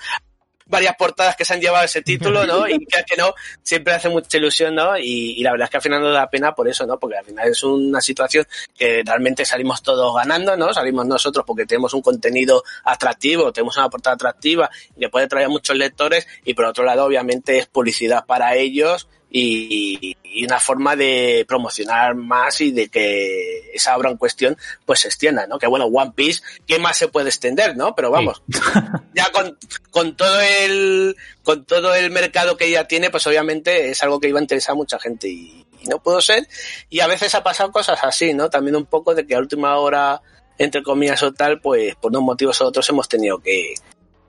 S6: varias portadas que se han llevado ese título, ¿no? *laughs* Y que, que no, siempre hace mucha ilusión, ¿no? Y, y, la verdad es que al final nos da pena por eso, ¿no? Porque al final es una situación que realmente salimos todos ganando, ¿no? Salimos nosotros porque tenemos un contenido atractivo, tenemos una portada atractiva que puede traer a muchos lectores y por otro lado, obviamente, es publicidad para ellos y, y, una forma de promocionar más y de que esa obra en cuestión pues se extienda, ¿no? Que bueno, One Piece, ¿qué más se puede extender, no? Pero vamos, sí. ya con, con todo el con todo el mercado que ella tiene, pues obviamente es algo que iba a interesar a mucha gente y, y no puedo ser. Y a veces ha pasado cosas así, ¿no? También un poco de que a última hora, entre comillas o tal, pues por unos motivos u otros hemos tenido que,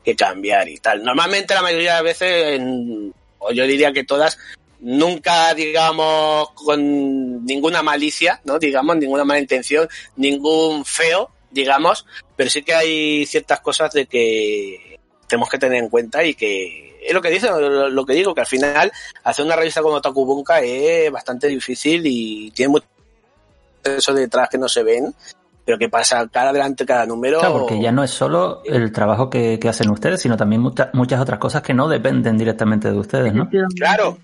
S6: que cambiar y tal. Normalmente la mayoría de veces, en, o yo diría que todas, nunca, digamos, con ninguna malicia, ¿no? Digamos, ninguna mala intención, ningún feo, digamos, pero sí que hay ciertas cosas de que tenemos que tener en cuenta y que es lo que dice, lo, lo que digo, que al final hacer una revista como Takubunka es bastante difícil y tiene mucho eso detrás que no se ven pero que pasa cada adelante cada número.
S4: Claro, porque ya no es solo el trabajo que, que hacen ustedes, sino también muchas, muchas otras cosas que no dependen directamente de ustedes, ¿no?
S6: Claro,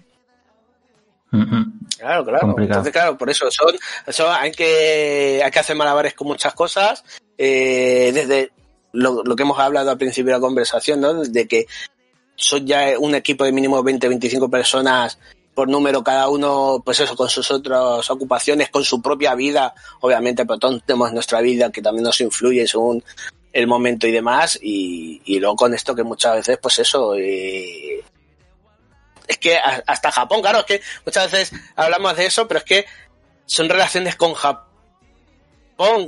S6: Claro, claro. Complicado. Entonces, claro, por eso son, son, hay que hay que hacer malabares con muchas cosas. Eh, desde lo, lo, que hemos hablado al principio de la conversación, ¿no? De que son ya un equipo de mínimo 20, 25 personas por número cada uno, pues eso, con sus otras ocupaciones, con su propia vida, obviamente, pero todos tenemos nuestra vida que también nos influye según el momento y demás, y, y luego con esto que muchas veces, pues eso, eh, es que hasta Japón, claro, es que muchas veces hablamos de eso, pero es que son relaciones con Japón,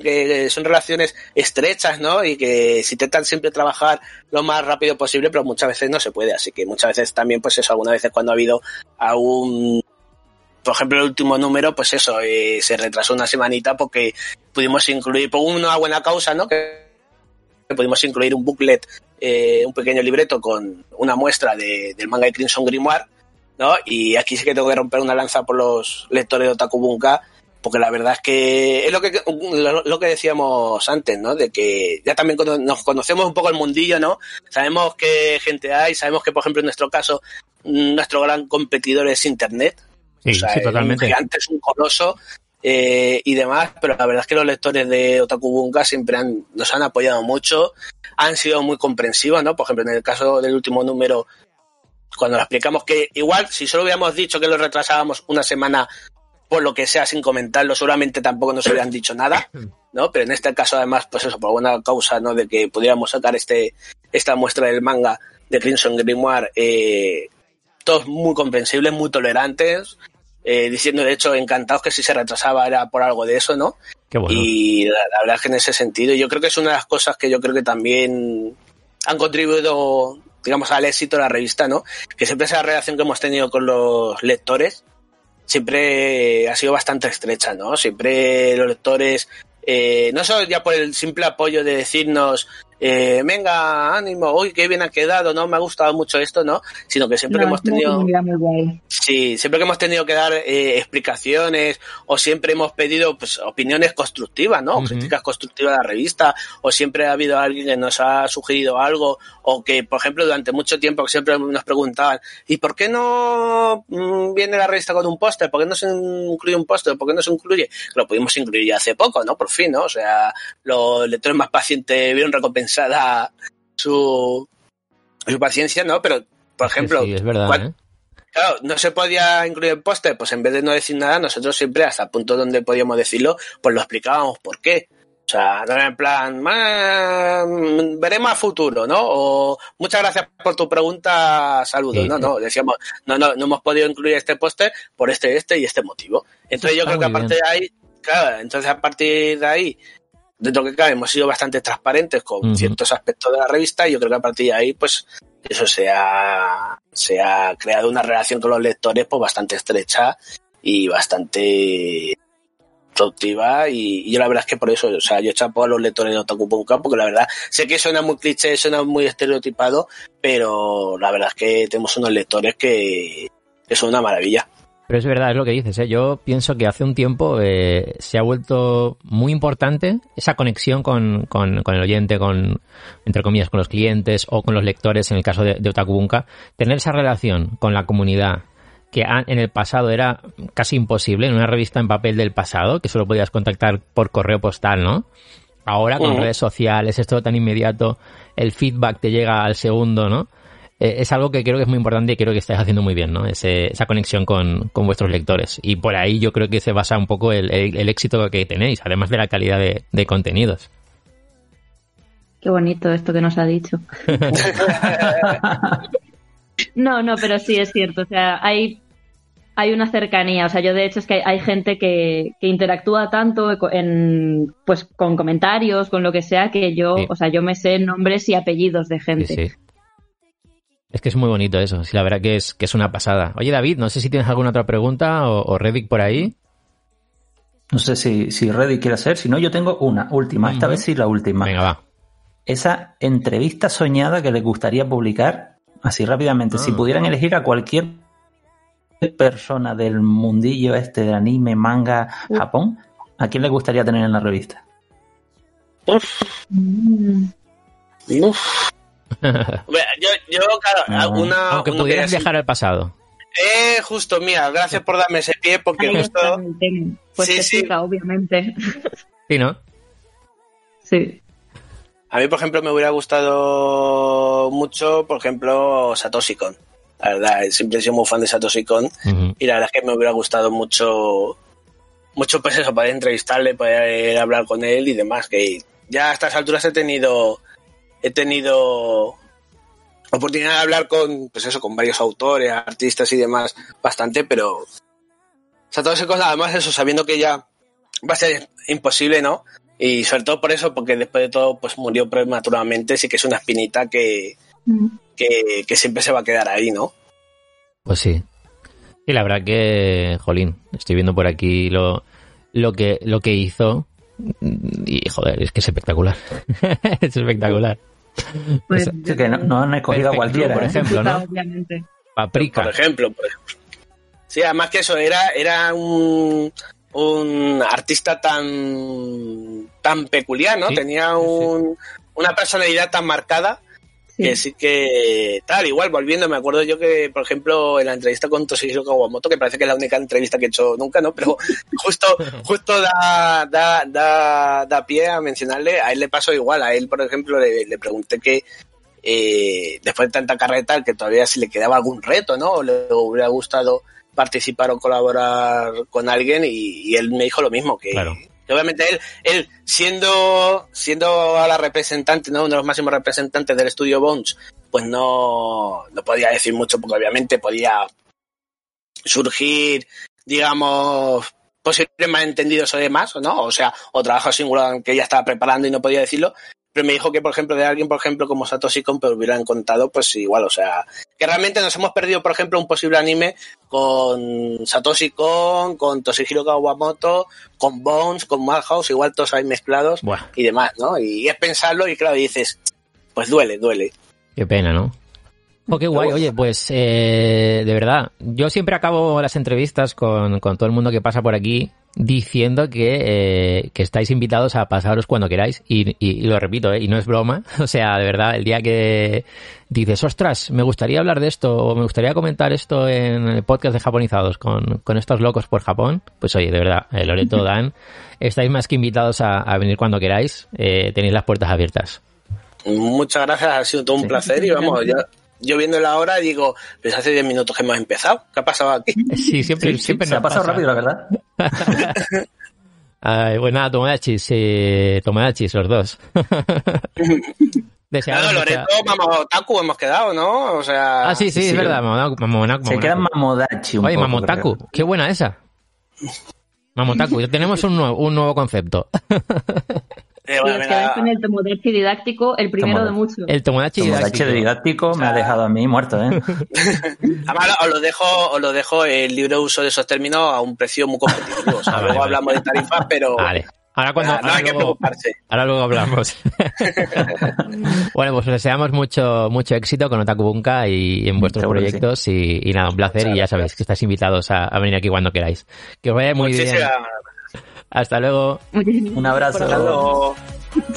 S6: que son relaciones estrechas, ¿no? Y que si intentan siempre trabajar lo más rápido posible, pero muchas veces no se puede, así que muchas veces también, pues eso, algunas veces cuando ha habido algún por ejemplo, el último número, pues eso, eh, se retrasó una semanita porque pudimos incluir, por una buena causa, ¿no? Que pudimos incluir un booklet, eh, un pequeño libreto con una muestra de, del manga de Crimson Grimoire, ¿no? Y aquí sí que tengo que romper una lanza por los lectores de Otaku Bunka, porque la verdad es que es lo que, lo, lo, que decíamos antes, ¿no? De que ya también nos conocemos un poco el mundillo, ¿no? Sabemos qué gente hay, sabemos que, por ejemplo, en nuestro caso, nuestro gran competidor es Internet.
S2: Sí, o sea, sí, totalmente.
S6: Un gigante es un coloso eh, y demás, pero la verdad es que los lectores de Otaku Bunka siempre han, nos han apoyado mucho, han sido muy comprensivos, ¿no? Por ejemplo, en el caso del último número, cuando lo explicamos que igual, si solo hubiéramos dicho que lo retrasábamos una semana por lo que sea sin comentarlo, seguramente tampoco nos hubieran dicho nada, ¿no? Pero en este caso, además, pues eso, por buena causa, ¿no? De que pudiéramos sacar este, esta muestra del manga de Crimson Grimoire, eh, todos muy comprensibles, muy tolerantes, eh, diciendo de hecho encantados que si se retrasaba era por algo de eso, ¿no?
S2: Qué bueno.
S6: Y la, la, verdad es que en ese sentido yo creo que es una de las cosas que yo creo que también han contribuido, digamos, al éxito de la revista, ¿no? Que siempre esa relación que hemos tenido con los lectores siempre ha sido bastante estrecha, ¿no? Siempre los lectores, eh, no solo ya por el simple apoyo de decirnos eh, venga, ánimo, uy, qué bien ha quedado, no me ha gustado mucho esto, ¿no? Sino que siempre no, que hemos tenido. Sí, siempre que hemos tenido que dar eh, explicaciones o siempre hemos pedido pues, opiniones constructivas, ¿no? Uh -huh. Críticas constructivas de la revista, o siempre ha habido alguien que nos ha sugerido algo, o que, por ejemplo, durante mucho tiempo que siempre nos preguntaban, ¿y por qué no mmm, viene la revista con un póster? ¿Por qué no se incluye un póster? ¿Por qué no se incluye? Lo pudimos incluir ya hace poco, ¿no? Por fin, ¿no? O sea, los lectores más pacientes vieron recompensada su, su paciencia, ¿no? Pero, por ejemplo,
S2: sí, es verdad,
S6: cuando,
S2: ¿eh?
S6: claro, no se podía incluir el póster, pues en vez de no decir nada, nosotros siempre hasta el punto donde podíamos decirlo, pues lo explicábamos por qué. O sea, no era en plan, veremos a futuro, ¿no? O muchas gracias por tu pregunta, saludos. no, no, decíamos, no, no, no hemos podido incluir este póster por este, este y este motivo. Entonces yo creo que a partir de ahí, claro, entonces a partir de ahí, dentro que cabe, hemos sido bastante transparentes con ciertos aspectos de la revista y yo creo que a partir de ahí, pues, eso se ha, se ha creado una relación con los lectores, pues, bastante estrecha y bastante productiva y, yo la verdad es que por eso, o sea, yo chapo a los lectores de Otaku Punka porque la verdad sé que suena muy cliché, suena muy estereotipado, pero la verdad es que tenemos unos lectores que, son una maravilla.
S2: Pero es verdad, es lo que dices. ¿eh? Yo pienso que hace un tiempo eh, se ha vuelto muy importante esa conexión con, con, el oyente, con, entre comillas, con los clientes o con los lectores, en el caso de, de Otaku Bunka. Tener esa relación con la comunidad, que en el pasado era casi imposible, en una revista en papel del pasado, que solo podías contactar por correo postal, ¿no? Ahora con redes sociales, es todo tan inmediato, el feedback te llega al segundo, ¿no? Eh, es algo que creo que es muy importante y creo que estáis haciendo muy bien, ¿no? esa conexión con, vuestros lectores. Y por ahí yo creo que se basa un poco el, éxito que tenéis, además de la calidad de, de contenidos.
S5: Qué bonito esto que nos ha dicho. *laughs* no, no, pero sí es cierto. O sea, hay hay una cercanía. O sea, yo de hecho es que hay, gente que, interactúa tanto en, pues, con comentarios, con lo que sea, que yo, o sea, yo me sé nombres y apellidos de gente.
S2: Es que es muy bonito eso, sí, la verdad que es, que es una pasada. Oye, David, no sé si tienes alguna otra pregunta o, o Reddick por ahí.
S4: No sé si, si Reddick quiere hacer, si no, yo tengo una última, esta vez sí la última.
S2: Venga, va.
S4: Esa entrevista soñada que les gustaría publicar, así rápidamente, si ah. pudieran elegir a cualquier persona del mundillo este de anime, manga, Japón, ¿a quién le gustaría tener en la revista?
S6: Uf. *laughs* yo, yo, claro, una,
S2: Aunque pudieras viajar al pasado.
S6: Eh, justo, mira, gracias por darme ese pie porque justo...
S5: Pues sí, sí. obviamente.
S2: Sí, ¿no?
S5: Sí.
S6: A mí, por ejemplo, me hubiera gustado mucho, por ejemplo, Satoshi Kon. La verdad, siempre he sido muy fan de Satoshi Kon y la verdad es que me hubiera gustado mucho, mucho pues eso, poder entrevistarle, poder hablar con él y demás, que ya a estas alturas he tenido, he tenido oportunidad de hablar con, pues eso, con varios autores, artistas y demás, bastante, pero Satoshi Kon además eso, sabiendo que ya va a ser imposible, ¿no? Y sobre todo por eso, porque después de todo, pues murió prematuramente, sí que es una espinita que, que, siempre se va a quedar ahí, ¿no?
S2: Pues sí. Y la verdad que, jolín, estoy viendo por aquí lo, lo, que, lo que hizo y joder, es que es espectacular. *laughs* es espectacular. *laughs*
S4: Pues, que no, han escogido a cualquiera,
S2: por
S4: ¿eh?
S2: ejemplo, ¿no?
S5: Obviamente.
S2: Paprika.
S6: Por ejemplo, por ejemplo. Sí, además que eso, era, era un, un artista tan, tan peculiar, ¿no? Tenía un, una personalidad tan marcada que sí que tal, igual volviendo, me acuerdo yo que, por ejemplo, en la entrevista con Toshihiro Kawamoto, que parece que es la única entrevista que he hecho nunca, ¿no? Pero *laughs* justo, justo da, da, da, da pie a mencionarle, a él le pasó igual, a él, por ejemplo, le, le pregunté que eh, después de tanta carrera que todavía si le quedaba algún reto, ¿no? O le hubiera gustado participar o colaborar con alguien y, y él me dijo lo mismo, que, obviamente él, él siendo, siendo a la representante, ¿no? Uno de los máximos representantes del estudio Bones, pues no, no podía decir mucho porque obviamente podía surgir, digamos, posibles malentendidos o demás, ¿no? O sea, o trabajo singular que ella estaba preparando y no podía decirlo, pero me dijo que, por ejemplo, de alguien, por ejemplo, como Satoshi Kon, pero hubieran contado, pues igual, o sea, que realmente nos hemos perdido, por ejemplo, un posible anime con Satoshi Kon, con Toshihiro Kawamoto, con Bones, con Madhouse, igual todos ahí mezclados y demás, ¿no? Y es pensarlo y claro, dices, pues duele, duele.
S2: Qué pena, ¿no? Oh, qué guay. Oye, pues eh, de verdad, yo siempre acabo las entrevistas con, con todo el mundo que pasa por aquí diciendo que, eh, que estáis invitados a pasaros cuando queráis. Y, y, lo repito, ¿eh? y no es broma. *laughs* O sea, de verdad, el día que dices, ostras, me gustaría hablar de esto o me gustaría comentar esto en el podcast de Japonizados con, con estos locos por Japón, pues oye, de verdad, eh, Loreto, *laughs* Dan, estáis más que invitados a, a venir cuando queráis. Eh, tenéis las puertas abiertas.
S6: Muchas gracias, ha sido todo un placer y vamos, ya yo viendo la hora digo, pues hace 10 minutos que hemos empezado. ¿Qué ha pasado aquí?
S2: Sí, siempre,
S4: Sí, sí,
S2: siempre
S4: se
S2: nos
S4: ha pasado
S2: pasa.
S4: rápido, la verdad.
S2: Ay, pues nada, Tomodachis, eh, Tomodachis, los dos. Deseamos *laughs*
S6: Claro, Loreto, Mamá Otaku hemos quedado, ¿no? O sea.
S2: Ah, sí, sí,
S4: sí,
S2: es
S4: sí.
S2: verdad. Mamonaku, Mamonaku,
S4: Se queda. Mamodachi un
S2: Oye,
S4: poco,
S2: Mamotaku,
S4: creo.
S2: qué buena esa. Mamotaku, ya tenemos un nuevo, un nuevo concepto. *laughs*
S6: Eh, bueno,
S5: con el Tomodachi didáctico, el primero de
S4: Tomodachi.
S5: muchos.
S2: El Tomodachi
S4: Tomodachi
S2: didáctico.
S4: de didáctico me ha dejado a mí muerto, ¿eh? *laughs*
S6: Además, os lo dejo, os lo dejo el libre uso de esos términos a un precio muy competitivo. O sea,
S2: Ah, *laughs* vale,
S6: luego
S2: vale.
S6: hablamos de tarifas, pero
S2: Vale. Ahora cuando
S6: no, no
S2: ahora
S6: hay que
S2: luego,
S6: preocuparse.
S2: ahora luego hablamos. *laughs* bueno, pues os deseamos mucho mucho éxito con Otaku Bunka y en vuestros
S4: Seguro que sí.
S2: proyectos y, y nada, un placer
S6: Muchas
S2: y ya sabéis que estáis invitados a, a venir aquí cuando queráis. Que os vaya muy bien. Hasta luego.
S5: Muchísimas
S4: Un abrazo.
S6: Hasta
S5: por *laughs*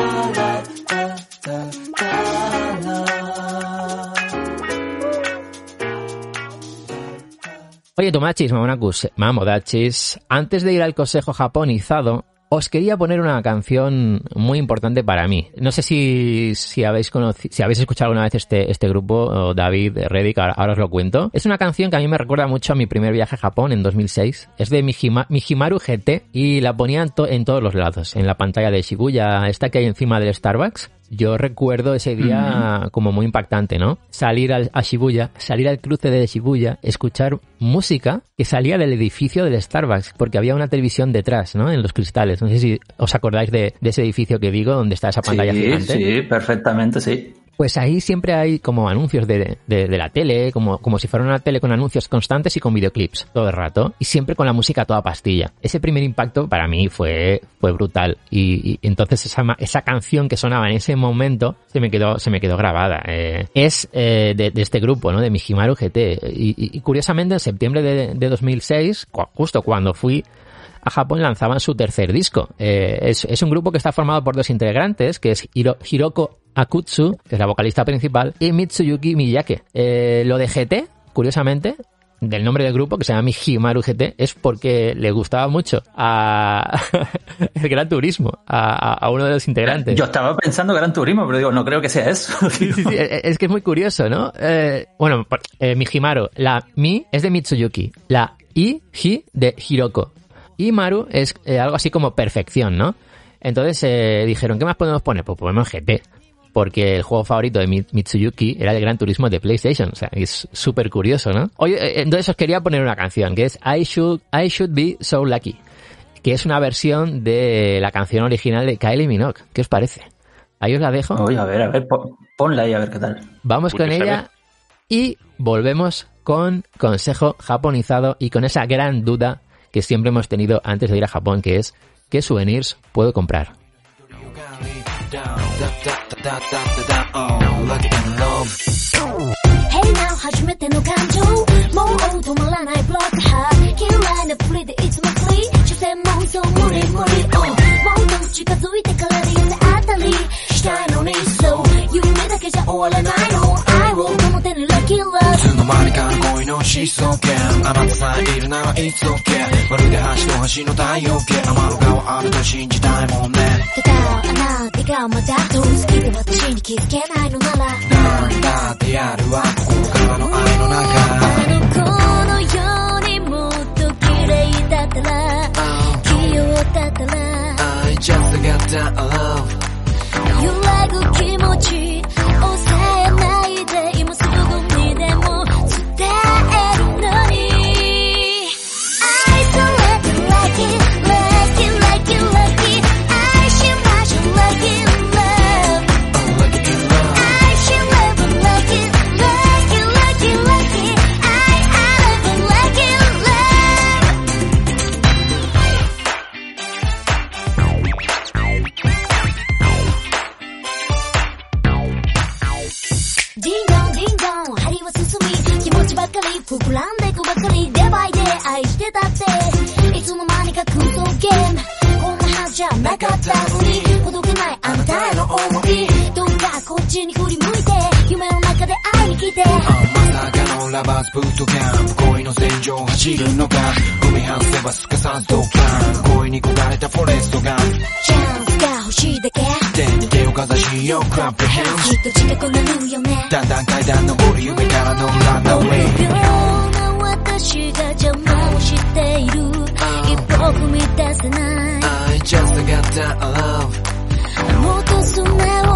S5: hablar.
S2: Tomachis, Mamodachis, antes de ir al consejo japonizado, os quería poner una canción muy importante para mí. No sé si, si habéis conocido, si habéis escuchado alguna vez este, este grupo, David, Reddick, ahora, os lo cuento. Es una canción que a mí me recuerda mucho a mi primer viaje a Japón en 2006. Es de Mijima- Mijimaru GT y la ponían en todos los lados. En la pantalla de Shibuya, esta que hay encima del Starbucks. Yo recuerdo ese día como muy impactante, ¿no? Salir al- a Shibuya, salir al cruce de Shibuya, escuchar música que salía del edificio del Starbucks, porque había una televisión detrás, ¿no? En los cristales. No sé si os acordáis de, de ese edificio que digo, donde está esa pantalla
S4: Sí,
S2: gigante.
S4: sí, perfectamente, sí.
S2: Pues ahí siempre hay como anuncios de, de- la tele, como, como si fuera una tele con anuncios constantes y con videoclips todo el rato, y siempre con la música toda pastilla. Ese primer impacto para mí fue, fue brutal. Y, entonces esa, esa canción que sonaba en ese momento se me quedó, se me quedó grabada. Eh, es eh, de, este grupo, ¿no? De Mijimaru GT. Y, y- curiosamente en septiembre de, de 2006, cu- justo cuando fui a Japón lanzaban su tercer disco. Eh, es, es un grupo que está formado por dos integrantes, que es Hiro- Hiroko Akutsu, que es la vocalista principal, y Mitsuyuki Miyake. Eh, lo de GT, curiosamente, del nombre del grupo, que se llama Mihimaru GT, es porque le gustaba mucho a *laughs* el Gran Turismo, a, uno de los integrantes.
S4: Yo estaba pensando Gran Turismo, pero digo, no creo que sea eso. *laughs*
S2: Sí, sí, sí, eh, es que es muy curioso, ¿no? Eh, bueno, eh, Mihimaru, la Mi es de Mitsuyuki, la I, Hi de Hiroko. Y Maru es eh, algo así como perfección, ¿no? Entonces eh, dijeron, ¿qué más podemos poner? Pues ponemos GT. Porque el juego favorito de Mi- Mitsuyuki era el Gran Turismo de PlayStation. O sea, es súper curioso, ¿no? Oye, eh, entonces os quería poner una canción que es I Should, I Should Be So Lucky. Que es una versión de la canción original de Kylie Minogue. ¿Qué os parece? Ahí os la dejo.
S4: Oye, a ver, a ver, pon- ponla ahí a ver qué tal.
S2: Vamos con ella y volvemos con consejo japonizado y con esa gran duda que siempre hemos tenido antes de ir a Japón, que es ¿qué souvenirs puedo comprar?
S7: まにかの
S8: 恋の疾走圏あなたさえいるならいつ OK まるで橋と橋の太陽系。天の川あると信じたいもんね。
S7: ただあなたがまだ通り過ぎて私に気づけないのなら。
S8: なんだってやるわ。心からの愛の中。
S7: あの子のようったら。器用だったら。
S8: I just got that love
S7: 揺らぐ気持ち抑え膨らんでくばかりデバイで愛してたって。いつの間にか空想系かったのに。届けないあなたへの想い。どうかこっちに振り向いて。夢の中で会いに来て。
S8: まさかのラバーズブートキャンプ。恋の戦場を走るのか。踏み外せばすかさずドキャン恋に焦がれたフォレストガン
S7: チャンスが欲しいだけ。
S8: 手に手をかざしよ。うクラップヘンズ
S7: きっと近くなるよね。
S8: だんだん階段登る夢からのランナウェイ
S7: な私が邪魔をしている。一歩踏み出せない。
S8: I just got that love
S7: もっと素直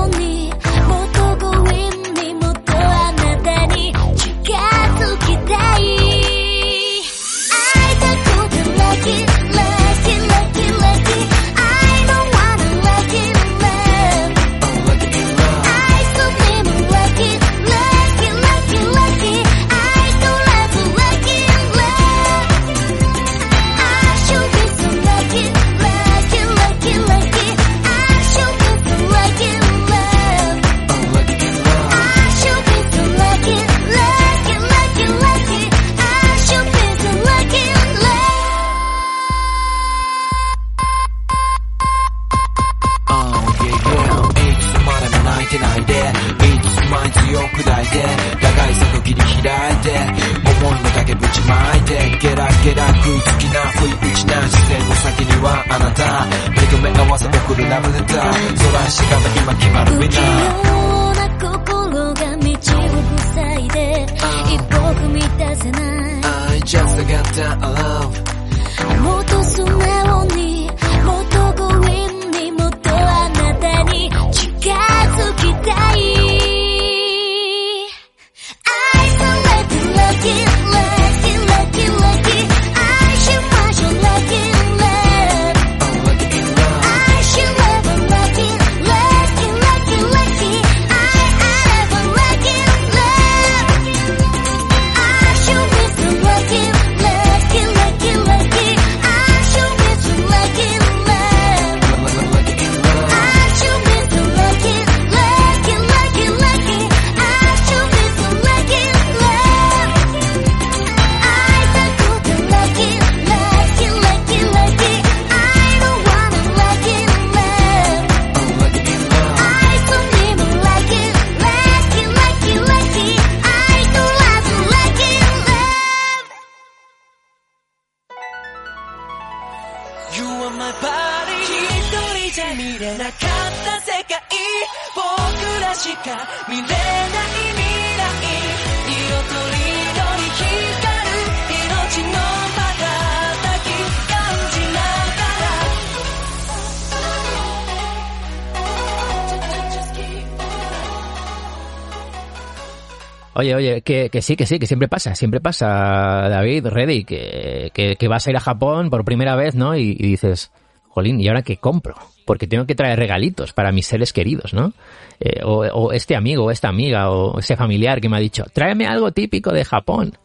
S2: Oye, oye, que, que sí, que sí, que siempre pasa, siempre pasa, David, Reddy, que, que, que vas a ir a Japón por primera vez, ¿no? Y, y dices, jolín, ¿y ahora qué compro? Porque tengo que traer regalitos para mis seres queridos, ¿no? Eh, o, o este amigo, o esta amiga, o ese familiar que me ha dicho, tráeme algo típico de Japón.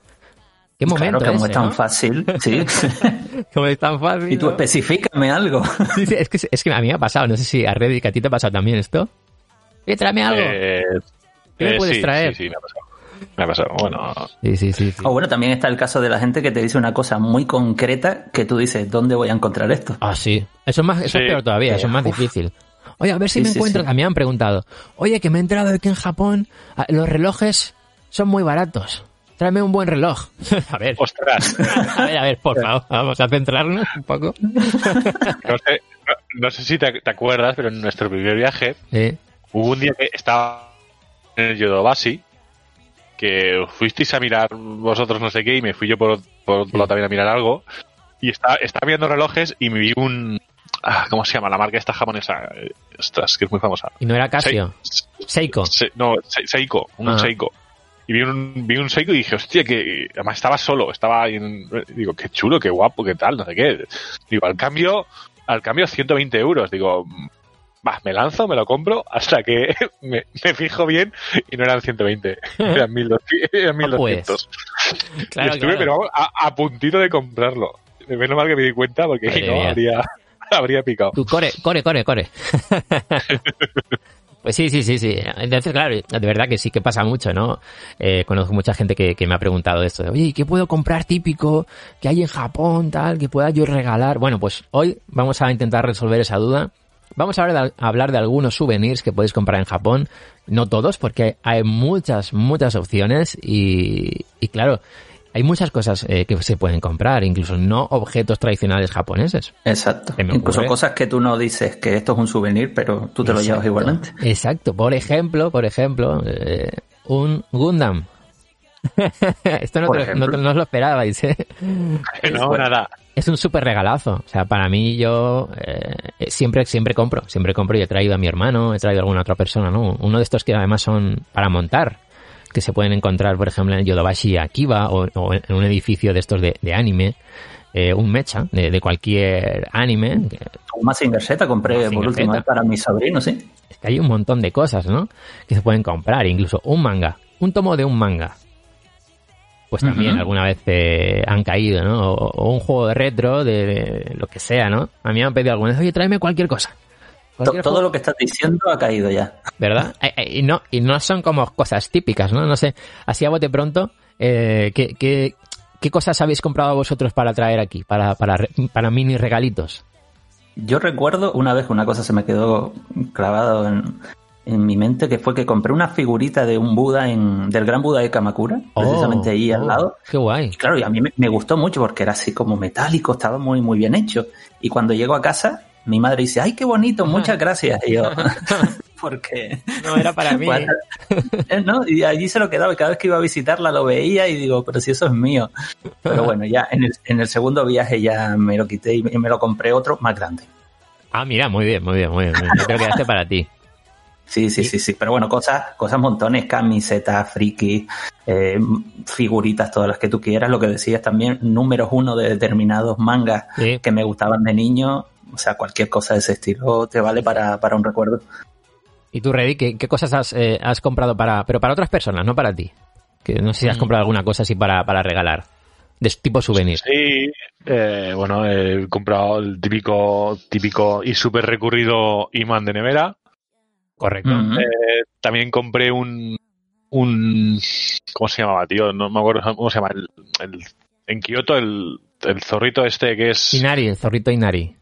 S2: ¿Qué momento
S4: Claro, como
S2: ese,
S4: es tan
S2: ¿no?
S4: fácil, sí. *laughs*
S2: Como es tan fácil.
S4: y tú
S2: ¿no?
S4: especifícame algo.
S2: Sí, sí, es, que, es que a mí me ha pasado, no sé si a Reddy, que a ti te ha pasado también esto. Oye, tráeme algo.
S3: Eh,
S2: ¿Qué me
S3: eh,
S2: puedes
S3: sí,
S2: traer?
S3: Sí, sí, me ha pasado. Me ha pasado. Bueno,
S2: Sí, sí, sí. sí.
S4: O bueno, también está el caso de la gente que te dice una cosa muy concreta que tú dices, ¿dónde voy a encontrar esto?
S2: Ah, sí. Eso es, más, eso es
S3: Sí.
S2: peor todavía, eso es más
S4: Uf.
S2: difícil. Oye, a ver si
S4: Sí,
S2: me
S4: sí,
S2: encuentro.
S4: sí.
S2: A mí me han preguntado. Oye, que me he enterado de que en Japón ah, los relojes son muy baratos. Tráeme un buen reloj. *laughs* a ver,
S3: ostras.
S2: a ver, a ver, por favor, vamos a centrarnos un poco.
S3: No sé, no, no sé si te, te acuerdas, pero en nuestro primer viaje hubo un día que estaba en el Yodobashi que fuisteis a mirar vosotros no sé qué y me fui yo por, por otro lado también a mirar algo y estaba, estaba viendo relojes y me vi un... ah, ¿Cómo se llama? La marca esta japonesa. Eh, Ostras, que es muy famosa.
S2: Y no era Casio.
S3: Se-
S2: Seiko.
S3: Se- no, Se- Seiko, un
S2: Ah.
S3: Seiko. Y vi un, vi un Seiko y dije, hostia, que además estaba solo, estaba en, digo, qué chulo, qué guapo, qué tal, no sé qué. Digo, al cambio, al cambio 120 euros. Digo, va, me lanzo, me lo compro, hasta que *laughs* me, me fijo bien y no eran 120, *laughs* eran 1200. Eran 1200. *laughs*
S2: Claro,
S3: y estuve,
S2: claro.
S3: pero vamos, a, a puntito de comprarlo. Menos mal que me di cuenta porque
S2: Madre
S3: no,
S2: mía.
S3: habría, habría picado.
S2: Tú, core, core, core, core. Pues sí, sí, sí, sí. Entonces, claro, de verdad que sí que pasa mucho, ¿no? Eh, conozco mucha gente que, que me ha preguntado esto. de, Oye, ¿qué puedo comprar típico que hay en Japón, tal, que pueda yo regalar? Bueno, pues hoy vamos a intentar resolver esa duda Vamos ahora a hablar de algunos souvenirs que podéis comprar en Japón. No todos, porque hay muchas, muchas opciones y, y claro, hay muchas cosas eh, que se pueden comprar, incluso no objetos tradicionales japoneses.
S4: Exacto. Incluso cosas que tú no dices que esto es un souvenir, pero tú te lo llevas
S2: Exacto.
S4: igualmente.
S2: Exacto. Por ejemplo, por ejemplo, eh, un Gundam. *laughs* Esto no, te no, no os lo esperabais, ¿eh?
S3: No, nada.
S2: Es un súper regalazo. O sea, para mí yo eh, siempre, siempre compro. Siempre compro y he traído a mi hermano, he traído a alguna otra persona, ¿no? Uno de estos que además son para montar. Que se pueden encontrar, por ejemplo, en Yodobashi Akiba o, o en un edificio de estos de, de anime. eh, un mecha de, de cualquier anime. que-
S4: Un Mazinger Z compré por vez para mi sobrino, sí.
S2: es que hay un montón de cosas, ¿no? Que se pueden comprar, incluso un manga, un tomo de un manga. Pues también alguna vez eh, han caído, ¿no? O, o un juego de retro, de, de lo que sea, ¿no? A mí me han pedido alguna vez, oye, tráeme cualquier cosa. Cualquier
S4: todo
S2: juego,
S4: lo que estás diciendo ha caído ya.
S2: ¿Verdad? Eh, eh, Y no, y no son como cosas típicas, ¿no? No sé, así a bote pronto, eh, ¿qué, qué, qué cosas habéis comprado vosotros para traer aquí? Para, para, re- para mini regalitos.
S4: Yo recuerdo una vez una cosa se me quedó clavado en, en mi mente, que fue que compré una figurita de un Buda en, del gran Buda de Kamakura, precisamente
S2: Oh,
S4: ahí al
S2: oh,
S4: lado.
S2: Qué guay.
S4: Claro, y a mí me, me gustó mucho porque era así como metálico, estaba muy, muy bien hecho. Y cuando llego a casa, mi madre dice, ay, qué bonito, muchas *laughs* gracias. Y yo, *laughs* *laughs* porque...
S2: No era para mí.
S4: Eh, ¿no? Y allí se lo quedaba y cada vez que iba a visitarla lo veía y digo, pero si eso es mío. Pero bueno, ya en el, en el segundo viaje ya me lo quité y me, lo compré otro más grande.
S2: Ah, mira, muy bien, muy bien, muy bien. muy bien. Yo creo que quedaste para ti.
S4: Sí, sí, sí, sí. Pero bueno, cosas, cosas montones, camisetas, friki, eh, figuritas, todas las que tú quieras. Lo que decías también, números uno de determinados mangas
S2: Sí.
S4: que me gustaban de niño. O sea, cualquier cosa de ese estilo te vale para, para un recuerdo.
S2: ¿Y tú, Reddy, qué, qué cosas has, eh, has comprado para, pero para otras personas, no para ti? Que no sé si has
S3: Mm.
S2: comprado alguna cosa así para, para regalar, de tipo souvenir.
S3: Sí, eh, bueno, he comprado el típico, típico y súper recurrido imán de nevera.
S2: Correcto.
S3: Eh, también compré un, un, ¿cómo se llamaba, tío? No me acuerdo cómo se llama. El, el- en Kioto, el, el zorrito este que es...
S2: Inari, el zorrito Inari.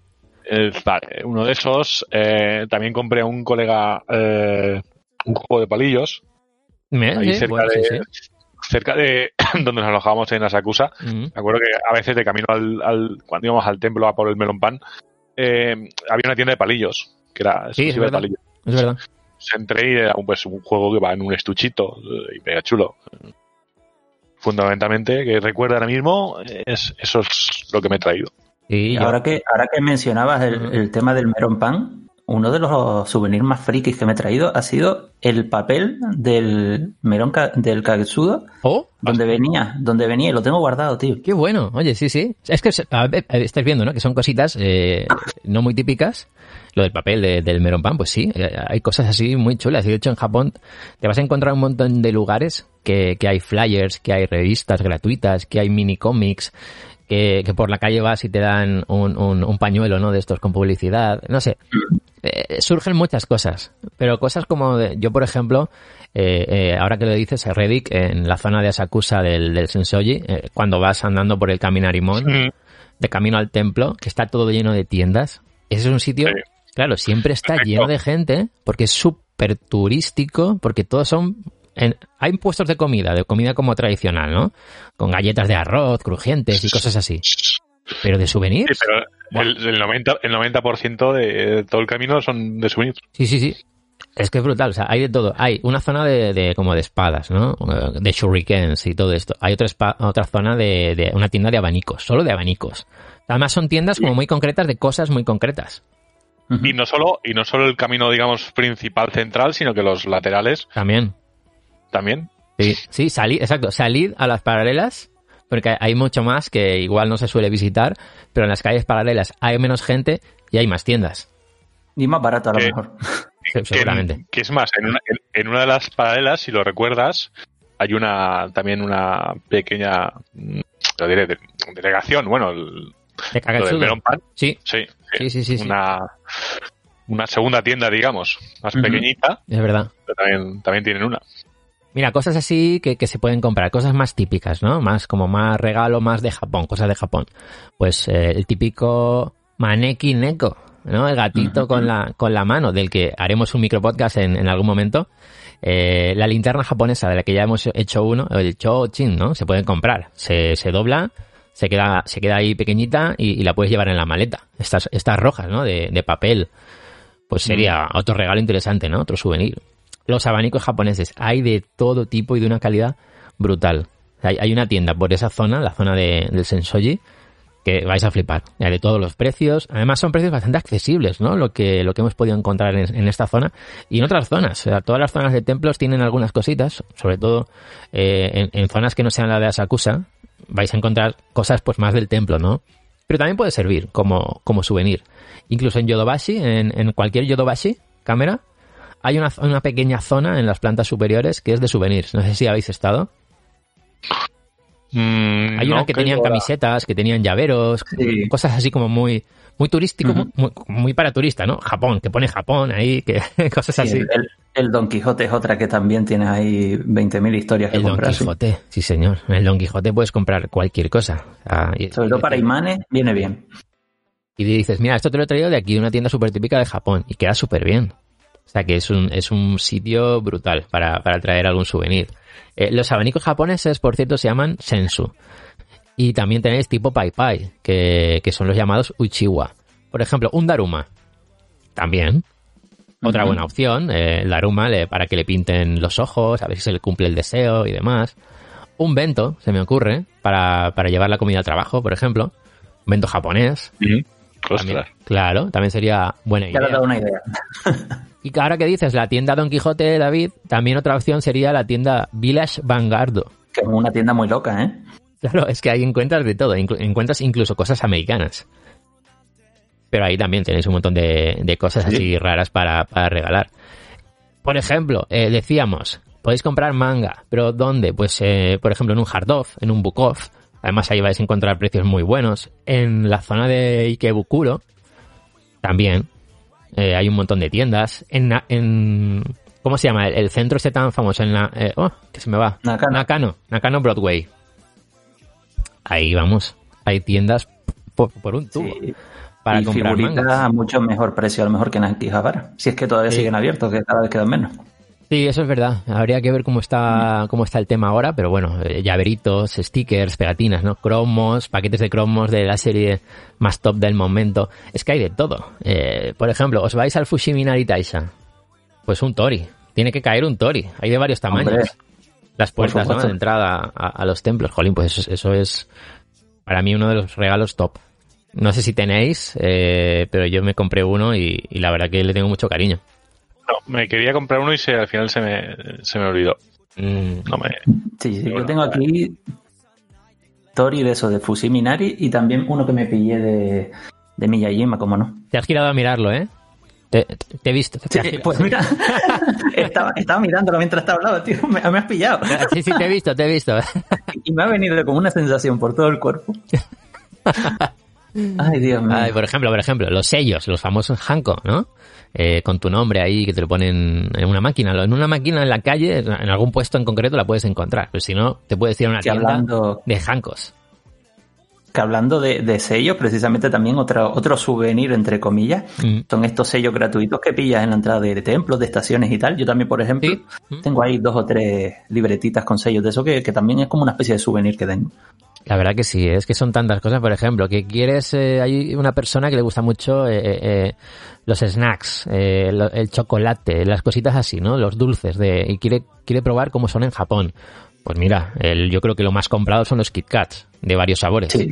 S3: vale, uno de esos. Eh, también compré a un colega eh, un juego de palillos.
S2: ¿Me-
S3: Ahí
S2: sí?
S3: cerca
S2: Bueno, sí,
S3: de, cerca *coughs* de donde nos alojábamos en Asakusa.
S2: Ujú.
S3: Me acuerdo que a veces de camino al, al- cuando íbamos al templo a por el melón pan, eh, había una tienda de palillos, que era
S2: Sí,
S3: exclusiva de palillos.
S2: Es verdad.
S3: Pues entré y era un, pues, un juego que va en un estuchito eh, y mega chulo. Fundamentalmente, que recuerdo ahora mismo, es, eso es lo que me he traído.
S2: Sí,
S4: Ahora que, ahora que mencionabas el, tema del Meron Pan, uno de los souvenirs más frikis que me he traído ha sido el papel del Meron Ka- del Kagetsudo,
S2: Oh,
S4: donde venía, donde venía, y lo tengo guardado, tío.
S2: qué bueno. Oye, sí, sí. Es que a ver, viendo, ¿no? Que son cositas eh, no muy típicas. Lo del papel de- del melón pan, pues sí, eh, hay cosas así muy chulas. Y de hecho en Japón te vas a encontrar un montón de lugares que, que hay flyers, que hay revistas gratuitas, que hay mini cómics, que, que por la calle vas y te dan un, un, un pañuelo, ¿no? De estos con publicidad. No sé. Eh, surgen muchas cosas, pero cosas como de- yo, por ejemplo, eh, eh, ahora que lo dices, Reddick, en la zona de Asakusa del, del Sensoji, cuando vas andando por el Caminarimón,
S3: Mm.
S2: de camino al templo, que está todo lleno de tiendas, ese es un sitio,
S3: Sí.
S2: Claro, siempre está
S3: Perfecto.
S2: lleno de gente, porque es súper turístico, porque todos son... en- hay puestos de comida, de comida como tradicional, ¿no? Con galletas de arroz, crujientes y cosas así. Pero de
S3: Sí,
S2: souvenirs.
S3: pero el, el 90%, el 90 de todo el camino son de souvenirs.
S2: Sí, sí, sí. Es que es brutal, o sea, hay de todo. Hay una zona de, de como de espadas, ¿no? De shurikens y todo esto. Hay otra, espa- otra zona de, de una tienda de abanicos, solo de abanicos. Además son tiendas como muy concretas de cosas muy concretas.
S3: Y no solo, y no solo el camino, digamos, principal central, sino que los laterales
S2: También.
S3: también.
S2: Sí, sí, salid, exacto, salid a las paralelas, porque hay mucho más que igual no se suele visitar, pero en las calles paralelas hay menos gente y hay más tiendas.
S4: Y más barato a lo
S3: Que-
S4: mejor. *laughs*
S3: Que,
S2: Seguramente.
S3: que es más, en una, en, en una de las paralelas, si lo recuerdas, hay una también una pequeña mm, lo diré, de- delegación, bueno, el,
S2: De Kagetsudo.
S3: melón pan,
S2: Sí,
S3: sí,
S2: sí, sí, sí, sí.
S3: una, una segunda tienda, digamos, más pequeñita,
S2: es verdad.
S3: pero también, también tienen una.
S2: Mira, cosas así que, que se pueden comprar, cosas más típicas, ¿no? Más como más regalo, más de Japón, cosas de Japón. Pues eh, el típico Maneki Neko, ¿no? El gatito con la, con la mano, del que haremos un micropodcast en, en algún momento. Eh, la linterna japonesa de la que ya hemos hecho uno, el Chochin, ¿no? Se pueden comprar. Se, se dobla, se queda, se queda ahí pequeñita y, y la puedes llevar en la maleta. Estas, estas rojas, ¿no? De, de papel. Pues sería otro regalo interesante, ¿no? Otro souvenir. Los abanicos japoneses. Hay de todo tipo y de una calidad brutal. Hay, hay una tienda por esa zona, la zona de, del Sensoji, que vais a flipar. Hay de todos los precios. Además son precios bastante accesibles, ¿no? Lo que, lo que hemos podido encontrar en, en esta zona y en otras zonas. O sea, todas las zonas de templos tienen algunas cositas, sobre todo eh, en, en zonas que no sean la de Asakusa, vais a encontrar cosas pues más del templo, ¿no? Pero también puede servir como, como souvenir. Incluso en Yodobashi, en, en cualquier Yodobashi, cámara, hay una, una pequeña zona en las plantas superiores que es de souvenirs. No sé si habéis estado.
S3: Mm,
S2: Hay una
S3: no,
S2: que tenían camisetas, que tenían llaveros,
S4: Sí.
S2: cosas así como muy muy turístico, muy, muy para turista, ¿no? Japón, que pone Japón ahí, que *laughs* cosas
S4: Sí,
S2: así.
S4: el, el- el Don Quijote es otra que también tienes ahí 20.000 historias que
S2: El Don
S4: comprar. sí.
S2: Quijote, sí señor. En el Don Quijote puedes comprar cualquier cosa. Ah, y,
S4: Sobre todo para imanes, viene bien.
S2: y dices, mira, esto te lo he traído de aquí, de una tienda súper típica de Japón, y queda súper bien. O sea que es un, es un sitio brutal para, para traer algún souvenir. Eh, los abanicos japoneses, por cierto, se llaman sensu. Y también tenéis tipo pai pai, que, que son los llamados uchiwa. Por ejemplo, un daruma. También. Otra buena opción, eh, el daruma le- para que le pinten los ojos, a ver si se le cumple el deseo y demás. Un bento, se me ocurre, para, para llevar la comida al trabajo, por ejemplo. Un bento japonés. También,
S3: Ostras.
S2: claro, también sería buena
S4: Ya te has
S2: idea.
S4: dado una idea. *laughs*
S2: Y ahora que dices la tienda Don Quijote, David, también otra opción sería la tienda Village Vanguardo.
S4: Que es una tienda muy loca, ¿eh?
S2: Claro, es que ahí encuentras de todo, inclu- encuentras incluso cosas americanas. Pero ahí también tenéis un montón de, de cosas
S4: Sí.
S2: así raras para, para regalar. Por ejemplo, eh, decíamos, podéis comprar manga, pero ¿dónde? Pues, eh, por ejemplo, en un hard off, en un book off. Además, ahí vais a encontrar precios muy buenos. En la zona de Ikebukuro, también. Eh, hay un montón de tiendas. En, en ¿Cómo se llama? El, el centro este tan famoso en la... eh, oh, que se me va.
S4: Nakano.
S2: Nakano. Nakano Broadway. Ahí vamos. Hay tiendas por, por un tubo
S4: Sí.
S2: para
S4: y
S2: comprar
S4: figuritas a mucho mejor precio, a lo mejor que en Akihabara. Si es que todavía
S2: Sí.
S4: siguen abiertos, que cada vez quedan menos.
S2: Sí, eso es verdad. Habría que ver cómo está,
S4: Mm.
S2: cómo está el tema ahora, pero bueno, eh, llaveritos, stickers, pegatinas, ¿no? Cromos, paquetes de cromos de la serie más top del momento. Es que hay de todo. Eh, por ejemplo, os vais al Fushiminari Taisha. Pues un Tori. Tiene que caer un Tori. Hay de varios tamaños.
S4: Hombre.
S2: Las puertas de entrada a, a los templos. Jolín, pues eso, eso es para mí uno de los regalos top. No sé si tenéis, eh, pero yo me compré uno y, y la verdad que le tengo mucho cariño.
S3: No, me quería comprar uno y se, al final se me, se me olvidó.
S2: Mm,
S3: No me,
S4: Sí, sí,
S3: Bueno,
S4: yo tengo aquí Tori de eso, de Fusiminari, y también uno que me pillé de, de Miyajima, como no.
S2: Te has girado a mirarlo, ¿eh? Te, te- te he visto. te
S4: Sí, pues mira, *laughs* estaba, estaba mirándolo mientras te hablaba, tío, me, me has pillado.
S2: Sí, sí, te he visto, te he visto.
S4: Y me ha venido como una sensación por todo el cuerpo. *laughs* Ay, Dios mío.
S2: Ay, por ejemplo, por ejemplo, los sellos, los famosos Hanko, ¿no? Eh, con tu nombre ahí que te lo ponen en una máquina. En una máquina en la calle, en algún puesto en concreto la puedes encontrar. Pero si no, te puedes ir a una
S4: Que
S2: tienda
S4: hablando-
S2: de Hankos.
S4: Que hablando de, de sellos, precisamente también otro, otro souvenir, entre comillas,
S2: Mm.
S4: son estos sellos gratuitos que pillas en la entrada de, de templos, de estaciones y tal. Yo también, por ejemplo,
S2: Sí. Mm.
S4: tengo ahí dos o tres libretitas con sellos de eso que, que también es como una especie de souvenir que tengo.
S2: La verdad que sí, es que son tantas cosas. Por ejemplo, que quieres, eh, hay una persona que le gusta mucho eh, eh, eh, los snacks, eh, el chocolate, las cositas así, ¿no? Los dulces, de, y quiere, quiere probar cómo son en Japón. Pues mira, el, yo creo que lo más comprado son los Kit Kats, de varios sabores.
S4: Sí.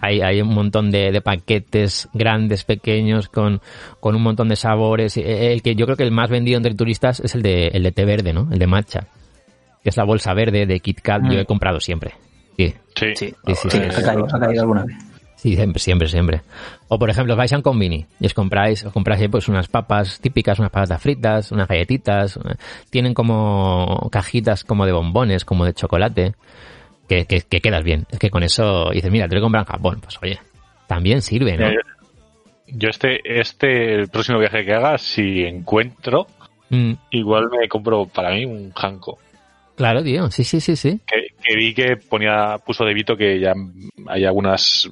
S2: Hay, hay un montón de, de paquetes grandes, pequeños, con, con un montón de sabores. Eh, El que yo creo que el más vendido entre turistas es el de, el de té verde, ¿no? El de matcha. Que es la bolsa verde de Kit Kat. Yo he comprado siempre. Sí,
S3: sí.
S4: Sí,
S2: Sí, sí,
S4: sí,
S2: sí.
S4: ha, caído, ha caído alguna vez.
S2: Sí, siempre, siempre, siempre. O por ejemplo, vais a un convini y os compráis, os compráis pues unas papas típicas, unas patatas fritas, unas galletitas. una- Tienen como cajitas como de bombones, como de chocolate. Que, que, que quedas bien. Es que con eso dices, mira, te lo he comprado en Japón. Pues oye, también sirve, ¿no?
S3: Eh, Yo este, este, el próximo viaje que haga, si encuentro,
S2: Mm,
S3: igual me compro para mí un Hanko.
S2: Claro, tío. Sí, sí, sí, sí.
S3: Que, que vi que ponía, puso de Vito que ya hay algunas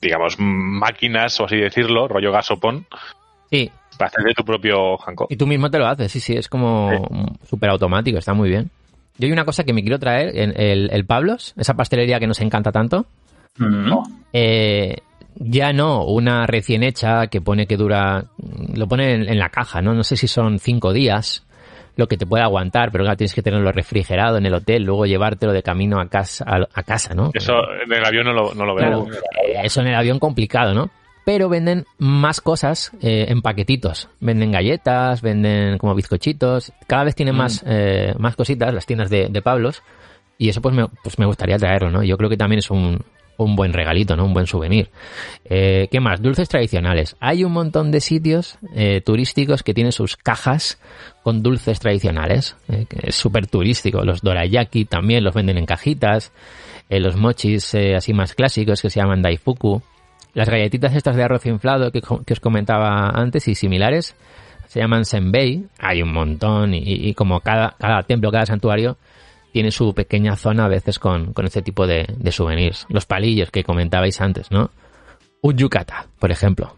S3: digamos, máquinas, o así decirlo, rollo gasopón,
S2: Sí,
S3: para hacer de tu propio Hancock.
S2: y tú mismo te lo haces, sí, sí, es como súper automático, está muy bien. Yo hay una cosa que me quiero traer, en el, el Pablos, esa pastelería que nos encanta tanto,
S4: Mm.
S2: eh, ya no una recién hecha que pone que dura, lo pone en, en la caja, ¿no? No sé si son cinco días lo que te puede aguantar, pero claro, tienes que tenerlo refrigerado en el hotel, luego llevártelo de camino a casa, a, casa ¿no?
S3: Eso en el avión no lo, no lo veo.
S2: Claro, eso en el avión complicado, ¿no? Pero venden más cosas eh, en paquetitos. Venden galletas, venden como bizcochitos. Cada vez tienen más, eh, más cositas las tiendas de, de Pablos. Y eso pues me, pues me gustaría traerlo, ¿no? Yo creo que también es un, un buen regalito, ¿no? Un buen souvenir. Eh, ¿Qué más? Dulces tradicionales. Hay un montón de sitios eh, turísticos que tienen sus cajas con dulces tradicionales. eh, es súper turístico. Los dorayaki también los venden en cajitas. Eh, los mochis eh, así más clásicos que se llaman daifuku. Las galletitas estas de arroz inflado que os comentaba antes y similares se llaman senbei. Hay un montón y, y como cada, cada templo, cada santuario tiene su pequeña zona a veces con, con este tipo de, de souvenirs. Los palillos que comentabais antes, ¿no? Un yukata, por ejemplo.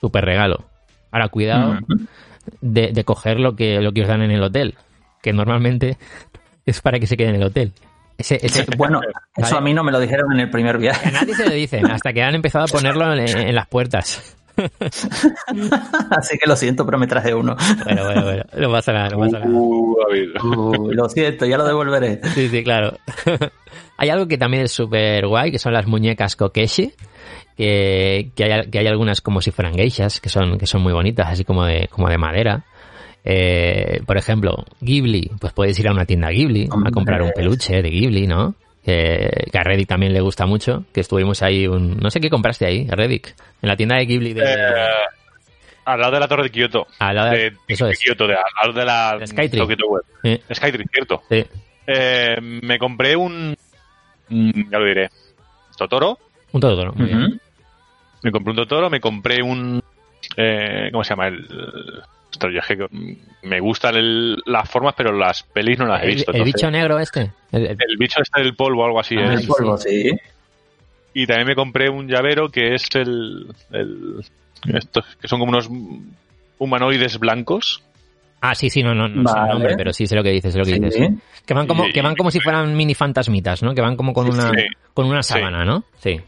S2: Super regalo. Ahora, cuidado de, de coger lo que, lo que os dan en el hotel, que normalmente *laughs* es para que se quede en el hotel. Ese, ese, *laughs*
S4: Bueno, eso a mí no me lo dijeron en el primer
S2: a
S4: viaje.
S2: nadie se lo dicen hasta que han empezado a ponerlo en, en las puertas. *laughs*
S4: Así que lo siento, pero me traje uno.
S2: Bueno, bueno, bueno. No pasa nada, no pasa nada.
S3: Uh.
S4: Uh, lo siento, ya lo *laughs* devolveré.
S2: Sí, sí, claro. *laughs* hay algo que también es súper guay, que son las muñecas kokeshi, que, que, hay, que hay algunas como si fueran geishas, que son, que son muy bonitas, así como de, como de madera. Eh, por ejemplo, Ghibli, pues puedes ir a una tienda Ghibli a comprar un peluche de Ghibli, ¿no? Que, que a Reddick también le gusta mucho, que estuvimos ahí un... No sé qué compraste ahí, Reddick, en la tienda de Ghibli de...
S3: Eh, al lado de la torre de Kioto.
S2: Al lado de-
S3: de,
S2: eso
S3: de
S2: es.
S3: Kioto, de, al lado de la
S2: De Skytree. Eh,
S3: cierto.
S2: sí.
S3: Eh, me compré un. mm, Ya lo diré. Totoro.
S2: Un todo, muy bien.
S4: Ujú.
S3: Me compré un Totoro, me compré un. Eh, ¿Cómo se llama? El. Ostras, yo es que me gustan el- las formas, pero las pelis no las he visto.
S2: el
S3: entonces-
S2: bicho negro este. el- el-
S3: el bicho este del polvo o algo así.
S2: Ah,
S3: es.
S4: El polvo, sí.
S3: Y también me compré un llavero que es el. el estos que son como unos humanoides blancos.
S2: Ah, sí, sí, no, no, no sé el
S4: Vale.
S2: nombre, pero sí sé lo que dices, sé lo que
S4: Sí.
S2: dices. Que van como, que van como si fueran mini fantasmitas, ¿no? Que van como con una,
S3: Sí.
S2: con una
S3: Sí.
S2: sábana, ¿no? Sí.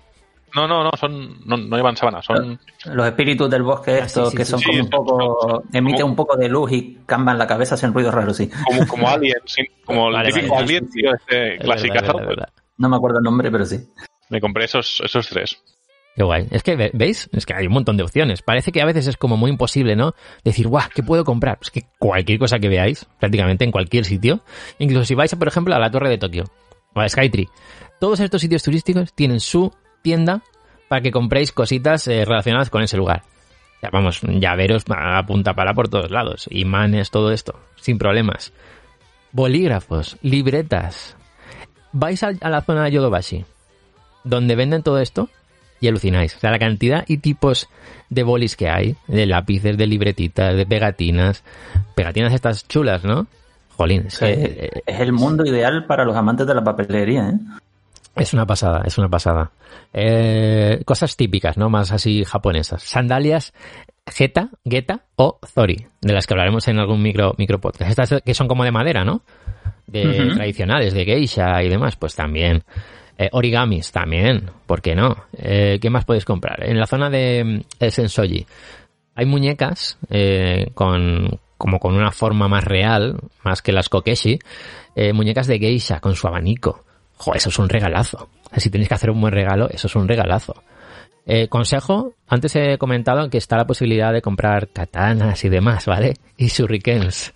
S3: No, no, no, son, no, no llevan sábana, son.
S4: Los espíritus del bosque
S2: Ah,
S4: estos
S2: sí, sí,
S4: que son
S3: sí.
S4: como un poco... Emiten
S3: Como-
S4: un poco de luz y camban la cabeza, hacen ruidos raros, sí.
S3: como, como aliens, sí, como
S2: Vale,
S3: el típico
S2: vale.
S3: alien, tío, este
S2: verdad.
S4: No me acuerdo el nombre, pero sí.
S3: Me compré esos, esos tres.
S2: Qué guay. Es que, ve- ¿veis? Es que hay un montón de opciones. Parece que a veces es como muy imposible, ¿no? Decir, guau, ¿qué puedo comprar? Pues que cualquier cosa que veáis, prácticamente en cualquier sitio, incluso si vais, por ejemplo, a la Torre de Tokio o a Skytree, todos estos sitios turísticos tienen su tienda para que compréis cositas eh, relacionadas con ese lugar. Ya, vamos, llaveros a punta para por todos lados, imanes, todo esto, sin problemas. Bolígrafos, libretas. Vais a, a la zona de Yodobashi, donde venden todo esto, y alucináis. O sea, la cantidad y tipos de bolis que hay, de lápices, de libretitas, de pegatinas. Pegatinas estas chulas, ¿no? Jolín, es, que, eh,
S4: Es el mundo ideal para los amantes de la papelería, ¿eh?
S2: Es una pasada, es una pasada. Eh, cosas típicas, ¿no? Más así japonesas. Sandalias Geta, Geta o Zori, de las que hablaremos en algún micro, micro podcast. Estas que son como de madera, ¿no? De tradicionales, de geisha y demás, pues también. Eh, origamis también, ¿por qué no? Eh, ¿Qué más podéis comprar? En la zona de, de Sensoji hay muñecas eh, con como con una forma más real, más que las kokeshi, muñecas de geisha con su abanico. Jo, eso es un regalazo. Si tenéis que hacer un buen regalo, eso es un regalazo. Eh, consejo, antes he comentado que está la posibilidad de comprar katanas y demás, ¿vale? Y shurikens.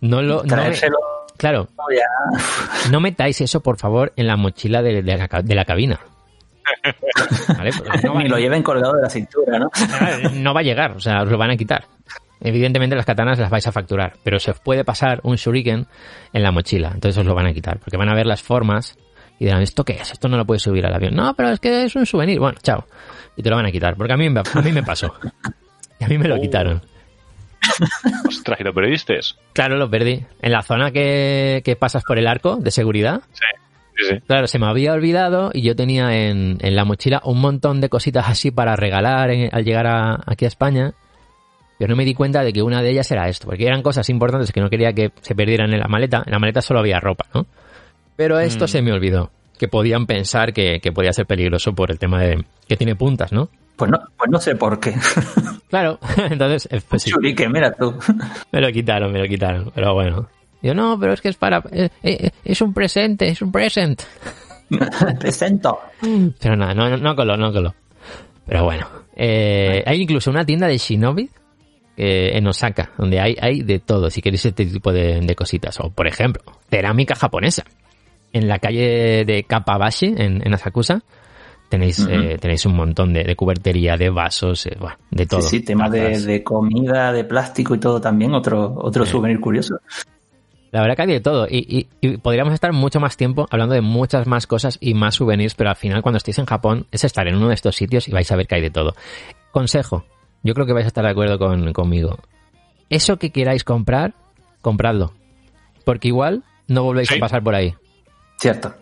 S2: No lo... No me- claro,
S4: ya.
S2: no metáis eso, por favor, en la mochila de, de la, de la cabina. ¿Vale? No *laughs* va-
S4: Ni lo lleven colgado de la cintura, ¿no?
S2: no va a llegar, o sea, os lo van a quitar. Evidentemente las katanas las vais a facturar, pero se os puede pasar un shuriken en la mochila, entonces os lo van a quitar, porque van a ver las formas y dirán, ¿esto qué es? Esto no lo puedes subir al avión. No, pero es que es un souvenir. Bueno, chao. Y te lo van a quitar, porque a mí, me- a mí me pasó. Y a mí me lo
S3: Oh.
S2: quitaron.
S3: Ostras, ¿y lo perdiste?
S2: Claro, lo perdí. En la zona que, que pasas por el arco de seguridad,
S3: Sí. Sí, sí.
S2: Claro, se me había olvidado y yo tenía en, en la mochila un montón de cositas así para regalar en- al llegar a- aquí a España. Pero no me di cuenta de que una de ellas era esto, porque eran cosas importantes que no quería que se perdieran en la maleta. En la maleta solo había ropa, ¿no? Pero esto
S3: Mm.
S2: se me olvidó, que podían pensar que, que podía ser peligroso por el tema de que tiene puntas, ¿no?
S4: Pues no, pues no sé por qué. *laughs*
S2: Claro, *laughs* entonces eh, pues sí,
S4: Churique, mira tú. *laughs*
S2: me lo quitaron, me lo quitaron, pero bueno. Yo no, pero es que es para... eh, eh, es un presente, es un present.
S4: Presento.
S2: Pero nada, no, no, no coló, no coló. Pero bueno. Eh, hay incluso una tienda de Shinobi eh, en Osaka, donde hay, hay de todo, si queréis este tipo de, de cositas. O, por ejemplo, cerámica japonesa. En la calle de Kapabashi, en, en Asakusa, tenéis, eh, tenéis un montón de, de cubertería, de vasos, eh, bueno, de todo.
S4: Sí, sí, tema de, comida, de plástico y todo también, otro, otro souvenir curioso.
S2: La verdad que hay de todo. Y, y- y podríamos estar mucho más tiempo hablando de muchas más cosas y más souvenirs, pero al final cuando estéis en Japón es estar en uno de estos sitios y vais a ver que hay de todo. Consejo, yo creo que vais a estar de acuerdo con, conmigo. Eso que queráis comprar, compradlo. Porque igual no volvéis
S3: Sí.
S2: a pasar por ahí.
S4: Cierto.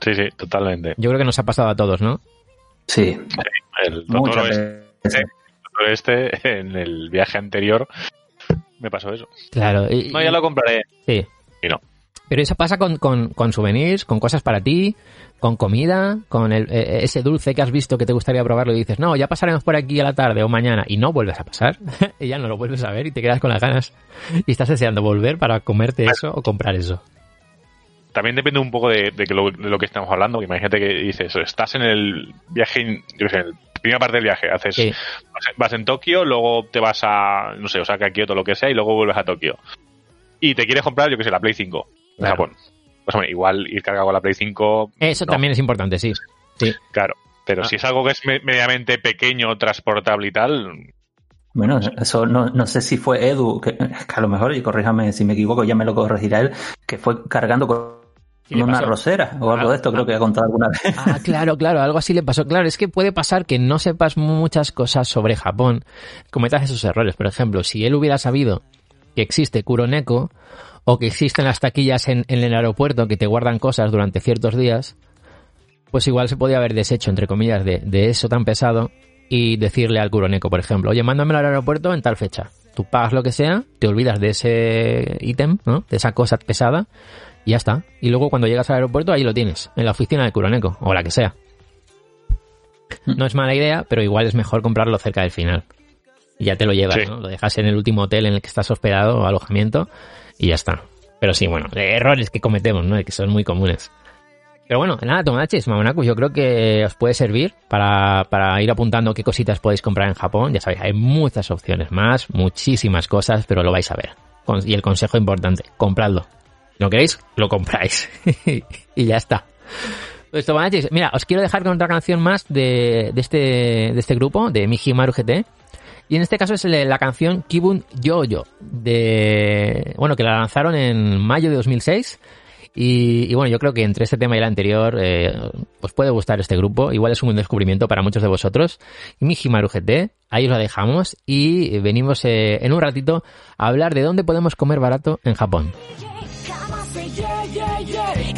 S3: Sí, sí, totalmente.
S2: Yo creo que nos ha pasado a todos, ¿no?
S4: Sí,
S3: El doctor este,
S4: veces.
S3: doctor este, en el viaje anterior, me pasó eso.
S2: Claro. y-
S3: No, ya lo compraré.
S2: Sí.
S3: Y no.
S2: Pero eso pasa con, con, con souvenirs, con cosas para ti, con comida, con el- eh, ese dulce que has visto que te gustaría probarlo y dices, no, ya pasaremos por aquí a la tarde o mañana y no vuelves a pasar. *laughs* y ya no lo vuelves a ver y te quedas con las ganas y estás deseando volver para comerte eso o comprar eso.
S3: También depende un poco de, de que lo, de lo que estamos hablando. Imagínate que dices, estás en el viaje, yo qué sé, en la primera parte del viaje, haces,
S2: Sí.
S3: vas, vas en Tokio, luego te vas a, no sé, Osaka, Kioto, lo que sea, y luego vuelves a Tokio. Y te quieres comprar, yo qué sé, la Play 5 de
S2: Claro.
S3: Japón. Pues hombre, igual ir cargado con la Play 5.
S2: Eso
S3: no,
S2: también es importante, sí. Sí.
S3: Claro. Pero
S2: Ah.
S3: si es algo que es me- medianamente pequeño, transportable y tal,
S4: Bueno, eso no, no sé si fue Edu, que, que a lo mejor, y corríjame si me equivoco, ya me lo corregirá él, que fue cargando con
S2: ¿Qué le
S4: una rosera o algo
S2: Ah,
S4: de esto, creo que ha contado alguna vez. *laughs*
S2: Ah, claro, claro, algo así le pasó. Claro, es que puede pasar que no sepas muchas cosas sobre Japón, cometas esos errores. Por ejemplo, si él hubiera sabido que existe Kuroneko o que existen las taquillas en, en el aeropuerto que te guardan cosas durante ciertos días, pues igual se podía haber deshecho, entre comillas, de, de eso tan pesado y decirle al Kuroneko, por ejemplo, oye, mándamelo al aeropuerto en tal fecha. Tú pagas lo que sea, te olvidas de ese ítem, ¿no? De esa cosa pesada y ya está. Y luego cuando llegas al aeropuerto ahí lo tienes, en la oficina de Kuroneko o la que sea. No es mala idea, pero igual es mejor comprarlo cerca del final. Y ya te lo llevas,
S3: Sí.
S2: ¿no? Lo dejas en el último hotel en el que estás hospedado o alojamiento y ya está. Pero sí, bueno, errores que cometemos, ¿no? Que son muy comunes. Pero bueno, nada, Tomodachis, Mamonakus, yo creo que os puede servir para, para ir apuntando qué cositas podéis comprar en Japón. Ya sabéis, hay muchas opciones más, muchísimas cosas, pero lo vais a ver. Y el consejo importante, compradlo. ¿Lo queréis? Lo compráis. *laughs* y ya está. Pues Tomodachis, mira, os quiero dejar con otra canción más de, de, este, de este grupo, de Mihimaru GT. Y en este caso es la canción Kibun Yo-Yo, de, bueno, que la lanzaron en mayo de 2006. Y, y bueno, yo creo que entre este tema y el anterior eh, os puede gustar este grupo. Igual es un descubrimiento para muchos de vosotros. Y Mihimaru GT, ahí os la dejamos. Y venimos eh, en un ratito a hablar de dónde podemos comer barato en Japón.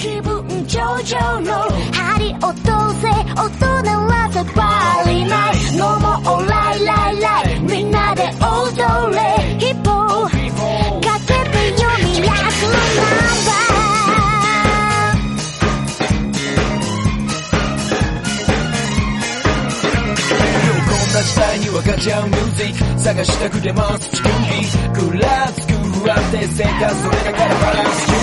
S7: 気分上々の針落とせ大人はさばりない飲もうライライライみんなで踊れヒッポーかけてよミラクルナンバー
S8: 時代に分かち合うミュージック探したくてます地球儀ぐらつく不安定生活それだからバランス重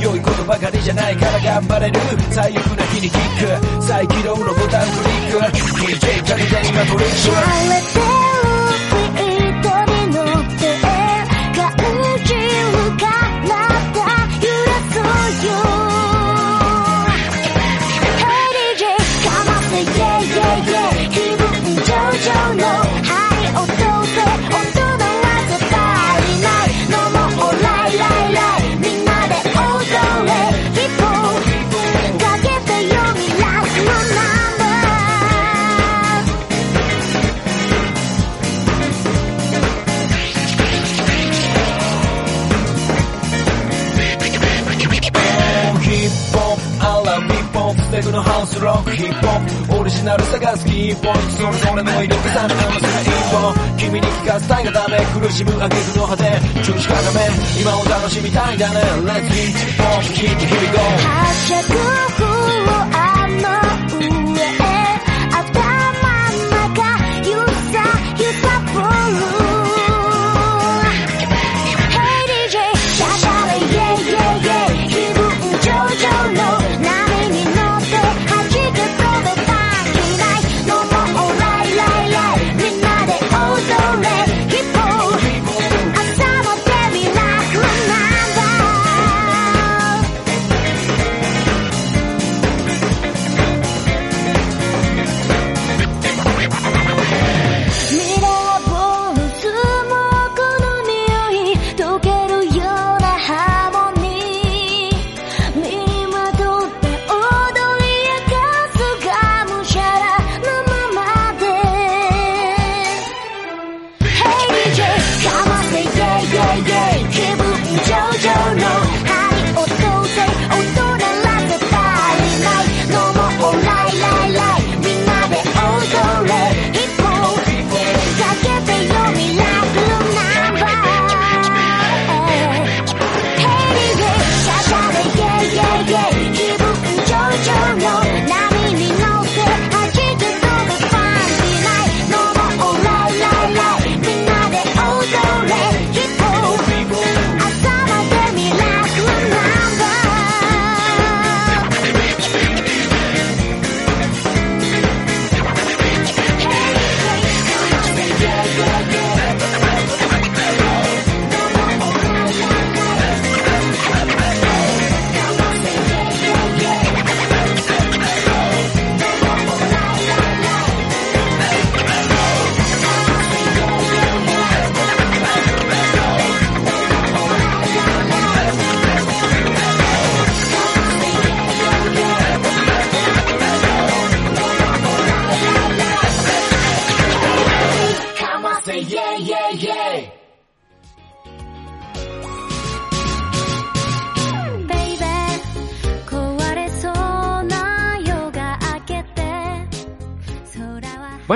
S8: 視。良いことばかりじゃないから頑張れる。最悪な日にキック。再起動のボタンクリック。DJ カリデンがトリック。
S7: ン
S8: スロックヒップホップオリジナル探すキーポイントそれぞれの威力さに合わせる一本君に聞かせたいがため苦しむ挙句の果て中止かがめ今を楽しみたいだね Let's reach for kick here we go.
S7: 発射空を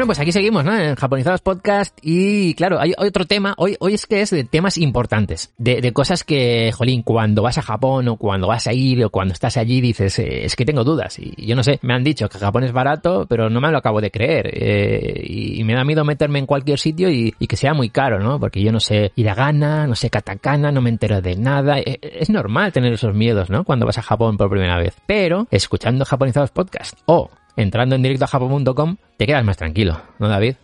S2: Bueno, pues aquí seguimos, ¿no? En Japonizados Podcast. Y claro, hay otro tema. Hoy, hoy es que es de temas importantes. De, cosas que, jolín, cuando vas a Japón o cuando vas a ir o cuando estás allí dices, eh, es que tengo dudas. Y yo no sé, me han dicho que Japón es barato, pero no me lo acabo de creer. Eh, y, me da miedo meterme en cualquier sitio y, que sea muy caro, ¿no? Porque yo no sé hiragana, no sé katakana, no me entero de nada. Eh, Es normal tener esos miedos, ¿no? Cuando vas a Japón por primera vez. Pero, escuchando Japonizados Podcast o entrando en directo a japón.com, te quedas más tranquilo, ¿no, David?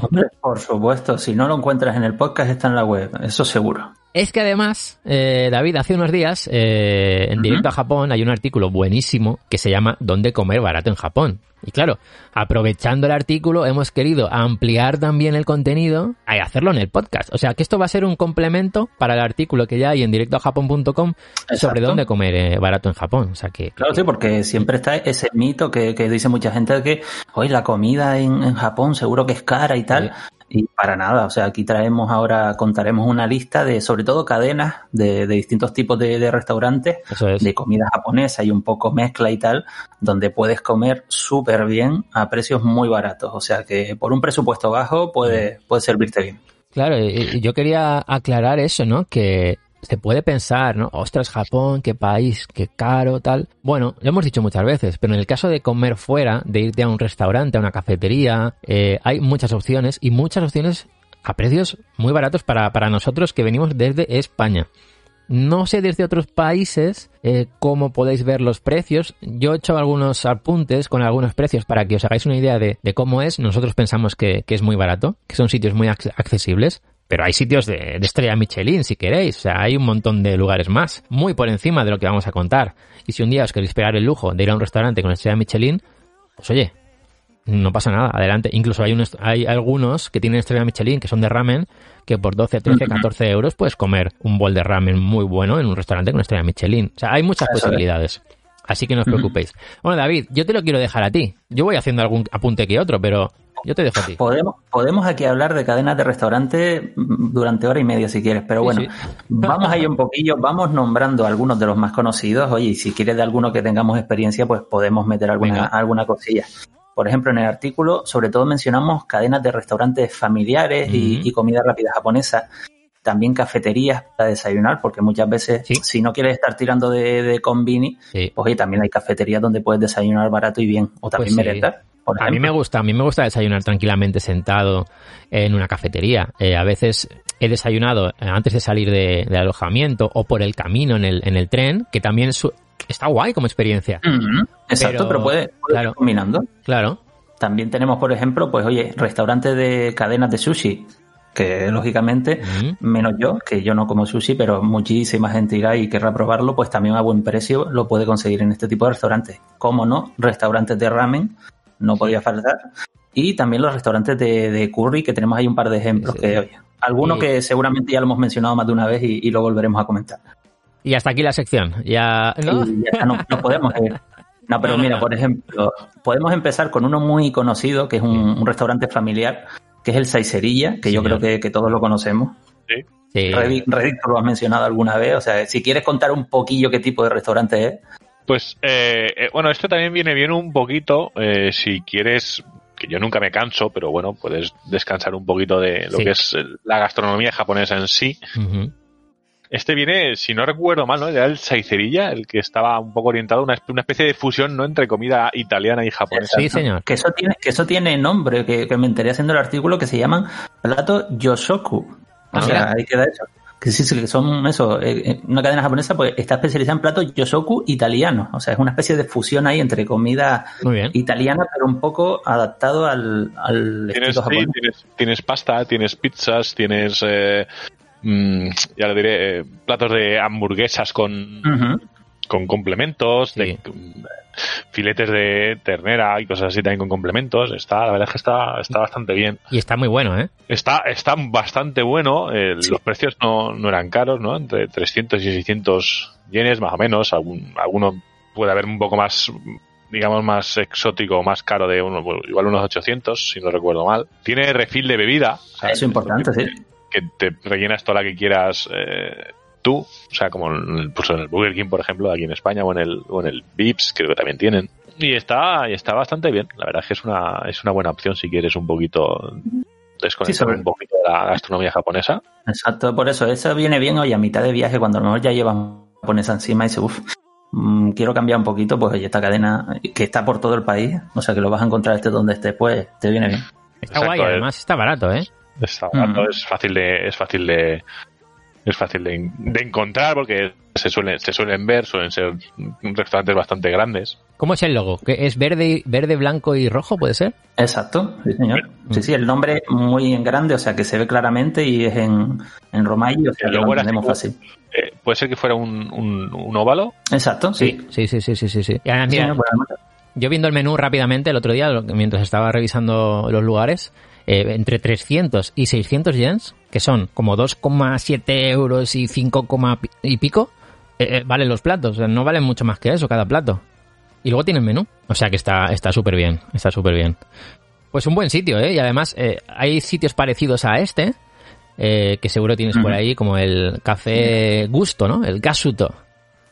S4: Hombre, *laughs* por supuesto, si no lo encuentras en el podcast, está en la web, eso seguro.
S2: Es que además, eh, David, hace unos días, eh, en directo a Japón, hay un artículo buenísimo que se llama ¿Dónde comer barato en Japón? Y claro, aprovechando el artículo, hemos querido ampliar también el contenido y hacerlo en el podcast. O sea, que esto va a ser un complemento para el artículo que ya hay en directoajapón.com sobre dónde comer eh, barato en Japón. O sea, que
S4: Claro, sí, porque siempre está ese mito que, que dice mucha gente de que, hoy la comida en, en Japón seguro que es cara y tal. Y para nada, o sea, aquí traemos ahora, contaremos una lista de, sobre todo, cadenas de, de distintos tipos de, de restaurantes
S2: es.
S4: de comida japonesa y un poco mezcla y tal, donde puedes comer súper bien a precios muy baratos. O sea que por un presupuesto bajo puede, puede servirte bien.
S2: Claro, yo quería aclarar eso, ¿no? Que se puede pensar, ¿no? Ostras, Japón, qué país, qué caro, tal. Bueno, lo hemos dicho muchas veces, pero en el caso de comer fuera, de irte a un restaurante, a una cafetería, eh, hay muchas opciones y muchas opciones a precios muy baratos para, para nosotros que venimos desde España. No sé desde otros países eh, cómo podéis ver los precios. Yo he hecho algunos apuntes con algunos precios para que os hagáis una idea de, de cómo es. Nosotros pensamos que, que es muy barato, que son sitios muy ac- accesibles. Pero hay sitios de, de estrella Michelin, si queréis. O sea, hay un montón de lugares más, muy por encima de lo que vamos a contar. Y si un día os queréis pegar el lujo de ir a un restaurante con estrella Michelin, pues oye, no pasa nada, adelante. Incluso hay, unos, hay algunos que tienen estrella Michelin, que son de ramen, que por 12, 13, 14 euros puedes comer un bol de ramen muy bueno en un restaurante con estrella Michelin. O sea, hay muchas posibilidades. Así que no os preocupéis. Bueno, David, yo te lo quiero dejar a ti. Yo voy haciendo algún apunte que otro, pero yo te dejo a ti.
S4: Podemos, podemos aquí hablar de cadenas de restaurantes mm, durante hora y media si quieres, pero bueno,
S2: sí.
S4: vamos ahí un poquillo, vamos nombrando algunos de los más conocidos. Oye, y si quieres de alguno que tengamos experiencia, pues podemos meter alguna,
S2: Venga.
S4: alguna cosilla. Por ejemplo, en el artículo, sobre todo mencionamos cadenas de restaurantes familiares y, comida rápida japonesa. También cafeterías para desayunar, porque muchas veces,
S2: Sí.
S4: si no quieres estar tirando de, de convini,
S2: Sí.
S4: pues oye, también hay cafeterías donde puedes desayunar barato y bien, o también
S2: Pues
S4: merendar. Por
S2: A mí me gusta, a mí me gusta desayunar tranquilamente sentado en una cafetería. Eh, a veces he desayunado eh, antes de salir de, de alojamiento o por el camino en el, en el tren, que también su- está guay como experiencia.
S4: Exacto,
S2: Pero-
S4: pero, puede, puede
S2: claro.
S4: ir combinando.
S2: Claro.
S4: También tenemos, por ejemplo, pues oye, restaurantes de cadenas de sushi, que lógicamente, menos yo, que yo no como sushi, pero muchísima gente irá y querrá probarlo, pues también a buen precio lo puede conseguir en este tipo de restaurantes. Como no, restaurantes de ramen, no podía faltar. Y también los restaurantes de, de curry, que tenemos ahí un par de ejemplos
S2: Sí.
S4: que, oye, algunos
S2: Y-
S4: que seguramente ya lo hemos mencionado más de una vez y, y lo volveremos a comentar.
S2: Y hasta aquí la sección. Ya, ¿no?
S4: Y ya está, no, no podemos ir. No, pero
S2: No, no,
S4: mira,
S2: no.
S4: por ejemplo, podemos empezar con uno muy conocido, que es un, un restaurante familiar, que es el Saicerilla, que yo creo que, que todos lo conocemos.
S2: Sí.
S4: Reddit, Reddit lo has mencionado alguna vez, o sea, si quieres contar un poquillo qué tipo de restaurante es.
S3: Pues, eh, eh, bueno, esto también viene bien un poquito, eh, si quieres, que yo nunca me canso, pero bueno, puedes descansar un poquito de lo
S2: Sí.
S3: que es eh, la gastronomía japonesa en sí. Este viene, si no recuerdo mal, ¿no? Era el Saicerilla, el que estaba un poco orientado a una, una especie de fusión, ¿no? Entre comida italiana y japonesa.
S2: Sí, señor.
S4: Que eso tiene, que eso tiene nombre, que, que me enteré haciendo el artículo, que se llaman plato Yosoku. O
S2: Ah,
S4: sea, ahí queda eso. Que sí, sí, que son eso, eh, eh, una cadena japonesa pues está especializada en platos Yosoku italianos. O sea, es una especie de fusión ahí entre comida italiana, pero un poco adaptado al, al
S3: Tienes,
S4: estilo
S3: sí,
S4: japonés.
S3: tienes, tienes pasta, tienes pizzas, tienes, eh, mm, ya lo diré, eh, platos de hamburguesas con. Con complementos,
S2: Sí.
S3: de, mm, filetes de ternera y cosas así también con complementos. Está, la verdad es que está, está bastante bien.
S2: Y está muy bueno, ¿eh?
S3: Está, está bastante bueno. eh, Los precios no, no eran caros, ¿no? Entre 300 y 600 yenes más o menos. Algún, alguno puede haber un poco más, digamos, más exótico, más caro de uno, bueno, igual unos 800, si no recuerdo mal. Tiene refil de bebida. o sea,
S4: Eso es importante, sí.
S3: que te rellenas toda la que quieras eh, tú, o sea, como en el, pues en el Burger King, por ejemplo, aquí en España, o en el, o en el Vips, creo que también tienen. Y está, y está bastante bien. La verdad es que es una, es una buena opción si quieres un poquito desconectar
S4: Sí, sobre-
S3: un poquito de la gastronomía japonesa.
S4: Exacto, por eso, eso viene bien hoy a mitad de viaje, cuando a lo mejor ya llevas japonesa encima y dices, uff, quiero cambiar un poquito, pues oye, esta cadena que está por todo el país, o sea que lo vas a encontrar este donde esté, pues te viene bien.
S2: Está
S3: Exacto,
S2: guay, además está barato, ¿eh?
S3: Está barato,
S4: Mm.
S3: es fácil de, es fácil de, es fácil de, de encontrar porque se suelen, se suelen ver, suelen ser restaurantes bastante grandes.
S2: ¿Cómo es el logo? ¿Que ¿Es verde, verde, blanco y rojo, puede ser?
S4: Exacto, sí señor. Sí, sí, el nombre muy en grande, o sea que se ve claramente y es en, en romaji, o sea
S3: El
S4: que lo
S3: logo era
S4: entendemos fácil.
S3: Eh, puede ser que fuera un, un, un óvalo.
S4: Exacto, sí.
S2: Sí, sí, sí, sí, sí. sí. Y además,
S4: Sí,
S2: mira,
S4: señor, además-
S2: yo viendo el menú rápidamente el otro día, lo- mientras estaba revisando los lugares, eh, entre 300 y 600 yens, que son como 2,7 euros y 5, pi- y pico, eh, eh, valen los platos. No valen mucho más que eso cada plato. Y luego tienen menú. O sea que está está súper bien, está súper bien. Pues un buen sitio, ¿eh? Y además hay sitios parecidos a este, eh, que seguro tienes por ahí, como el café gusto, ¿no? El gasuto,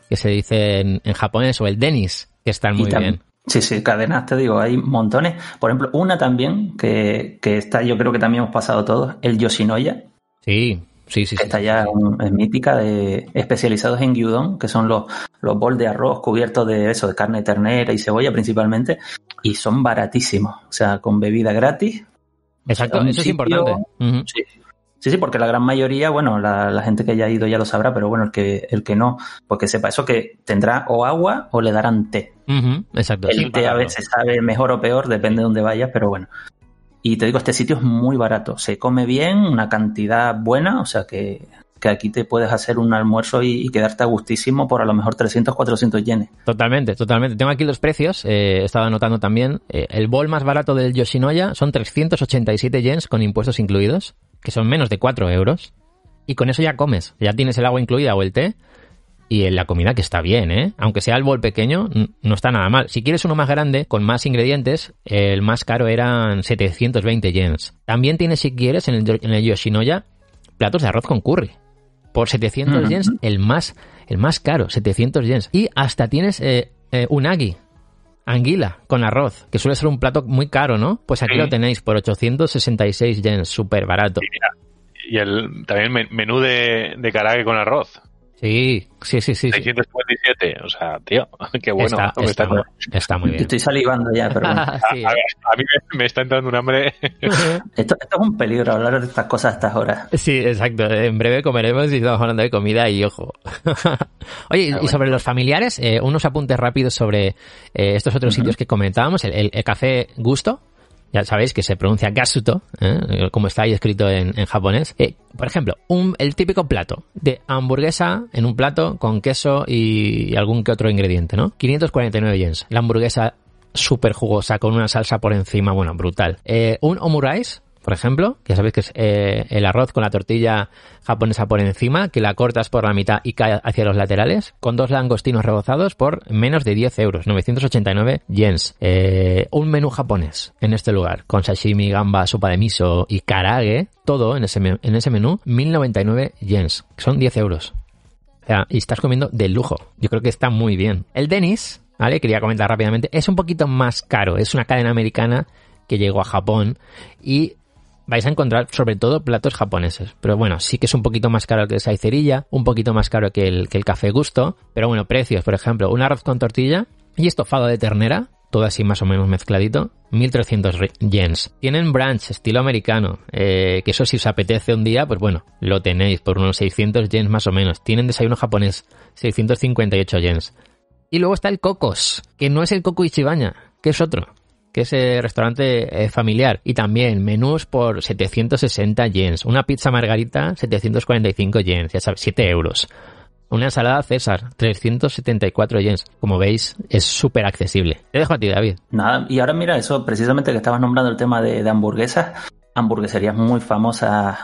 S2: que se dice en, en japonés, o el denis, que están muy bien.
S4: Sí, sí, cadenas, te digo, hay montones. Por ejemplo, una también que, que está, yo creo que también hemos pasado todos, el Yoshinoya,
S2: Sí, sí, sí.
S4: que
S2: sí,
S4: está
S2: sí,
S4: ya
S2: sí.
S4: un- es mítica, de, especializados en gyudon, que son los, los bols de arroz cubiertos de eso, de carne de ternera y cebolla principalmente, y son baratísimos, o sea, con bebida gratis.
S2: Exacto, eso es importante.
S4: Sí. Sí, sí, porque la gran mayoría, bueno, la, la gente que haya ido ya lo sabrá, pero bueno, el que, el que no, pues que sepa eso que tendrá o agua o le darán té.
S2: Ujú, Exacto.
S4: El a veces sabe mejor o peor, depende de dónde vayas, pero bueno. Y te digo, este sitio es muy barato. Se come bien, una cantidad buena, o sea que, que aquí te puedes hacer un almuerzo y, y quedarte a gustísimo por a lo mejor 300, 400 yenes.
S2: Totalmente, totalmente. Tengo aquí los precios, eh, he estado anotando también. Eh, el bol más barato del Yoshinoya son 387 yens con impuestos incluidos, que son menos de 4 euros. Y con eso ya comes, ya tienes el agua incluida o el té. Y en la comida que está bien, ¿eh? Aunque sea el bol pequeño, no está nada mal. Si quieres uno más grande, con más ingredientes, el más caro eran 720 yens. También tienes, si quieres, en el, en el Yoshinoya, platos de arroz con curry. Por 700
S4: Ujú.
S2: yens, el más, el más caro, 700 yens. Y hasta tienes eh, eh, unagi, anguila, con arroz, que suele ser un plato muy caro, ¿no? Pues aquí
S3: Sí.
S2: lo tenéis por 866 yens, súper barato.
S3: Y el también men- menú de, de karaage con arroz.
S2: Sí, sí, sí, sí. sí.
S3: 657. O sea, tío, *laughs* qué bueno.
S2: está, muy bien.
S4: Estoy salivando ya, pero bueno. *laughs*
S2: Sí,
S3: a, a mí me, me está entrando un hambre.
S4: esto, esto es un peligro hablar de estas cosas a estas horas.
S2: Sí, exacto. En breve comeremos y estamos hablando de comida y ojo. *laughs* Oye, y sobre los familiares, eh, unos apuntes rápidos sobre eh, estos otros sitios que comentábamos. El, el- el café Gusto, ya sabéis que se pronuncia Gasuto, ¿eh? como está ahí escrito en, japonés. Eh, por ejemplo, un, el típico plato de hamburguesa en un plato con queso y algún que otro ingrediente, ¿no? 549 yens. La hamburguesa súper jugosa con una salsa por encima, bueno, brutal. Eh, un omurice, por ejemplo, ya sabéis que es eh, el arroz con la tortilla japonesa por encima, que la cortas por la mitad y cae hacia los laterales, con dos langostinos rebozados por menos de 10 euros, 989 yens. Eh, un menú japonés en este lugar, con sashimi, gamba, sopa de miso y karage, todo en ese, en ese menú, 1099 yens, que son 10 euros. O sea, y estás comiendo de lujo. Yo creo que está muy bien. El Denis, ¿vale? Quería comentar rápidamente, es un poquito más caro. Es una cadena americana que llegó a Japón y vais a encontrar sobre todo platos japoneses. Pero bueno, sí que es un poquito más caro que el Saicerilla, un poquito más caro que el, que el Café Gusto. Pero bueno, precios, por ejemplo, un arroz con tortilla y estofado de ternera, todo así más o menos mezcladito, 1300 re- yens. Tienen brunch estilo americano, eh, que eso si os apetece un día, pues bueno, lo tenéis por unos 600 yens más o menos. Tienen desayuno japonés, 658 yens. Y luego está el Cocos, que no es el Coco Ichibaña, que es otro, que es el restaurante eh, familiar. Y también menús por 760 yens. Una pizza margarita, 745 yens, ya sabes, 7 euros. Una ensalada César, 374 yens. Como veis, es súper accesible. Te dejo a ti, David.
S4: Nada, y ahora mira, eso precisamente que estabas nombrando el tema de hamburguesas, hamburgueserías muy famosas,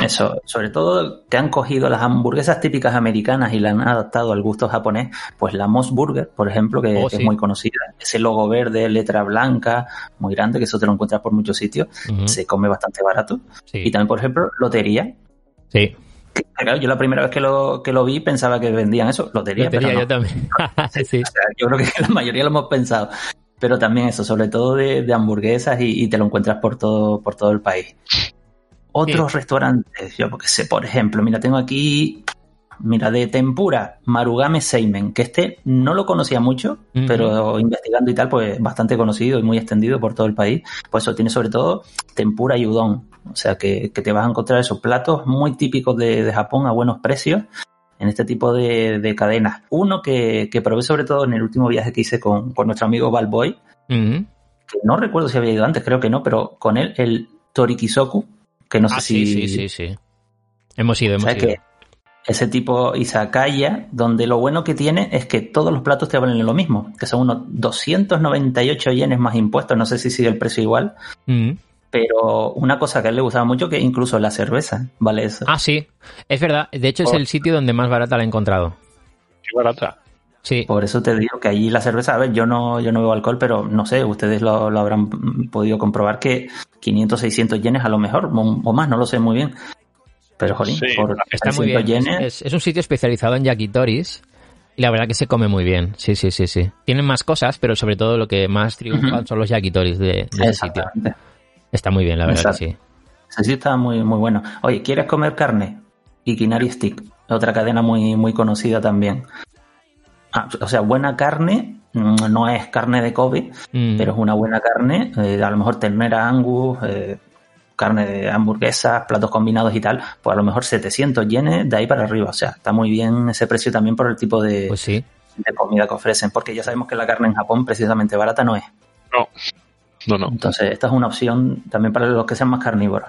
S4: eso, sobre todo que han cogido las hamburguesas típicas americanas y la han adaptado al gusto japonés, pues la Moss Burger, por ejemplo, que,
S2: Oh,
S4: que
S2: sí.
S4: es muy conocida, ese logo verde, letra blanca, muy grande, que eso te lo encuentras por muchos sitios, se come bastante barato.
S2: Sí.
S4: Y también, por ejemplo, lotería.
S2: Sí.
S4: que, claro, yo la primera vez que lo, que lo vi pensaba que vendían eso, lotería,
S2: Lotería,
S4: pero no.
S2: yo también. *laughs* sí, sí.
S4: O sea, yo creo que la mayoría lo hemos pensado. Pero también eso, sobre todo de, de hamburguesas y, y te lo encuentras por todo, por todo el país. Otros restaurantes, yo porque sé, por ejemplo, mira, tengo aquí, mira, de tempura, Marugame Seimen, que este no lo conocía mucho, pero investigando y tal, pues bastante conocido y muy extendido por todo el país. Pues eso tiene sobre todo tempura y udon. O sea, que, que te vas a encontrar esos platos muy típicos de, de Japón a buenos precios en este tipo de, de cadenas. Uno que, que probé sobre todo en el último viaje que hice con, con nuestro amigo Balboy, que no recuerdo si había ido antes, creo que no, pero con él el Torikisoku, que no sé
S2: Ah,
S4: si...
S2: sí, sí, sí, sí. Hemos ido,
S4: o
S2: hemos
S4: sea
S2: ido.
S4: que ese tipo Izakaya, donde lo bueno que tiene es que todos los platos te valen lo mismo, que son unos 298 yenes más impuestos, no sé si sigue el precio igual,
S2: Ujú.
S4: pero una cosa que a él le gustaba mucho que incluso la cerveza vale eso.
S2: Ah, sí. Es verdad. De hecho, es
S4: Oh.
S2: el sitio donde más barata la he encontrado.
S3: Qué barata.
S2: Sí.
S4: Por eso te digo que allí la cerveza, a ver, yo no, yo no bebo alcohol, pero no sé, ustedes lo, lo habrán podido comprobar que 500, 600 yenes a lo mejor, o, o más, no lo sé muy bien. Pero, jolín,
S3: Sí,
S4: por
S2: Está muy
S4: 600
S2: bien.
S4: yenes,
S2: Es, es un sitio especializado en yakitoris. Y la verdad que se come muy bien. Sí, sí, sí, sí. Tienen más cosas, pero sobre todo lo que más triunfan son los yakitoris de, de ese sitio.
S4: exactamente.
S2: Está muy bien, la verdad
S4: Exacto.
S2: que sí.
S4: Ese sí está muy, muy bueno. Oye, ¿quieres comer carne? Ikinari Stick, otra cadena muy, muy conocida también. Ah, o sea, buena carne, mm, no es carne de Kobe,
S2: Mm.
S4: pero es una buena carne, eh, a lo mejor ternera angus, eh, carne de hamburguesas, platos combinados y tal, pues a lo mejor 700 yenes de ahí para arriba. O sea, está muy bien ese precio también por el tipo de,
S2: Pues sí.
S4: de comida que ofrecen, porque ya sabemos que la carne en Japón precisamente barata no es.
S3: No. No, no.
S4: Entonces, esta es una opción también para los que sean más carnívoros.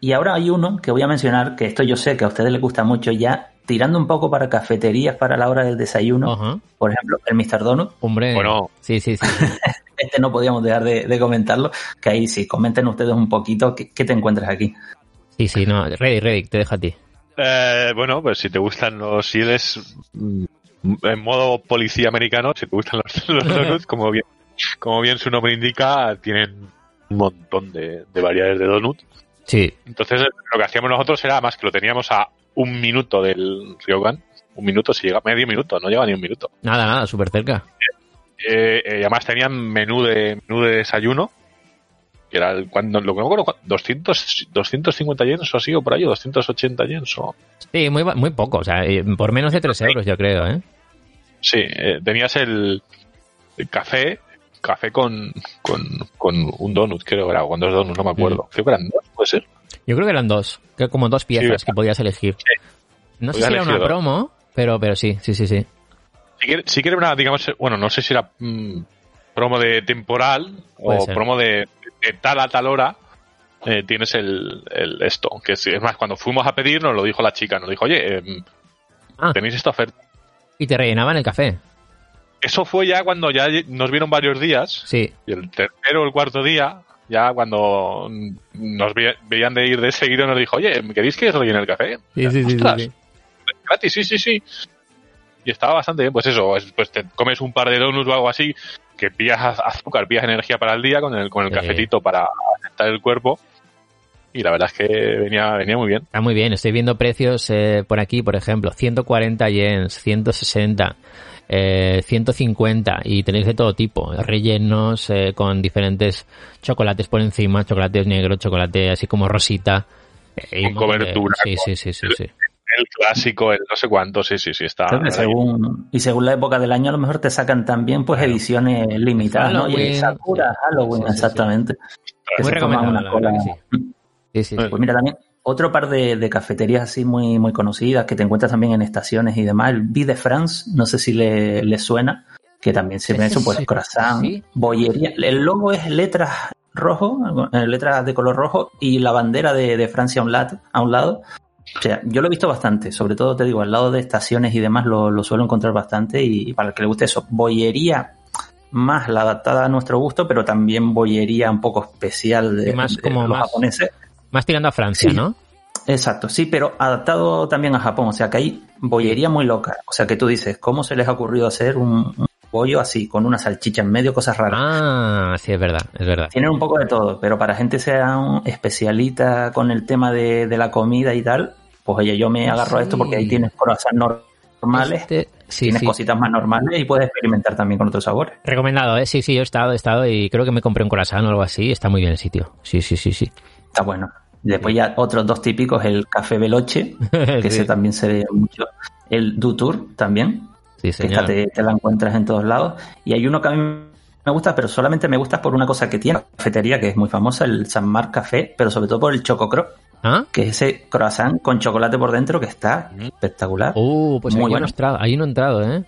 S4: Y ahora hay uno que voy a mencionar, que esto yo sé que a ustedes les gusta mucho ya, tirando un poco para cafeterías para la hora del desayuno.
S2: Ajá.
S4: Por ejemplo, el Mr. Donut.
S2: Hombre.
S3: Bueno.
S2: Sí, sí, sí. *laughs*
S4: Este no podíamos dejar de, de comentarlo, que ahí sí, comenten ustedes un poquito qué, qué te encuentras aquí.
S2: Sí, sí, no. Ready, ready, te dejo a ti.
S3: Eh, bueno, pues si te gustan los si eres mm, en modo policía americano, si te gustan los, los *laughs* donuts, como bien, como bien su nombre indica, tienen un montón de, de variedades de donut.
S2: Sí,
S3: Entonces, lo que hacíamos nosotros era más que lo teníamos a un minuto del Ryogan. Un minuto, si llega medio minuto, no llega ni un minuto.
S2: nada, nada, súper cerca.
S3: Eh, eh, además tenían menú de menú de desayuno, que era el, cuando, lo que no me acuerdo, 200, 250 yens o así, o por ahí, o 280 yens o...
S2: Sí, muy, muy poco, o sea, eh, por menos de 3 euros, yo creo, ¿eh?
S3: Sí, eh, tenías el, el café, café con, con, con un donut, creo era, o con dos donuts, no me acuerdo. Creo que eran dos, puede ser.
S2: Yo creo que eran dos, que como dos piezas que podías elegir. No sé
S3: Podías
S2: si era una
S3: dos.
S2: promo, pero, pero sí, sí, sí, sí.
S3: Si quiere, si quiere una, digamos, bueno, no sé si era mm, promo de temporal o
S2: ser.
S3: promo de, de tal a tal hora, eh, tienes el, el esto. Que es, es más, cuando fuimos a pedir, nos lo dijo la chica, nos dijo, oye, em,
S2: Ah.
S3: tenéis esta oferta.
S2: Y te rellenaban el café.
S3: Eso fue ya cuando ya nos vieron varios días,
S2: Sí,
S3: y el tercero o el cuarto día, ya cuando nos ve- veían de ir de seguido, nos dijo, oye, ¿queréis que os rellene el café?
S2: sí, sí, sí,
S3: gratis, sí, sí, sí. Y estaba bastante bien, pues eso, es- pues te comes un par de donuts o algo así, que pillas az- azúcar, pillas energía para el día con el, con el
S2: Sí.
S3: cafetito para aceptar el cuerpo. Y la verdad es que venía, venía muy bien.
S2: Está muy bien, estoy viendo precios eh, por aquí, por ejemplo, 140 yens, 160, eh, 150 y tenéis de todo tipo, rellenos eh, con diferentes chocolates por encima, chocolates negros, chocolate así como rosita. eh, y
S3: Con cobertura,
S2: Sí,
S3: con-
S2: sí, sí, sí, sí.
S3: El clásico, el no sé cuánto, sí, sí, sí, está.
S4: Según, y según la época del año, a lo mejor te sacan también pues ediciones limitadas, ¿no? Y Sakura, Halloween,
S2: Sí, sí, sí.
S4: exactamente. Que
S2: Muy recomendable. Sí, sí, sí.
S4: Pues mira, también otro par de, de cafeterías así muy, muy conocidas que te encuentras también en estaciones y demás. El Vie de France, no sé si le, le suena, que también se me ha
S2: Ese
S4: hecho pues
S2: sí.
S4: croissant,
S2: Sí.
S4: bollería. El logo es letras rojo, eh, letras de color rojo y la bandera de, de Francia a un, lado, a un lado. O sea, yo lo he visto bastante, sobre todo te digo, al lado de estaciones y demás lo, lo suelo encontrar bastante y para el que le guste eso, bollería más la adaptada a nuestro gusto, pero también bollería un poco especial de,
S2: Y más
S4: de
S2: como
S4: los
S2: más-
S4: japoneses.
S2: Más tirando a Francia,
S4: Sí.
S2: ¿no?
S4: Exacto, sí, pero adaptado también a Japón. O sea, que hay bollería muy loca. O sea, que tú dices, ¿cómo se les ha ocurrido hacer un, un bollo así, con una salchicha en medio, cosas raras?
S2: Ah, sí, es verdad, es verdad.
S4: Tienen un poco de todo, pero para gente sea un especialita con el tema de, de la comida y tal, pues oye, yo me agarro a esto porque ahí tienes croissants normales,
S2: Este- sí,
S4: tienes
S2: sí.
S4: cositas más normales y puedes experimentar también con otros sabores.
S2: Recomendado, ¿eh? Sí, sí, yo he estado, he estado y creo que me compré un croissant o algo así. Está muy bien el sitio. Sí, sí, sí, sí.
S4: Está bueno. Y después ya otros dos típicos, el café veloce, *laughs* que
S2: Sí.
S4: ese también se ve mucho. El Dutour también,
S2: Sí,
S4: que
S2: señor.
S4: esta te, te la encuentras en todos lados. Y hay uno que a mí me gusta, pero solamente me gusta por una cosa que tiene, la cafetería, que es muy famosa, el San Mar Café, pero sobre todo por el Chococro,
S2: ¿Ah?
S4: que es ese croissant con chocolate por dentro que está espectacular.
S2: Uh, pues
S4: Muy
S2: ahí,
S4: bueno.
S2: entrado, ahí no he entrado, ¿eh?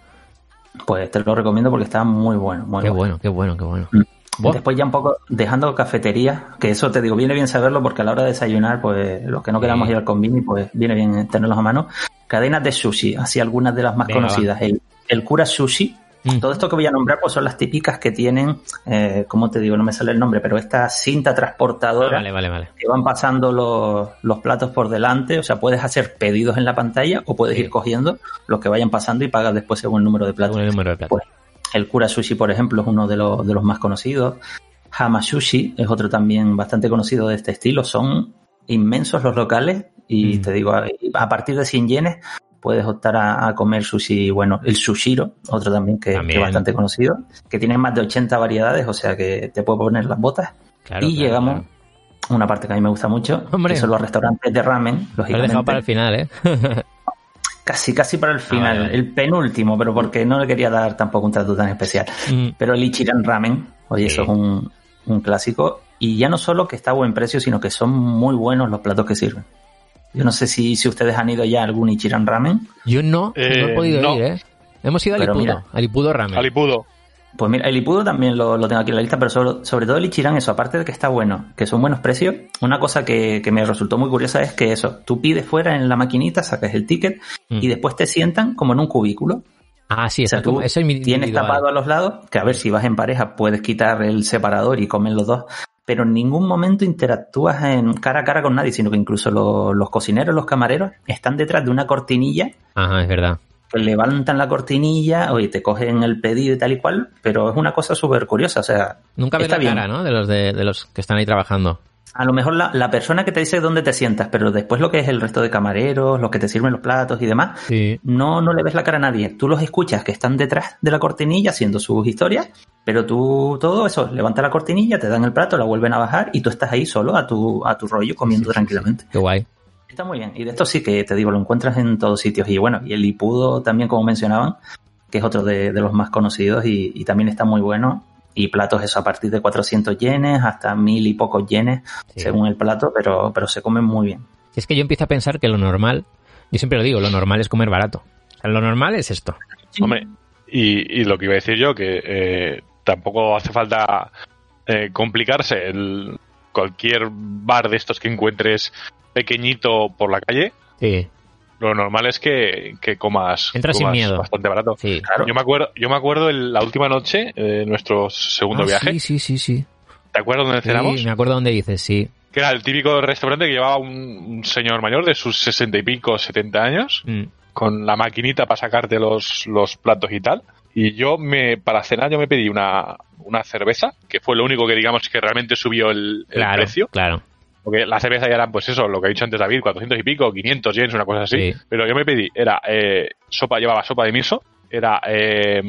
S4: Pues te lo recomiendo porque está muy bueno, muy
S2: Qué
S4: bueno.
S2: bueno, qué bueno, qué bueno.
S4: Mm. Después ya un poco dejando cafetería, que eso te digo, viene bien saberlo porque a la hora de desayunar, pues los que no queramos ir al convini, pues viene bien tenerlos a mano. Cadenas de sushi, así algunas de las más
S2: Venga,
S4: conocidas. El, el Cura Sushi,
S2: Mm.
S4: todo esto que voy a nombrar pues son las típicas que tienen, eh, como te digo, no me sale el nombre, pero esta cinta
S2: Ah,
S4: transportadora
S2: vale, vale, vale.
S4: que van pasando los, los platos por delante, o sea, puedes hacer pedidos en la pantalla o puedes
S2: Sí.
S4: ir cogiendo los que vayan pasando y pagas después según el número de platos.
S2: Según el número de platos.
S4: Pues, el Kura Sushi, por ejemplo, es uno de los, de los más conocidos. Hama Sushi es otro también bastante conocido de este estilo. Son inmensos los locales y
S2: Mm.
S4: te digo, a, partir de 100 yenes puedes optar a, a comer sushi, bueno, el Sushiro, otro también que, es bastante conocido, que tiene más de 80 variedades, o sea que te puedo poner las botas.
S2: Claro,
S4: y
S2: claro,
S4: llegamos
S2: claro.
S4: a una parte que a mí me gusta mucho,
S2: Hombre.
S4: que son los restaurantes de ramen,
S2: Lo has dejado para el final, ¿eh? *laughs*
S4: Casi, casi para el final,
S2: vale, vale.
S4: el penúltimo, pero porque no le quería dar tampoco un trato tan especial.
S2: Mm.
S4: Pero el Ichiran Ramen, oye,
S2: Sí.
S4: eso es un, un clásico. Y ya no solo que está a buen precio, sino que son muy buenos los platos que sirven. Yo no sé si, si ustedes han ido ya a algún Ichiran Ramen.
S2: Yo no, no
S3: Eh,
S2: he podido
S3: no.
S2: ir, ¿eh? Hemos ido a
S4: Pero
S2: Lipudo,
S4: mira.
S2: a Lipudo Ramen.
S3: Alipudo.
S4: Pues mira, el Ipudo también lo, lo tengo aquí en la lista, pero sobre, sobre todo el Ichiran, eso, aparte de que está bueno, que son buenos precios, una cosa que, que me resultó muy curiosa es que eso, tú pides fuera en la maquinita, sacas el ticket
S2: Mm.
S4: y después te sientan como en un cubículo.
S2: Ah, sí,
S4: O
S2: eso,
S4: sea, tú
S2: eso es mi-
S4: tienes tapado a los lados, que a ver si vas en pareja puedes quitar el separador y comen los dos, pero en ningún momento interactúas en cara a cara con nadie, sino que incluso lo- los cocineros, los camareros, están detrás de una cortinilla
S2: Ajá, es verdad.
S4: Que levantan la cortinilla, oye, te cogen el pedido y tal y cual, pero es una cosa súper curiosa, o sea,
S2: Nunca ves la
S4: bien.
S2: cara, ¿no? De los, de, de los que están ahí trabajando.
S4: A lo mejor la, la persona que te dice dónde te sientas, pero después lo que es el resto de camareros, los que te sirven los platos y demás,
S2: Sí.
S4: no, no le ves la cara a nadie. Tú los escuchas que están detrás de la cortinilla haciendo sus historias, pero tú todo eso, levanta la cortinilla, te dan el plato, la vuelven a bajar y tú estás ahí solo a tu, a tu rollo comiendo tranquilamente.
S2: Qué guay.
S4: Está muy bien. Y de esto sí que te digo, lo encuentras en todos sitios. Y bueno, y el Lipudo también, como mencionaban, que es otro de, de los más conocidos y, y también está muy bueno. Y platos eso a partir de 400 yenes hasta mil y pocos yenes,
S2: Sí.
S4: según el plato, pero, pero se comen muy bien.
S2: Es que yo empiezo a pensar que lo normal, yo siempre lo digo, lo normal es comer barato. O sea, lo normal es esto.
S3: Hombre, y, y lo que iba a decir yo, que eh, tampoco hace falta eh, complicarse. El, cualquier bar de estos que encuentres pequeñito por la calle,
S2: Sí,
S3: lo normal es que, que comas,
S2: Entra sin miedo.
S3: bastante barato.
S2: sí.
S4: Claro.
S3: Yo me acuerdo, yo me acuerdo el- la última noche, eh, nuestro segundo
S2: Ah,
S3: viaje.
S2: Sí, sí, sí, sí.
S3: ¿Te acuerdas dónde cenamos?
S2: Sí, me acuerdo dónde dices, sí.
S3: Que era el típico restaurante que llevaba un, un señor mayor de sus sesenta y pico, 70 años,
S2: Mm.
S3: con la maquinita para sacarte los, los platos y tal. Y yo me, para cenar yo me pedí una, una cerveza, que fue lo único que digamos que realmente subió el, el
S2: Claro,
S3: precio.
S2: claro.
S3: Porque la cerveza ya eran, pues eso, lo que ha dicho antes David, 400 y pico, 500 yens, una cosa así.
S2: Sí.
S3: Pero yo me pedí, era eh, sopa, llevaba sopa de miso, era, eh,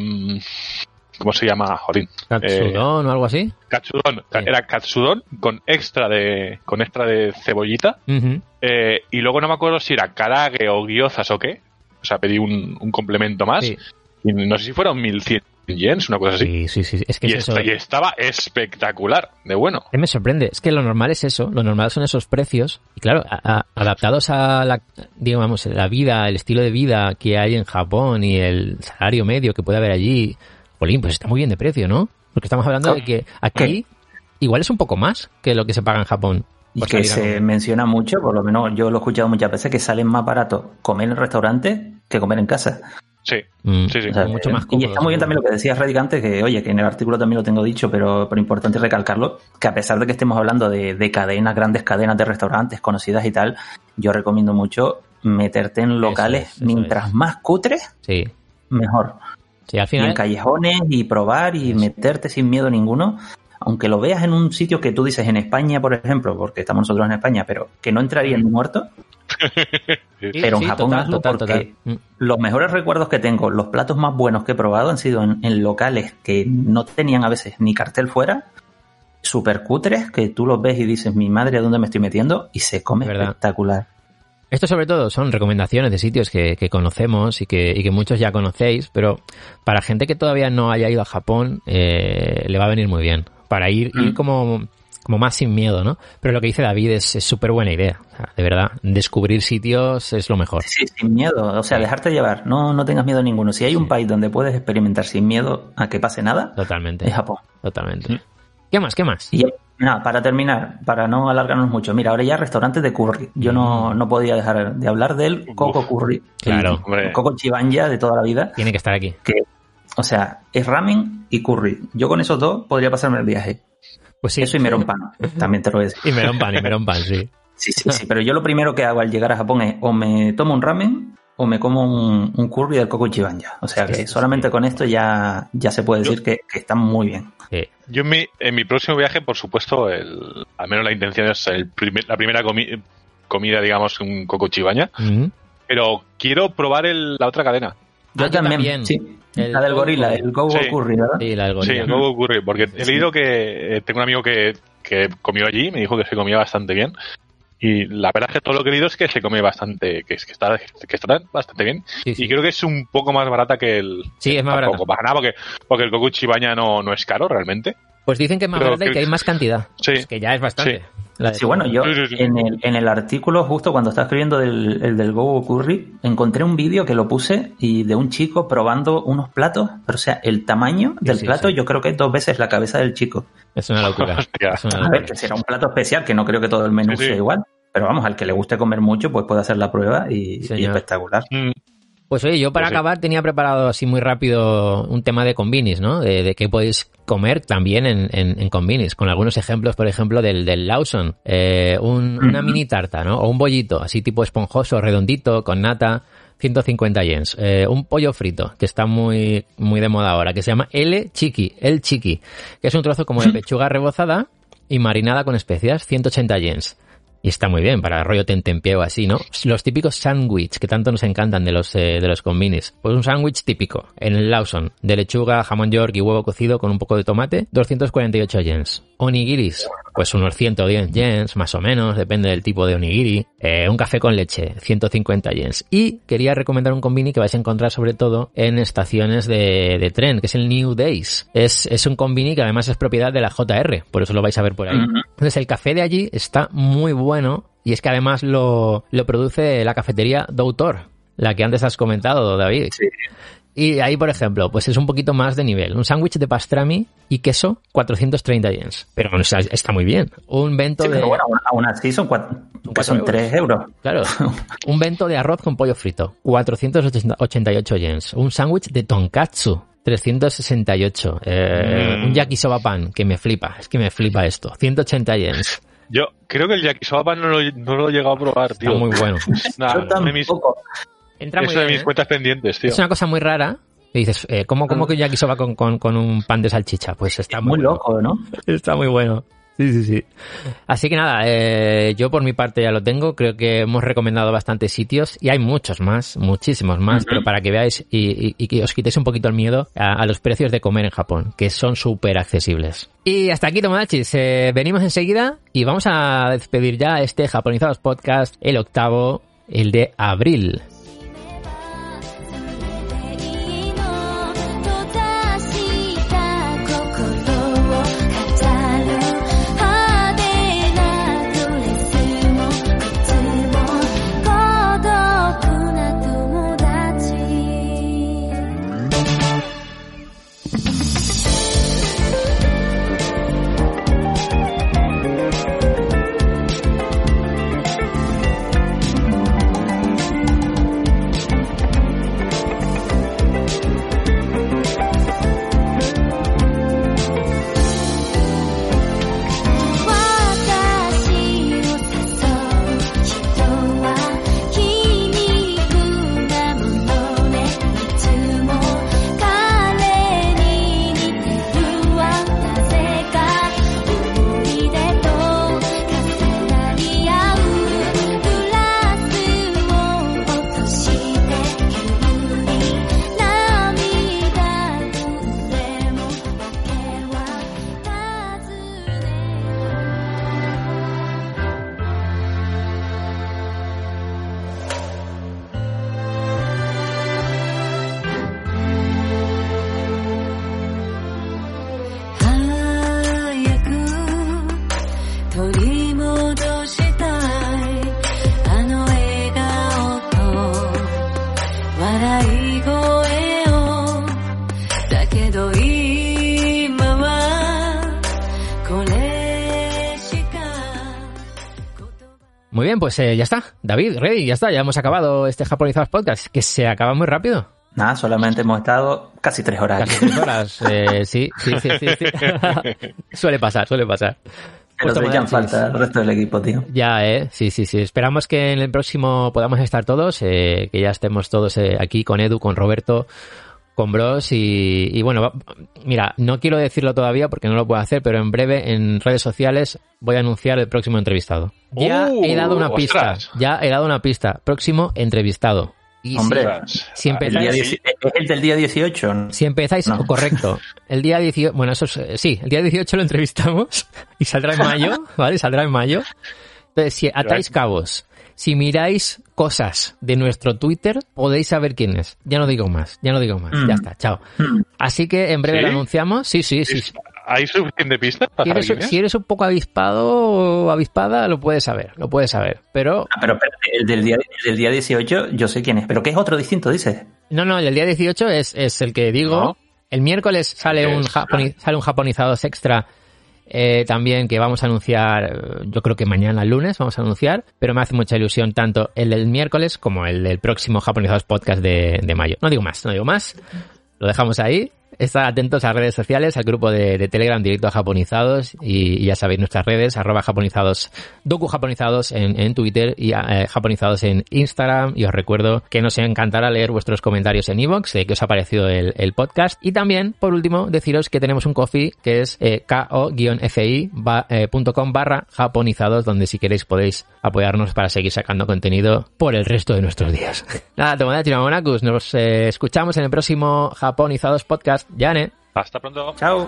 S3: ¿cómo se llama? Jodín.
S2: Katsudon o algo así.
S3: Katsudon.
S2: Sí.
S3: Era katsudon con extra de, con extra de cebollita. Eh, y luego no me acuerdo si era karage o gyozas o qué. O sea, pedí un, un complemento más.
S2: Sí.
S3: Y no sé si fueron 1100 yens, una cosa así.
S2: Sí, sí, sí. Es que
S3: y,
S2: es eso.
S3: y estaba espectacular, de bueno.
S2: Me sorprende. Es que lo normal es eso. Lo normal son esos precios. Y claro, a- a- adaptados a la, digamos, la vida, el estilo de vida que hay en Japón y el salario medio que puede haber allí. Jolín, pues está muy bien de precio, ¿no? Porque estamos hablando de que aquí igual es un poco más que lo que se paga en Japón.
S4: Y
S2: por
S4: que se menciona mucho, por lo menos yo lo he escuchado muchas veces, que sale más barato comer en restaurante que comer en casa.
S3: Sí,
S2: Mm.
S3: sí, sí.
S4: O sea,
S2: mucho más
S4: y está muy bien también lo que decías, Redick, antes, que oye, que en el artículo también lo tengo dicho, pero, pero importante recalcarlo, que a pesar de que estemos hablando de, de cadenas, grandes cadenas de restaurantes conocidas y tal, yo recomiendo mucho meterte en locales,
S2: es, eso
S4: mientras
S2: es.
S4: más cutres,
S2: Sí.
S4: mejor.
S2: Sí, al
S4: Y
S2: final.
S4: en callejones y probar y meterte sin miedo ninguno, aunque lo veas en un sitio que tú dices en España, por ejemplo, porque estamos nosotros en España, pero que no entraría en muerto,
S2: Sí, *laughs*
S4: pero en
S2: sí,
S4: Japón
S2: total,
S4: hazlo
S2: total,
S4: porque
S2: total. Mm.
S4: los mejores recuerdos que tengo, los platos más buenos que he probado han sido en, en locales que no tenían a veces ni cartel fuera, super cutres, que tú los ves y dices, mi madre, ¿a dónde me estoy metiendo? Y se come
S2: verdad.
S4: espectacular.
S2: Esto sobre todo son recomendaciones de sitios que, que conocemos y que, y que muchos ya conocéis, pero para gente que todavía no haya ido a Japón eh, le va a venir muy bien. Para ir, ir
S4: Mm.
S2: como, como más sin miedo, ¿no? Pero lo que dice David es súper buena idea. O sea, de verdad, descubrir sitios es lo mejor.
S4: Sí, sin miedo, o sea, dejarte llevar, no, no tengas miedo ninguno. Si hay un país donde puedes experimentar sin miedo a que pase nada,
S2: Totalmente.
S4: es Japón.
S2: Totalmente. ¿Qué más? ¿Qué más?
S4: Y nada, para terminar, para no alargarnos mucho, mira, ahora ya restaurantes de curry. Yo no, no podía dejar de hablar del Coco Curry.
S2: Claro.
S4: El
S3: Hombre.
S4: Coco Chibanya de toda la vida.
S2: Tiene que estar aquí.
S4: Que, o sea, es ramen y curry. Yo con esos dos podría pasarme el viaje.
S2: Pues sí.
S4: Eso y melón pan, *laughs* también te lo voy a decir.
S2: Y melón pan, y melón pan, sí.
S4: Sí, sí, sí. Pero yo lo primero que hago al llegar a Japón es o me tomo un ramen o me como un, un curry del Coco Chibanya. O sea que
S2: sí,
S4: solamente
S2: sí.
S4: con esto ya, ya se puede decir que, que están muy bien.
S2: Sí.
S3: Yo en mi, en mi próximo viaje, por supuesto, el, al menos la intención es el primer- la primera comi- comida, digamos, un coco chibaña. Pero quiero probar el- la otra cadena.
S4: Yo
S2: Ah, yo
S4: también,
S2: también.
S4: sí.
S2: El
S4: la del
S2: Gogo
S4: gorila, el Gogo
S3: Sí.
S4: Curry, ¿verdad?
S2: Sí, la del
S3: Sí,
S2: gorila.
S3: el coco curry, porque he leído que eh, tengo un amigo que, que comió allí, me dijo que se comía bastante bien. Y la verdad es que todo lo que he leído es que se come bastante, que, es- que está, que está bastante bien.
S2: Sí, sí.
S3: Y creo que es un poco más barata que el.
S2: Sí, es más barata.
S3: Porque, porque el coco chibaña no, no es caro realmente.
S2: Pues dicen que es más
S3: Pero
S2: barata y
S3: que-
S2: que hay más cantidad.
S3: Sí.
S2: Pues que ya es bastante.
S4: Sí, bueno, yo. En, el, en el artículo, justo cuando estaba escribiendo del, el del Gogo Curry, encontré un vídeo que lo puse y de un chico probando unos platos, pero o sea, el tamaño del
S2: sí,
S4: plato
S2: sí.
S4: yo creo que es dos veces la cabeza del chico.
S2: Es una locura. *laughs*
S3: Hostia.
S2: Es una
S4: A ver, que será un plato especial, que no creo que todo el menú
S3: Sí, sí.
S4: sea igual, pero vamos, al que le guste comer mucho, pues puede hacer la prueba y espectacular.
S3: Mm,
S2: Pues oye, yo para
S3: Pues sí.
S2: acabar tenía preparado así muy rápido un tema de combinis, ¿no? De, de qué podéis comer también en, en, en combinis, con algunos ejemplos, por ejemplo, del, del Lawson. Eh, un- una mini tarta, ¿no? O un bollito, así tipo esponjoso, redondito, con nata. 150 yens. Eh, un pollo frito, que está muy, muy de moda ahora, que se llama El Chiqui, El Chiqui, que es un trozo como de *laughs* pechuga rebozada y marinada con especias, 180 yens. Y está muy bien para rollo tentempié o así, ¿no? Los típicos sándwich que tanto nos encantan de los, eh, de los combinis. Pues un sándwich típico en el Lawson, de lechuga, jamón york y huevo cocido con un poco de tomate, 248 yens. Onigiris, pues unos 110 yens, más o menos, depende del tipo de onigiri. Eh, un café con leche, 150 yens. Y quería recomendar un combini que vais a encontrar sobre todo en estaciones de, de tren, que es el New Days. Es, es un combini que además es propiedad de la JR, por eso lo vais a ver por ahí. Entonces el café de allí está muy bueno y es que además lo, lo produce la cafetería Doutor, la que antes has comentado, David. Y ahí, por ejemplo, pues es un poquito más de nivel. Un sándwich de pastrami y queso, 430 yens. Pero o sea, está muy bien. Un bento
S4: Sí,
S2: de...
S4: pero bueno, aún- así son, cuatro,
S2: cuatro
S4: son
S2: euros.
S4: 3 euros.
S2: Claro. *laughs* Un bento de arroz con pollo frito, 488 yens. Un sándwich de tonkatsu, 368. Eh,
S3: Mm.
S2: Un yakisoba pan, que me flipa. Es que me flipa esto. 180 yens.
S3: Yo creo que el yakisoba no lo, no lo he llegado a probar,
S2: Está
S3: tío.
S2: muy bueno. *laughs*
S3: Nah,
S4: Yo tampoco.
S2: Entra
S3: es
S2: muy
S3: una de mis
S2: ¿eh?
S3: cuentas pendientes, tío.
S2: Es una cosa muy rara. Y dices, eh, ¿cómo, cómo que un yakisoba con, con, con un pan de salchicha? Pues está muy,
S4: Muy
S2: bueno.
S4: loco, ¿no? *laughs*
S2: Está muy bueno. Sí, sí, sí. Así que nada, eh, yo por mi parte ya lo tengo. Creo que hemos recomendado bastantes sitios y hay muchos más, muchísimos más, pero para que veáis y, y- y que os quitéis un poquito el miedo a, a los precios de comer en Japón, que son súper accesibles. Y hasta aquí, Tomodachis. Eh, venimos enseguida y vamos a despedir ya este Japonizados Podcast, el octavo, el de abril. Bien, pues eh, ya está. David, Rey, ya está. Ya hemos acabado este Japonizados Podcast, que se acaba muy rápido.
S4: Nada, solamente hemos estado casi 3 horas.
S2: Casi tres horas. *laughs* Eh, sí, sí, sí, sí, sí. *laughs* suele pasar, suele pasar.
S4: Pero
S2: Pues,
S4: echan falta el resto del equipo, tío.
S2: Ya, eh. Sí, sí, sí. Esperamos que en el próximo podamos estar todos, eh, que ya estemos todos eh, aquí con Edu, con Roberto, con Bros y, y bueno, va- mira, no quiero decirlo todavía porque no lo puedo hacer, pero en breve en redes sociales voy a anunciar el próximo entrevistado. Ya
S3: ¡Uh!
S2: he dado una pista, ya he dado una pista. Próximo entrevistado. Y
S4: Hombre.
S2: si- si
S4: El día
S2: empezáis,
S4: ¿Es el del día 18? ¿no?
S2: si empezáis,
S4: No.
S2: correcto. *laughs* El día 18, bueno, eso es, eh, sí, el día 18 lo entrevistamos *laughs* y saldrá en mayo, *laughs* ¿vale? Saldrá en mayo. Entonces, si atáis cabos, si miráis cosas de nuestro Twitter, podéis saber quién es. Ya no digo más, ya no digo más,
S4: Mm.
S2: ya está, chao. Así que en breve
S3: ¿Sí?
S2: lo anunciamos. Sí, sí, sí.
S3: ¿Hay suficiente pista para
S2: Si eres,
S3: saber quién es?
S2: si eres un poco avispado o avispada, lo puedes saber, lo puedes saber. Pero,
S4: Ah, pero, pero el del, día, el del día 18 yo sé quién es. ¿Pero qué es otro distinto, dices?
S2: no, no, el día 18 es, es el que digo.
S3: No.
S2: El miércoles sale
S3: ¿Qué
S2: un, sale un japonizados extra eh, también que vamos a anunciar, yo creo que mañana lunes vamos a anunciar, pero me hace mucha ilusión tanto el del miércoles como el del próximo Japonizados Podcast de, de mayo. No digo más, no digo más. Lo dejamos ahí Estad atentos a redes sociales, al grupo de, Telegram directo a japonizados y, ya sabéis nuestras redes, arroba japonizados, docu japonizados en, Twitter y eh, japonizados en Instagram. Y os recuerdo que nos encantará leer vuestros comentarios en iVoox, de que os ha parecido el, podcast. Y también, por último, deciros que tenemos un coffee que es eh, ko-fi.com eh, barra japonizados, donde si queréis podéis apoyarnos para seguir sacando contenido por el resto de nuestros días. *laughs* Nada, Tomodachi Mamonakus, nos escuchamos en el próximo Japonizados podcast. Ya, ¿eh?
S3: Hasta pronto.
S4: Chao.